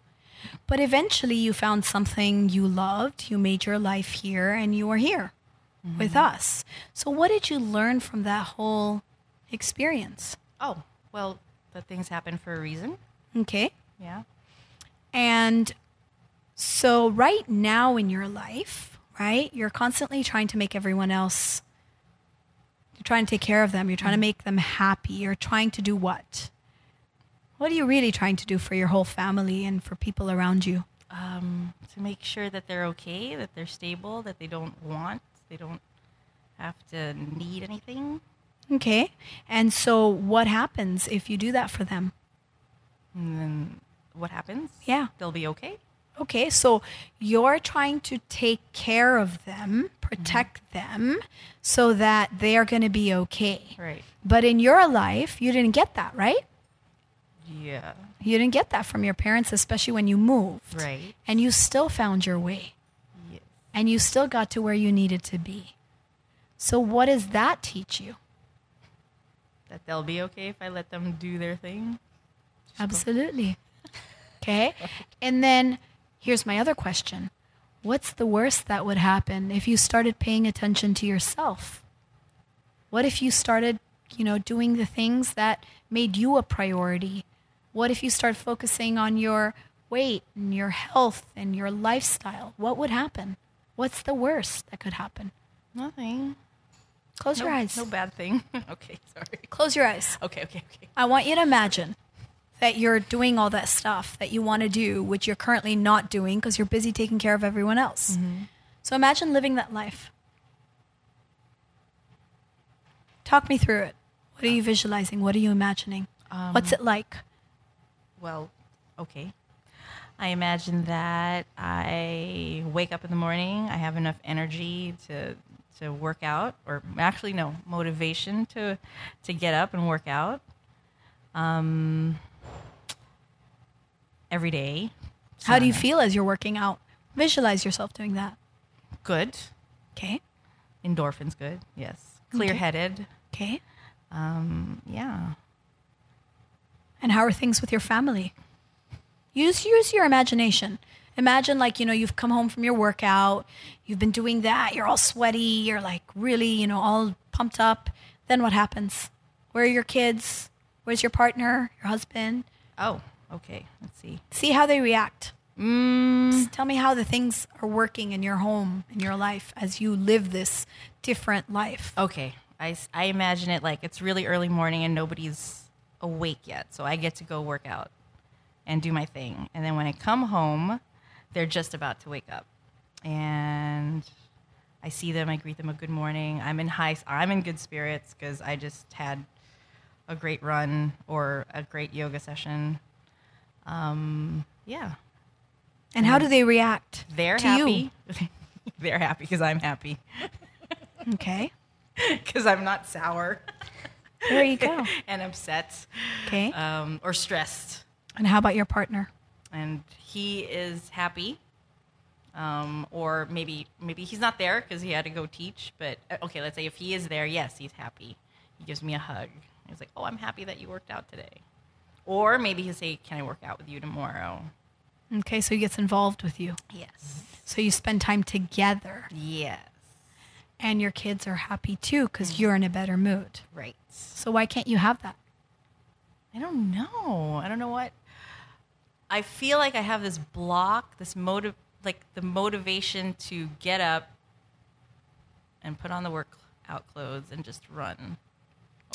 Speaker 4: But eventually you found something you loved, you made your life here, and you are here mm-hmm. with us. So, what did you learn from that whole experience?
Speaker 2: Oh, well, that things happen for a reason.
Speaker 4: Okay.
Speaker 2: Yeah.
Speaker 4: And so, right now in your life, right, you're constantly trying to make everyone else, you're trying to take care of them, you're trying to make them happy, you're trying to do what? What are you really trying to do for your whole family and for people around you?
Speaker 2: Um, to make sure that they're okay, that they're stable, that they don't want, they don't have to need anything.
Speaker 4: Okay. And so, what happens if you do that for them?
Speaker 2: And then what happens?
Speaker 4: Yeah.
Speaker 2: They'll be okay.
Speaker 4: Okay, so you're trying to take care of them, protect mm-hmm. them, so that they are going to be okay.
Speaker 2: Right.
Speaker 4: But in your life, you didn't get that, right?
Speaker 2: Yeah.
Speaker 4: You didn't get that from your parents, especially when you moved.
Speaker 2: Right.
Speaker 4: And you still found your way.
Speaker 2: Yes.
Speaker 4: And you still got to where you needed to be. So, what does that teach you?
Speaker 2: That they'll be okay if I let them do their thing.
Speaker 4: Absolutely. <laughs> Okay. And then here's my other question What's the worst that would happen if you started paying attention to yourself? What if you started, you know, doing the things that made you a priority? What if you start focusing on your weight and your health and your lifestyle? What would happen? What's the worst that could happen?
Speaker 2: Nothing.
Speaker 4: Close
Speaker 2: no,
Speaker 4: your eyes.
Speaker 2: No bad thing. <laughs> okay, sorry.
Speaker 4: Close your eyes.
Speaker 2: Okay, okay, okay.
Speaker 4: I want you to imagine that you're doing all that stuff that you want to do, which you're currently not doing because you're busy taking care of everyone else. So imagine living that life. Talk me through it. What are you visualizing? What are you imagining? What's it like?
Speaker 2: Well, okay. I imagine that I wake up in the morning. I have enough energy to to work out, or actually no motivation to to get up and work out. Um, every day.
Speaker 4: How do you feel as you're working out? Visualize yourself doing that.
Speaker 2: Good.
Speaker 4: Okay.
Speaker 2: Endorphins, good. Yes. Clear headed.
Speaker 4: Okay.
Speaker 2: Um, yeah.
Speaker 4: And how are things with your family? Use use your imagination. Imagine like, you know, you've come home from your workout, you've been doing that, you're all sweaty, you're like really, you know, all pumped up. Then what happens? Where are your kids? Where's your partner, your husband?
Speaker 2: Oh, okay. Let's see.
Speaker 4: See how they react.
Speaker 2: Mm,
Speaker 4: tell me how the things are working in your home, in your life as you live this different life.
Speaker 2: Okay. I, I imagine it like it's really early morning and nobody's awake yet. So I get to go work out and do my thing. And then when I come home, they're just about to wake up. And I see them, I greet them a good morning. I'm in high I'm in good spirits because I just had a great run or a great yoga session. Um, yeah.
Speaker 4: And how do they react?
Speaker 2: They're
Speaker 4: to
Speaker 2: happy. <laughs> they're happy because I'm happy. <laughs>
Speaker 4: Okay.
Speaker 2: Because I'm not sour.
Speaker 4: There you go. <laughs>
Speaker 2: and upset
Speaker 4: Okay.
Speaker 2: um, or stressed.
Speaker 4: And how about your partner?
Speaker 2: And he is happy. Um, or maybe maybe he's not there because he had to go teach. But uh, okay, let's say if he is there, yes, he's happy. He gives me a hug. He's like, "Oh, I'm happy that you worked out today." Or maybe he'll say, "Can I work out with you tomorrow?"
Speaker 4: Okay, so he gets involved with you.
Speaker 2: Yes.
Speaker 4: So you spend time together.
Speaker 2: Yes.
Speaker 4: and your kids are happy too because mm. you're in a better mood.
Speaker 2: Right.
Speaker 4: So why can't you have that?
Speaker 2: I don't know. I don't know what. I feel like I have this block, this motive, like the motivation to get up and put on the workout clothes and just run.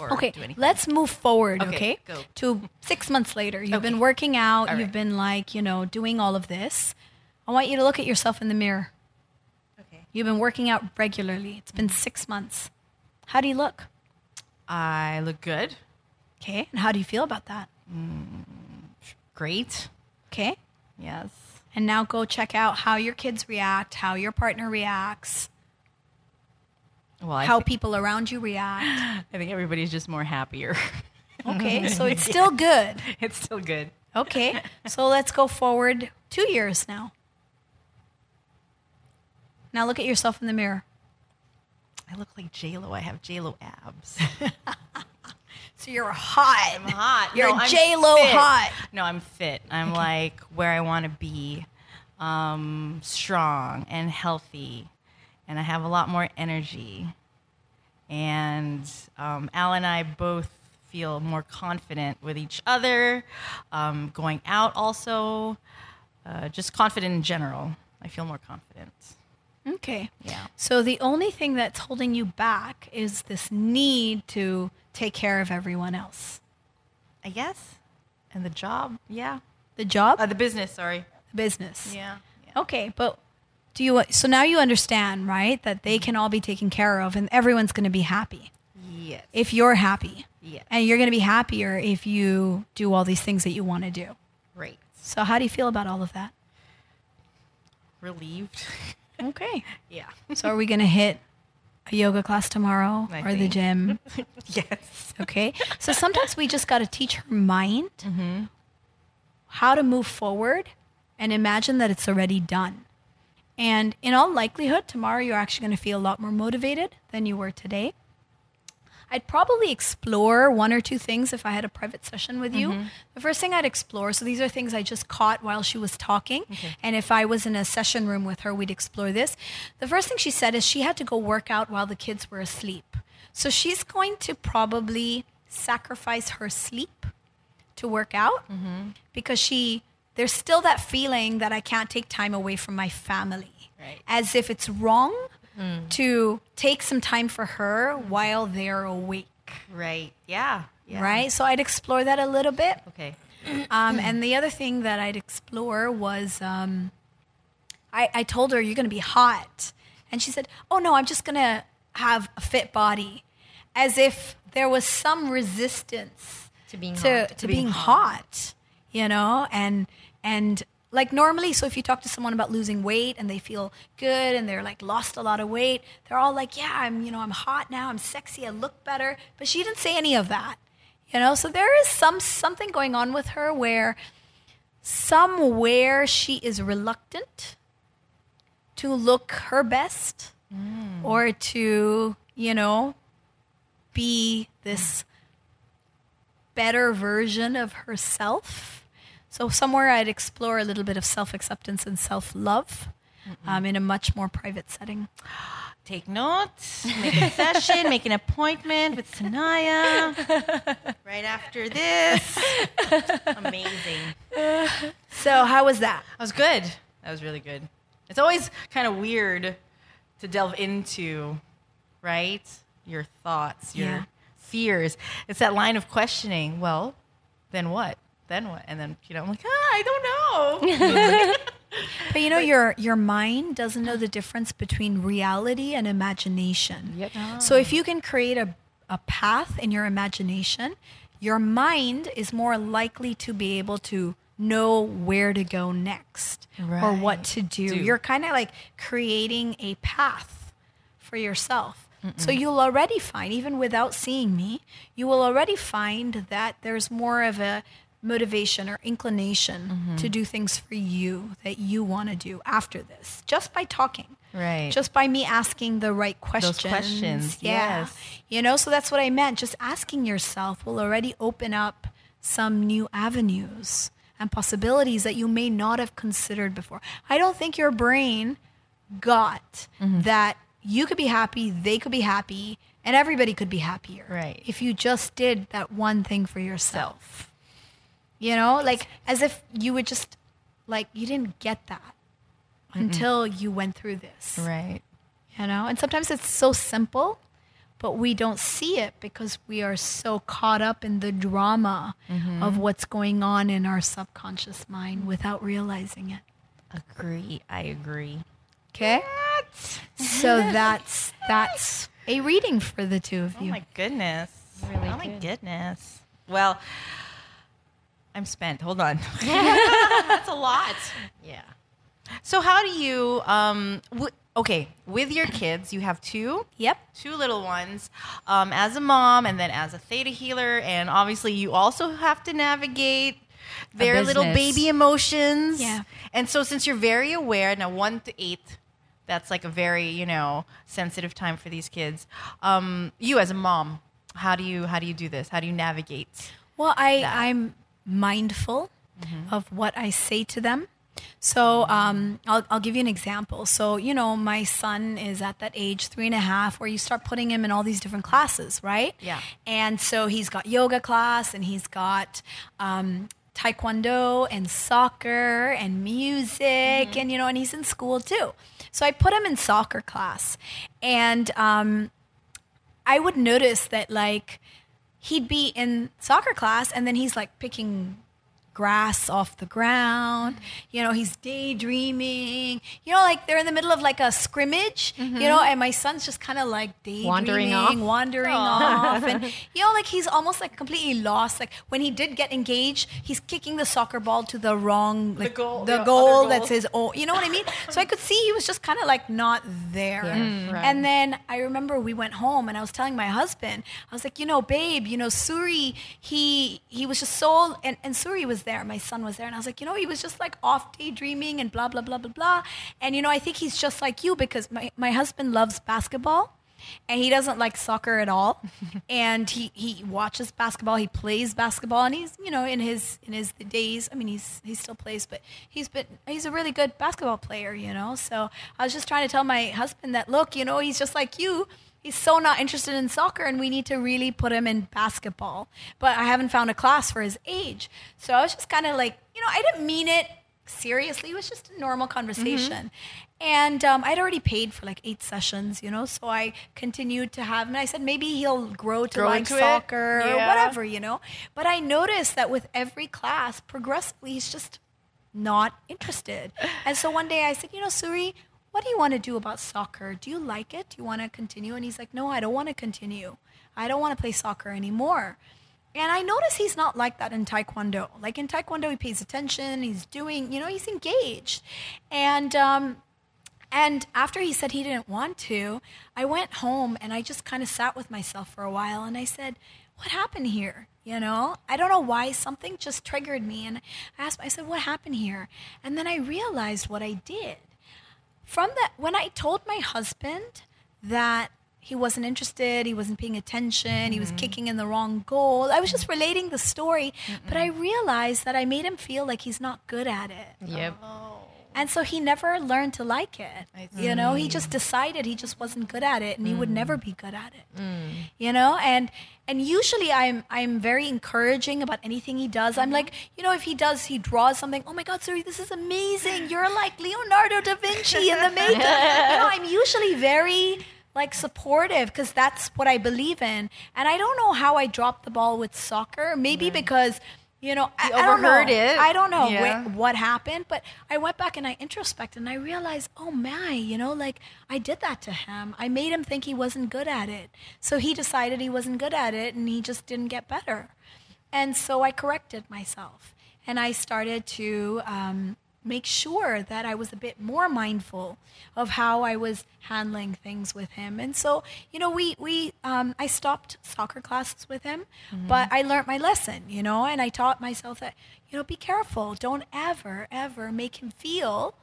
Speaker 2: Or
Speaker 4: Okay,
Speaker 2: do anything.
Speaker 4: let's move forward, okay?
Speaker 2: Okay, go.
Speaker 4: To six months later. You've been working out,
Speaker 2: All
Speaker 4: you've been like, you know, doing all of this. I want you to look at yourself in the mirror.
Speaker 2: Okay.
Speaker 4: You've been working out regularly. It's been six months. How do you look?
Speaker 2: I look good.
Speaker 4: Okay, and how do you feel about that?
Speaker 2: Mm, great.
Speaker 4: Okay,
Speaker 2: Yes.
Speaker 4: and now go check out how your kids react, how your partner reacts,
Speaker 2: Well,
Speaker 4: how people around you react. <gasps>
Speaker 2: I think everybody's just more happier. <laughs>
Speaker 4: Okay, so it's still good. <laughs>
Speaker 2: it's still good.
Speaker 4: Okay, <laughs> so let's go forward two years now. Now look at yourself in the mirror.
Speaker 2: I look like J Lo. I have J Lo abs.
Speaker 4: So you're hot.
Speaker 2: I'm hot.
Speaker 4: You're
Speaker 2: I'm
Speaker 4: J-Lo
Speaker 2: fit.
Speaker 4: hot.
Speaker 2: No, I'm fit. I'm like where I want to be, um, strong and healthy, and I have a lot more energy. And um, Al and I both feel more confident with each other, um, going out also, uh, just confident in general. I feel more confident.
Speaker 4: Okay.
Speaker 2: Yeah.
Speaker 4: So the only thing that's holding you back is this need to take care of everyone else.
Speaker 2: I guess. And the job, yeah.
Speaker 4: The job,
Speaker 2: Uh, the business, sorry.
Speaker 4: the business.
Speaker 2: Yeah. yeah.
Speaker 4: Okay, but do you so now you understand, right, that they can all be taken care of and everyone's going to be happy
Speaker 2: Yes.
Speaker 4: if you're happy.
Speaker 2: Yes.
Speaker 4: And you're going to be happier if you do all these things that you want to do.
Speaker 2: right
Speaker 4: So how do you feel about all of that?
Speaker 2: Relieved. <laughs>
Speaker 4: Okay.
Speaker 2: yeah.
Speaker 4: So are we going to hit a yoga class tomorrow
Speaker 2: I
Speaker 4: or the gym? <laughs>
Speaker 2: yes.
Speaker 4: Okay. So sometimes we just got to teach her mind mm-hmm. how to move forward and imagine that it's already done. And in all likelihood, tomorrow you're actually going to feel a lot more motivated than you were today. I'd probably explore one or two things if I had a private session with you. Mm-hmm. The first thing I'd explore, so these are things I just caught while she was talking. And if I was in a session room with her, we'd explore this. The first thing she said is she had to go work out while the kids were asleep. So she's going to probably sacrifice her sleep to work out mm-hmm. because she there's still that feeling that I can't take time away from my family.
Speaker 2: Right.
Speaker 4: As if it's wrong to take some time for her while they're awake.
Speaker 2: Right. Yeah. yeah.
Speaker 4: Right? So I'd explore that a little bit.
Speaker 2: Okay. <clears throat>
Speaker 4: Um, and the other thing that I'd explore was um, I, I told her, You're going to be hot. And she said, Oh, no, I'm just going to have a fit body. As if there was some resistance
Speaker 1: To being
Speaker 4: to,
Speaker 1: hot.
Speaker 4: to being hot, you know? And, and, like normally, so if you talk to someone about losing weight and they feel good and they're like lost a lot of weight, they're all like, "Yeah, I'm, you know, I'm hot now, I'm sexy, I look better." But she didn't say any of that. You know, so there is some something going on with her where somewhere she is reluctant to look her best mm. or to, you know, be this better version of herself. So somewhere I'd explore a little bit of self-acceptance and self-love um, in a much more private setting. <gasps>
Speaker 2: Take notes, make a session, make an appointment with Sanaiyah <laughs> right after this. Amazing.
Speaker 4: So how was that?
Speaker 2: That was good. That was really good. It's always kind of weird to delve into, right? Your thoughts, your
Speaker 4: Yeah.
Speaker 2: fears. It's that line of questioning. Well, then what? Then what? And then, you know, I'm like, ah, I don't know. <laughs>
Speaker 4: But you know, your your mind doesn't know the difference between reality and imagination.
Speaker 2: Yep.
Speaker 4: So if you can create a, a path in your imagination, your mind is more likely to be able to know where to go next or what to do.
Speaker 2: Do.
Speaker 4: You're kind of like creating a path for yourself. So you'll already find, even without seeing me, you will already find that there's more of a motivation or inclination to do things for you that you want to do after this, just by talking.
Speaker 2: Right.
Speaker 4: Just by me asking the right questions.
Speaker 2: Those questions,
Speaker 4: Yeah.
Speaker 2: yes.
Speaker 4: You know, so that's what I meant. Just asking yourself will already open up some new avenues and possibilities that you may not have considered before. I don't think your brain got
Speaker 2: Mm-hmm.
Speaker 4: that you could be happy, they could be happy, and everybody could be happier.
Speaker 2: Right.
Speaker 4: If you just did that one thing for yourself. You know, like as if you would just like you didn't get that until you went through this.
Speaker 2: Right.
Speaker 4: You know, and sometimes it's so simple, but we don't see it because we are so caught up in the drama mm-hmm. of what's going on in our subconscious mind without realizing it.
Speaker 2: Agree. I agree.
Speaker 4: Okay? So that's that's a reading for the two of
Speaker 2: oh
Speaker 4: you.
Speaker 2: Oh my goodness.
Speaker 1: Really
Speaker 2: oh my goodness. Well, I'm spent. Hold on. <laughs> That's a lot.
Speaker 1: Yeah.
Speaker 2: So how do you um w- okay, with your kids, you have two
Speaker 4: Yep.
Speaker 2: two little ones um, as a mom and then as a theta healer and obviously you also have to navigate their little baby emotions
Speaker 4: Yeah.
Speaker 2: and so since you're very aware now one to eight that's like a very you know sensitive time for these kids um, you as a mom how do you how do you do this how do you navigate
Speaker 4: Well, I I'm mindful of what I say to them. So um, I'll, I'll give you an example. So, you know, my son is at that age, three and a half, where you start putting him in all these different classes, right?
Speaker 2: Yeah.
Speaker 4: And so he's got yoga class and he's got um, taekwondo and soccer and music and, you know, and he's in school too. So I put him in soccer class. And um, I would notice that, like, he'd be in soccer class and then he's like picking grass off the ground. You know, he's daydreaming. You know, like they're in the middle of like a scrimmage, you know, and my son's just kind of like daydreaming,
Speaker 1: Wandering off?
Speaker 4: wandering off. And, <laughs> you know, like he's almost like completely lost. Like when he did get engaged, he's kicking the soccer ball to the wrong, like
Speaker 2: goal-
Speaker 4: the
Speaker 2: the
Speaker 4: goal
Speaker 2: goal.
Speaker 4: that's his own. You know what I mean? So I could see he was just kind of like not there.
Speaker 1: Mm, right.
Speaker 4: And then I remember we went home and I was telling my husband, I was like, you know, babe, you know, Suri, he he was just so and, and Suri was there, my son was there, and I was like, you know, he was just like off daydreaming and blah blah blah blah blah. And you know, I think he's just like you because my, my husband loves basketball and he doesn't like soccer at all <laughs> and he, he watches basketball he plays basketball and he's you know in his in his days i mean he's he still plays but he's been he's a really good basketball player you know so i was just trying to tell my husband that look you know he's just like you he's so not interested in soccer and we need to really put him in basketball but i haven't found a class for his age so i was just kind of like you know i didn't mean it seriously. It was just a normal conversation. And um, I'd already paid for like eight sessions, you know, so I continued to have, and I said maybe he'll grow to
Speaker 2: Grow
Speaker 4: like soccer or whatever, you know. But I noticed that with every class, progressively, he's just not interested. And so one day I said, you know, Suri, what do you want to do about soccer? Do you like it? Do you want to continue? And he's like, no, I don't want to continue. I don't want to play soccer anymore. And I notice he's not like that in Taekwondo. Like in Taekwondo, he pays attention. He's doing, you know, he's engaged. And um, and after he said he didn't want to, I went home and I just kind of sat with myself for a while and I said, "What happened here?" You know, I don't know why something just triggered me, and I asked, I said, "What happened here?" And then I realized what I did from that when I told my husband that he wasn't interested, he wasn't paying attention, he was mm-hmm. kicking in the wrong goal. I was just relating the story, but I realized that I made him feel like he's not good at it.
Speaker 1: Yep. Oh.
Speaker 4: And so he never learned to like it. You know, he just decided he just wasn't good at it and he would mm. never be good at it. Mm. You know, and and usually I'm I'm very encouraging about anything he does. I'm like, mm-hmm. you know, if he does he draws something, oh my god, sorry, this is amazing. You're like Leonardo da Vinci in the makeup. you know, I'm usually very like supportive because that's what I believe in. And I don't know how I dropped the ball with soccer. Maybe mm-hmm. because you know, I, I don't know.
Speaker 2: it.
Speaker 4: I don't know
Speaker 2: Yeah.
Speaker 4: wh- what happened, but I went back and I introspected and I realized, oh my, you know, like I did that to him. I made him think he wasn't good at it. So he decided he wasn't good at it and he just didn't get better. And so I corrected myself and I started to um, make sure that I was a bit more mindful of how I was handling things with him. And so, you know, we, we um, I stopped soccer classes with him, mm-hmm. but I learned my lesson, you know, and I taught myself that, you know, be careful. Don't ever, ever make him feel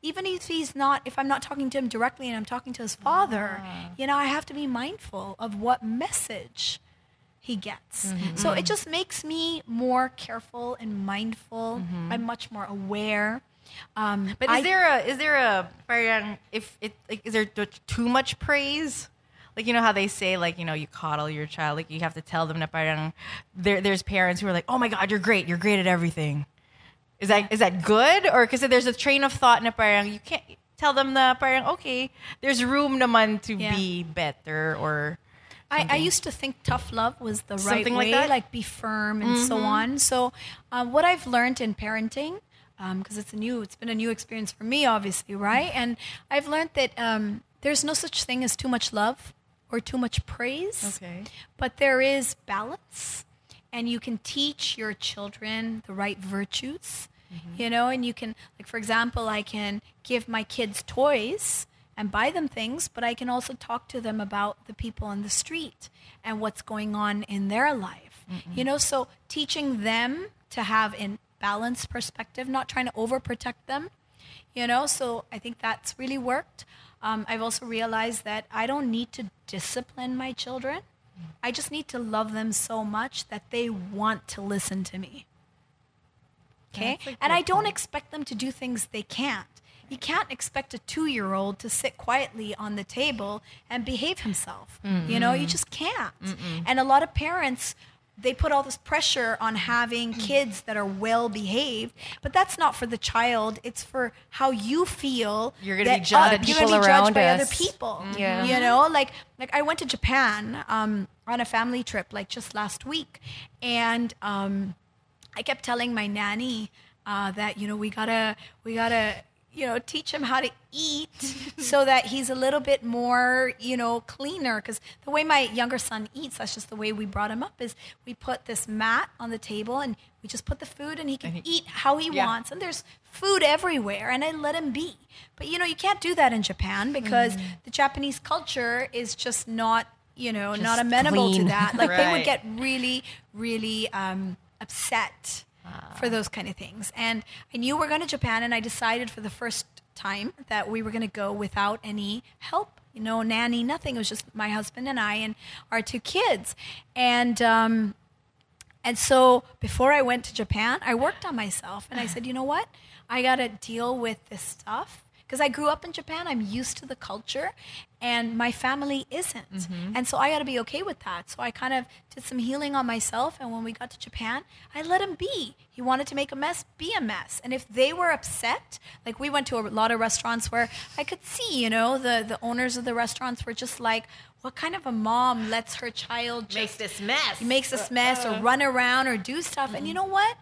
Speaker 4: even if he's not if i'm not talking to him directly and i'm talking to his father ah. you know i have to be mindful of what message he gets. Mm-hmm, so it mm-hmm. just makes me more careful and mindful. I'm much more aware Um,
Speaker 2: But
Speaker 4: I-
Speaker 2: is there a is there a parang if it like is there too much praise? Like you know how they say like you know you coddle your child like you have to tell them that parang there there's parents who are like oh my god you're great you're great at everything. Is that is that good or because there's a train of thought na parang you can't tell them na parang okay there's room naman to
Speaker 4: Yeah.
Speaker 2: be better or
Speaker 4: I, I used to think tough love was the right
Speaker 2: Something like
Speaker 4: way,
Speaker 2: that?
Speaker 4: like be firm and so on. So, um, what I've learned in parenting, because it's a new, it's been a new experience for me, obviously, right? And I've learned that um, there's no such thing as too much love or too much praise.
Speaker 2: Okay.
Speaker 4: But there is balance, and you can teach your children the right virtues, you know, and you can, like, for example, I can give my kids toys and buy them things, but I can also talk to them about the people on the street and what's going on in their life. You know, so teaching them to have a balanced perspective, not trying to overprotect them, you know, so I think that's really worked. Um, I've also realized that I don't need to discipline my children. I just need to love them so much that they want to listen to me. Okay? And I don't expect them to do things they can't. You can't expect a two year old to sit quietly on the table and behave himself. You know, you just can't. And a lot of parents, they put all this pressure on having kids that are well behaved, but that's not for the child. It's for how you feel.
Speaker 2: You're gonna be
Speaker 4: that
Speaker 2: judged.
Speaker 4: you're gonna be judged
Speaker 3: around
Speaker 4: by other
Speaker 3: us.
Speaker 4: people.
Speaker 3: Yeah.
Speaker 4: You know, like like I went to Japan um, on a family trip like just last week, and um, I kept telling my nanny uh, that you know we gotta we gotta you know teach him how to eat so <laughs> that he's a little bit more you know cleaner. Because the way my younger son eats that's just the way we brought him up is we put this mat on the table and we just put the food and he can eat how he
Speaker 2: Yeah.
Speaker 4: wants. And there's food everywhere and I let him be. But you know you can't do that in Japan because the Japanese culture is just not you know not amenable
Speaker 3: clean.
Speaker 4: to that. <laughs> Like they would get really really um, upset for those kind of things. And I knew we are going to Japan, and I decided for the first time that we were going to go without any help. You know, nanny, nothing. It was just my husband and I and our two kids. And um, and so before I went to Japan, I worked on myself, and I said, you know what? I got to deal with this stuff because I grew up in Japan. I'm used to the culture, and my family isn't. Mm-hmm. And so I got to be okay with that. So I kind of did some healing on myself. And when we got to Japan, I let him be. He wanted to make a mess, be a mess. And if they were upset, like we went to a lot of restaurants where I could see, you know, the, the owners of the restaurants were just like, what kind of a mom lets her child
Speaker 2: Makes this mess.
Speaker 4: makes this mess or uh-uh. run around or do stuff. And you mm-hmm. know what?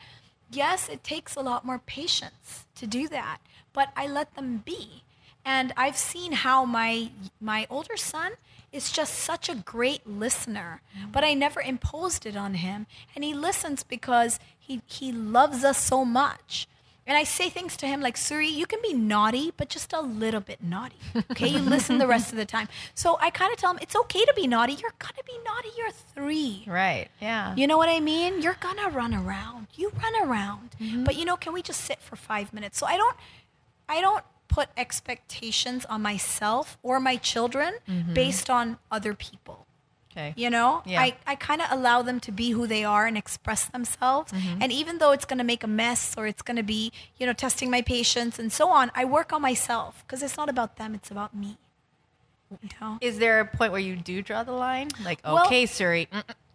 Speaker 4: Yes, it takes a lot more patience to do that, but I let them be. And I've seen how my my older son is just such a great listener, mm-hmm. but I never imposed it on him. And he listens because he he loves us so much. And I say things to him like, Suri, you can be naughty, but just a little bit naughty. Okay, you listen the rest of the time. <laughs> So I kind of tell him it's okay to be naughty. You're gonna be naughty. You're three.
Speaker 2: right yeah
Speaker 4: You know what I mean? You're gonna run around. You run around. Mm-hmm. But you know, can we just sit for five minutes? So I don't I don't put expectations on myself or my children mm-hmm. based on other people.
Speaker 2: okay
Speaker 4: You know?
Speaker 2: Yeah.
Speaker 4: I, I kind of allow them to be who they are and express themselves. Mm-hmm. And even though it's going to make a mess or it's going to be, you know, testing my patience and so on, I work on myself because it's not about them, it's about me. You know?
Speaker 2: is there a point where you do draw the line like
Speaker 4: Well-
Speaker 2: okay Suri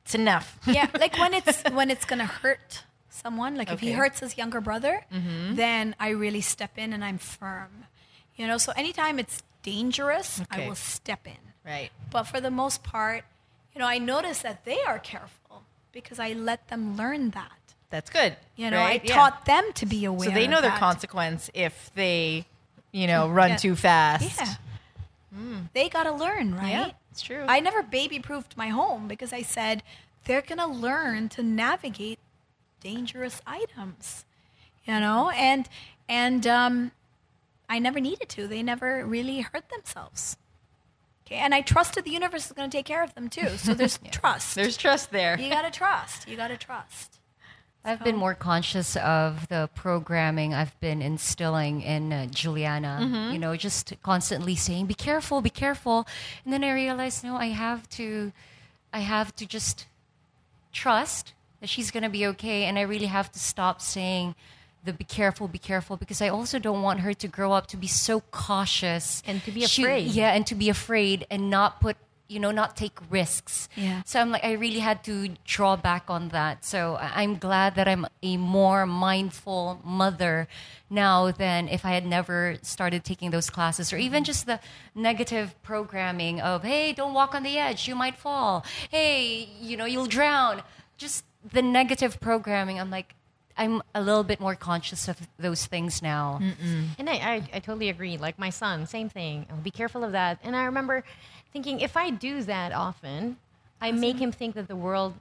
Speaker 2: it's enough
Speaker 4: yeah like when <laughs> it's when it's gonna hurt someone like if he hurts his younger brother mm-hmm. then i really step in and i'm firm you know? So anytime it's dangerous i will step in.
Speaker 2: Right.
Speaker 4: But for the most part you know i notice that they are careful because i let them learn that.
Speaker 2: That's good.
Speaker 4: You know
Speaker 2: right?
Speaker 4: i
Speaker 2: Yeah.
Speaker 4: taught them to be aware
Speaker 2: so they know their
Speaker 4: that.
Speaker 2: consequence if they you know mm, run
Speaker 4: Yeah.
Speaker 2: too fast.
Speaker 4: Yeah. Mm. They gotta learn right?
Speaker 2: Yeah, it's true.
Speaker 4: i never baby proofed my home because i said they're gonna learn to navigate dangerous items you know? And and um i never needed to. They never really hurt themselves. Okay? And i trusted the universe is going to take care of them too. So <laughs> there's trust.
Speaker 2: There's trust there.
Speaker 4: You gotta trust. You gotta trust.
Speaker 3: I've been more conscious of the programming I've been instilling in uh, Juliana.
Speaker 2: Mm-hmm.
Speaker 3: You know, just constantly saying, "Be careful, be careful," and then I realized, no, I have to, I have to just trust that she's gonna be okay, and I really have to stop saying the be careful, be careful, because I also don't want her to grow up to be so cautious
Speaker 1: And to be
Speaker 3: She-
Speaker 1: afraid.
Speaker 3: yeah, and to be afraid and not put, you know, not take risks.
Speaker 4: Yeah.
Speaker 3: So I'm like, I really had to draw back on that. So I'm glad that I'm a more mindful mother now than if I had never started taking those classes or even just the negative programming of, hey, don't walk on the edge, you might fall. Hey, you know, you'll drown. Just the negative programming. I'm like, I'm a little bit more conscious of those things now.
Speaker 1: And I, I, I totally agree. Like my son, same thing. Oh, be careful of that. And I remember thinking, if I do that often, I make him think that the world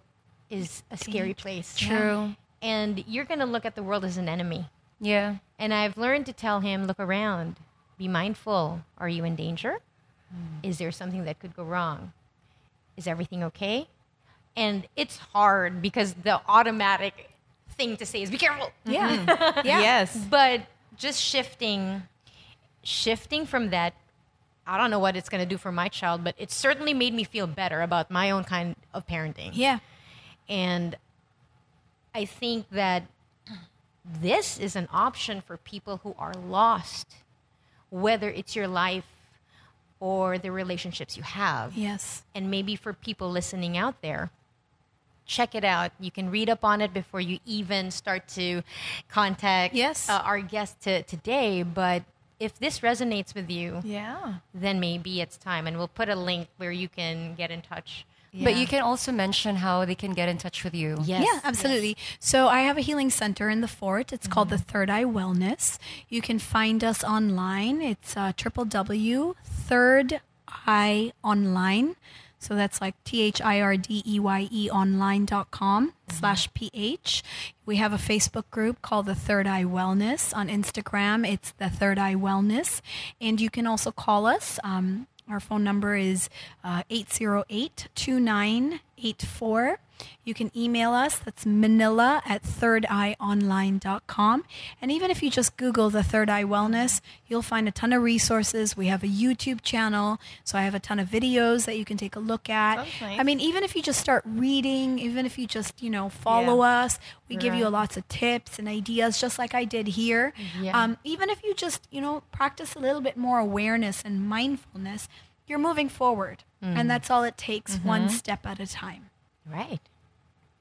Speaker 1: is a scary place.
Speaker 3: True.
Speaker 1: And you're going to look at the world as an enemy.
Speaker 3: Yeah.
Speaker 1: And I've learned to tell him, look around, be mindful. Are you in danger? Hmm. Is there something that could go wrong? Is everything okay? And it's hard because the automatic thing to say is be careful.
Speaker 4: Yeah. <laughs> Mm-hmm.
Speaker 2: Yeah. Yes.
Speaker 1: But just shifting, shifting from that, I don't know what it's going to do for my child, but it certainly made me feel better about my own kind of parenting.
Speaker 4: Yeah.
Speaker 1: And I think that this is an option for people who are lost, whether it's your life or the relationships you have.
Speaker 4: Yes.
Speaker 1: And maybe for people listening out there, check it out. You can read up on it before you even start to contact
Speaker 4: Yes.
Speaker 1: uh, our guest to, today. But if this resonates with you,
Speaker 2: Yeah.
Speaker 1: then maybe it's time. And we'll put a link where you can get in touch.
Speaker 3: But you can also mention how they can get in touch with you.
Speaker 1: Yes.
Speaker 4: Yeah, absolutely. So I have a healing center in the fort. It's called the Third Eye Wellness. You can find us online. It's uh, triple W Third Eye Online. So that's like T H I R D E Y E online.com slash PH. We have a Facebook group called the Third Eye Wellness. On Instagram, it's the Third Eye Wellness. And you can also call us. Um, our phone number is uh, 808 2984. You can email us. That's manila at thirdeyeonline.com. And even if you just Google the Third Eye Wellness, you'll find a ton of resources. We have a YouTube channel, so I have a ton of videos that you can take a look at.
Speaker 2: Nice.
Speaker 4: I mean, even if you just start reading, even if you just, you know, follow us, we give you
Speaker 1: Right.
Speaker 4: lots of tips and ideas, just like I did here.
Speaker 1: Yeah.
Speaker 4: Um, even if you just, you know, practice a little bit more awareness and mindfulness, you're moving forward. And that's all it takes, one step at a time.
Speaker 1: Right.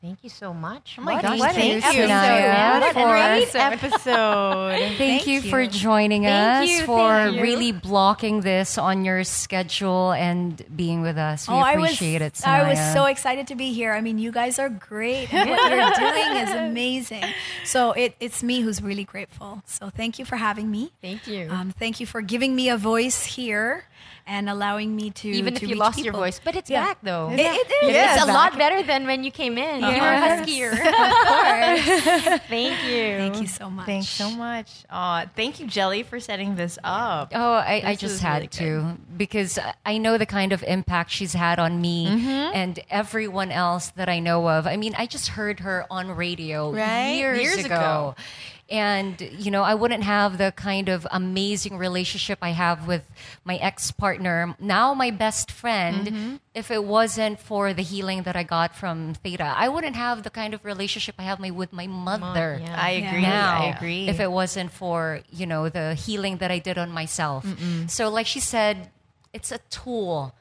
Speaker 1: Thank you so much.
Speaker 2: Oh my
Speaker 1: What-
Speaker 2: gosh,
Speaker 1: what
Speaker 2: thank you,
Speaker 1: episode.
Speaker 3: Sanaiyah,
Speaker 1: What a
Speaker 3: for-
Speaker 1: great
Speaker 2: episode. <laughs>
Speaker 3: Thank, you, for joining
Speaker 1: Thank
Speaker 3: us,
Speaker 1: you,
Speaker 3: for
Speaker 1: thank you.
Speaker 3: really blocking this on your schedule and being with us. We
Speaker 4: Oh, I was,
Speaker 3: appreciate it,
Speaker 4: I was so excited to be here. I mean, you guys are great. And what you're <laughs> doing is amazing. So it, it's me who's really grateful. So thank you for having me.
Speaker 1: Thank you.
Speaker 4: Um, thank you for giving me a voice here and allowing me to
Speaker 1: Even
Speaker 4: to
Speaker 1: if you
Speaker 4: reach
Speaker 1: lost your voice, but it's
Speaker 4: Yeah.
Speaker 1: back though.
Speaker 4: It- it is.
Speaker 1: It's
Speaker 2: Yes.
Speaker 1: a lot better than when you came in. You were
Speaker 3: Yes.
Speaker 1: huskier. <laughs> Thank you.
Speaker 4: Thank you so much.
Speaker 2: Thanks so much. Aw, thank you, Jelly, for setting this up.
Speaker 3: Oh, I, I just had
Speaker 2: really
Speaker 3: to because I know the kind of impact she's had on me
Speaker 2: Mm-hmm.
Speaker 3: and everyone else that I know of. I mean, I just heard her on radio
Speaker 2: Right?
Speaker 3: years,
Speaker 2: Years
Speaker 3: ago.
Speaker 2: ago.
Speaker 3: And, you know, I wouldn't have the kind of amazing relationship I have with my ex partner, now my best friend,
Speaker 2: Mm-hmm.
Speaker 3: if it wasn't for the healing that I got from Theta. I wouldn't have the kind of relationship I have my, with my mother
Speaker 1: yeah.
Speaker 2: I agree.
Speaker 3: now
Speaker 2: I agree.
Speaker 3: if it wasn't for you know the healing that i did on myself so like she said it's a tool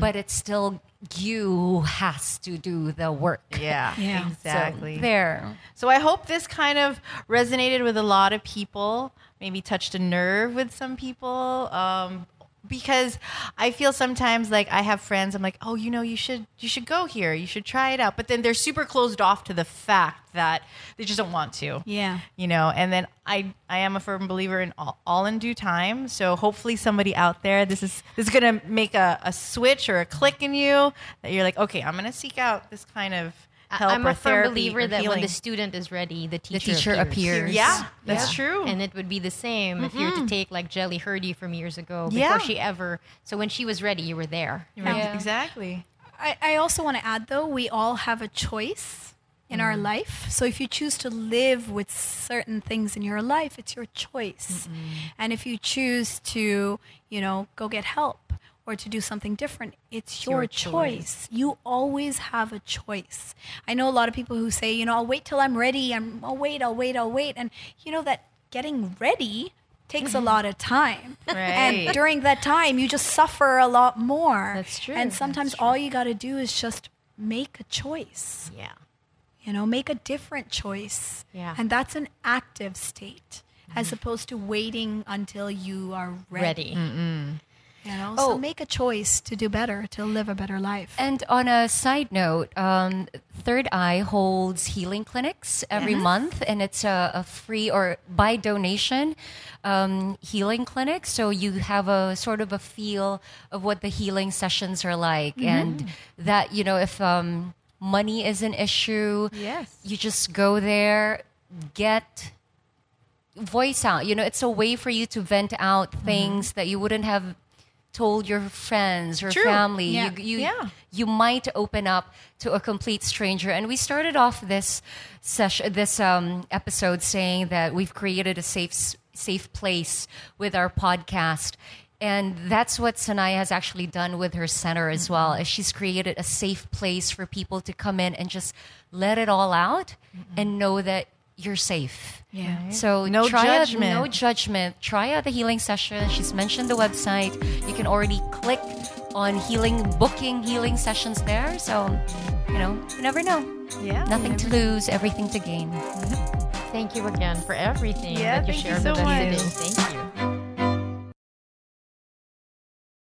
Speaker 3: but it's still you who has to do the work
Speaker 2: yeah,
Speaker 4: Yeah.
Speaker 3: So,
Speaker 2: exactly.
Speaker 3: there
Speaker 2: So I hope this kind of resonated with a lot of people, maybe touched a nerve with some people. Um, because I feel sometimes like I have friends, I'm like, oh, you know, you should you should go here, you should try it out. But then they're super closed off to the fact that they just don't want to.
Speaker 4: Yeah.
Speaker 2: You know, and then I I am a firm believer in all, all in due time. So hopefully somebody out there, this is this is gonna make a, a switch or a click in you that you're like, okay, I'm gonna seek out this kind of help
Speaker 1: I'm a firm believer
Speaker 2: or
Speaker 1: that when the student is ready, the teacher,
Speaker 3: teacher appears.
Speaker 2: Yeah, that's true.
Speaker 1: And it would be the same if you were to take like Jelly Hurdy from years ago before
Speaker 2: Yeah.
Speaker 1: she ever. So when she was ready, you were there.
Speaker 2: Right,
Speaker 3: Yeah.
Speaker 2: Exactly.
Speaker 4: I, I also want to add, though, we all have a choice in our mm. life. So if you choose to live with certain things in your life, it's your choice. And if you choose to, you know, go get help or to do something different, it's your,
Speaker 1: your
Speaker 4: choice. You always have a choice. I know a lot of people who say, you know, I'll wait till I'm ready. I'm, I'll wait, I'll wait, I'll wait. And you know that getting ready takes a mm-hmm. lot of time.
Speaker 2: Right.
Speaker 4: And during that time, you just suffer a lot more.
Speaker 1: That's true.
Speaker 4: And sometimes all you got to do is just make a choice.
Speaker 1: Yeah.
Speaker 4: You know, make a different choice.
Speaker 1: Yeah.
Speaker 4: And that's an active state as opposed to waiting until you are ready.
Speaker 1: Ready.
Speaker 4: You know,
Speaker 3: Oh.
Speaker 4: so make a choice to do better, to live a better life.
Speaker 3: And on a side note, um, Third Eye holds healing clinics every month, and it's a, a free or by donation um, healing clinic. So you have a sort of a feel of what the healing sessions are like, and that you know if um, money is an issue,
Speaker 2: Yes.
Speaker 3: you just go there, get voice out. You know, it's a way for you to vent out things that you wouldn't have told your friends or
Speaker 2: True.
Speaker 3: family.
Speaker 4: Yeah.
Speaker 3: You, you,
Speaker 2: Yeah.
Speaker 3: you might open up to a complete stranger. And we started off this session, this um, episode, saying that we've created a safe, safe place with our podcast. And that's what Sanaiyah has actually done with her center as mm-hmm. well. Is she's created a safe place for people to come in and just let it all out mm-hmm. and know that you're safe.
Speaker 4: Yeah.
Speaker 3: So
Speaker 2: No
Speaker 3: try
Speaker 2: judgment.
Speaker 3: Out, no judgment. Try out the healing session. She's mentioned the website. You can already click on healing, booking healing sessions there. So, you know, you never know.
Speaker 2: Yeah.
Speaker 3: Nothing to lose, everything to gain. Mm-hmm.
Speaker 1: Thank you again for everything
Speaker 2: Yeah,
Speaker 1: that you
Speaker 2: thank you
Speaker 1: shared
Speaker 2: so
Speaker 1: with us today. Thank you.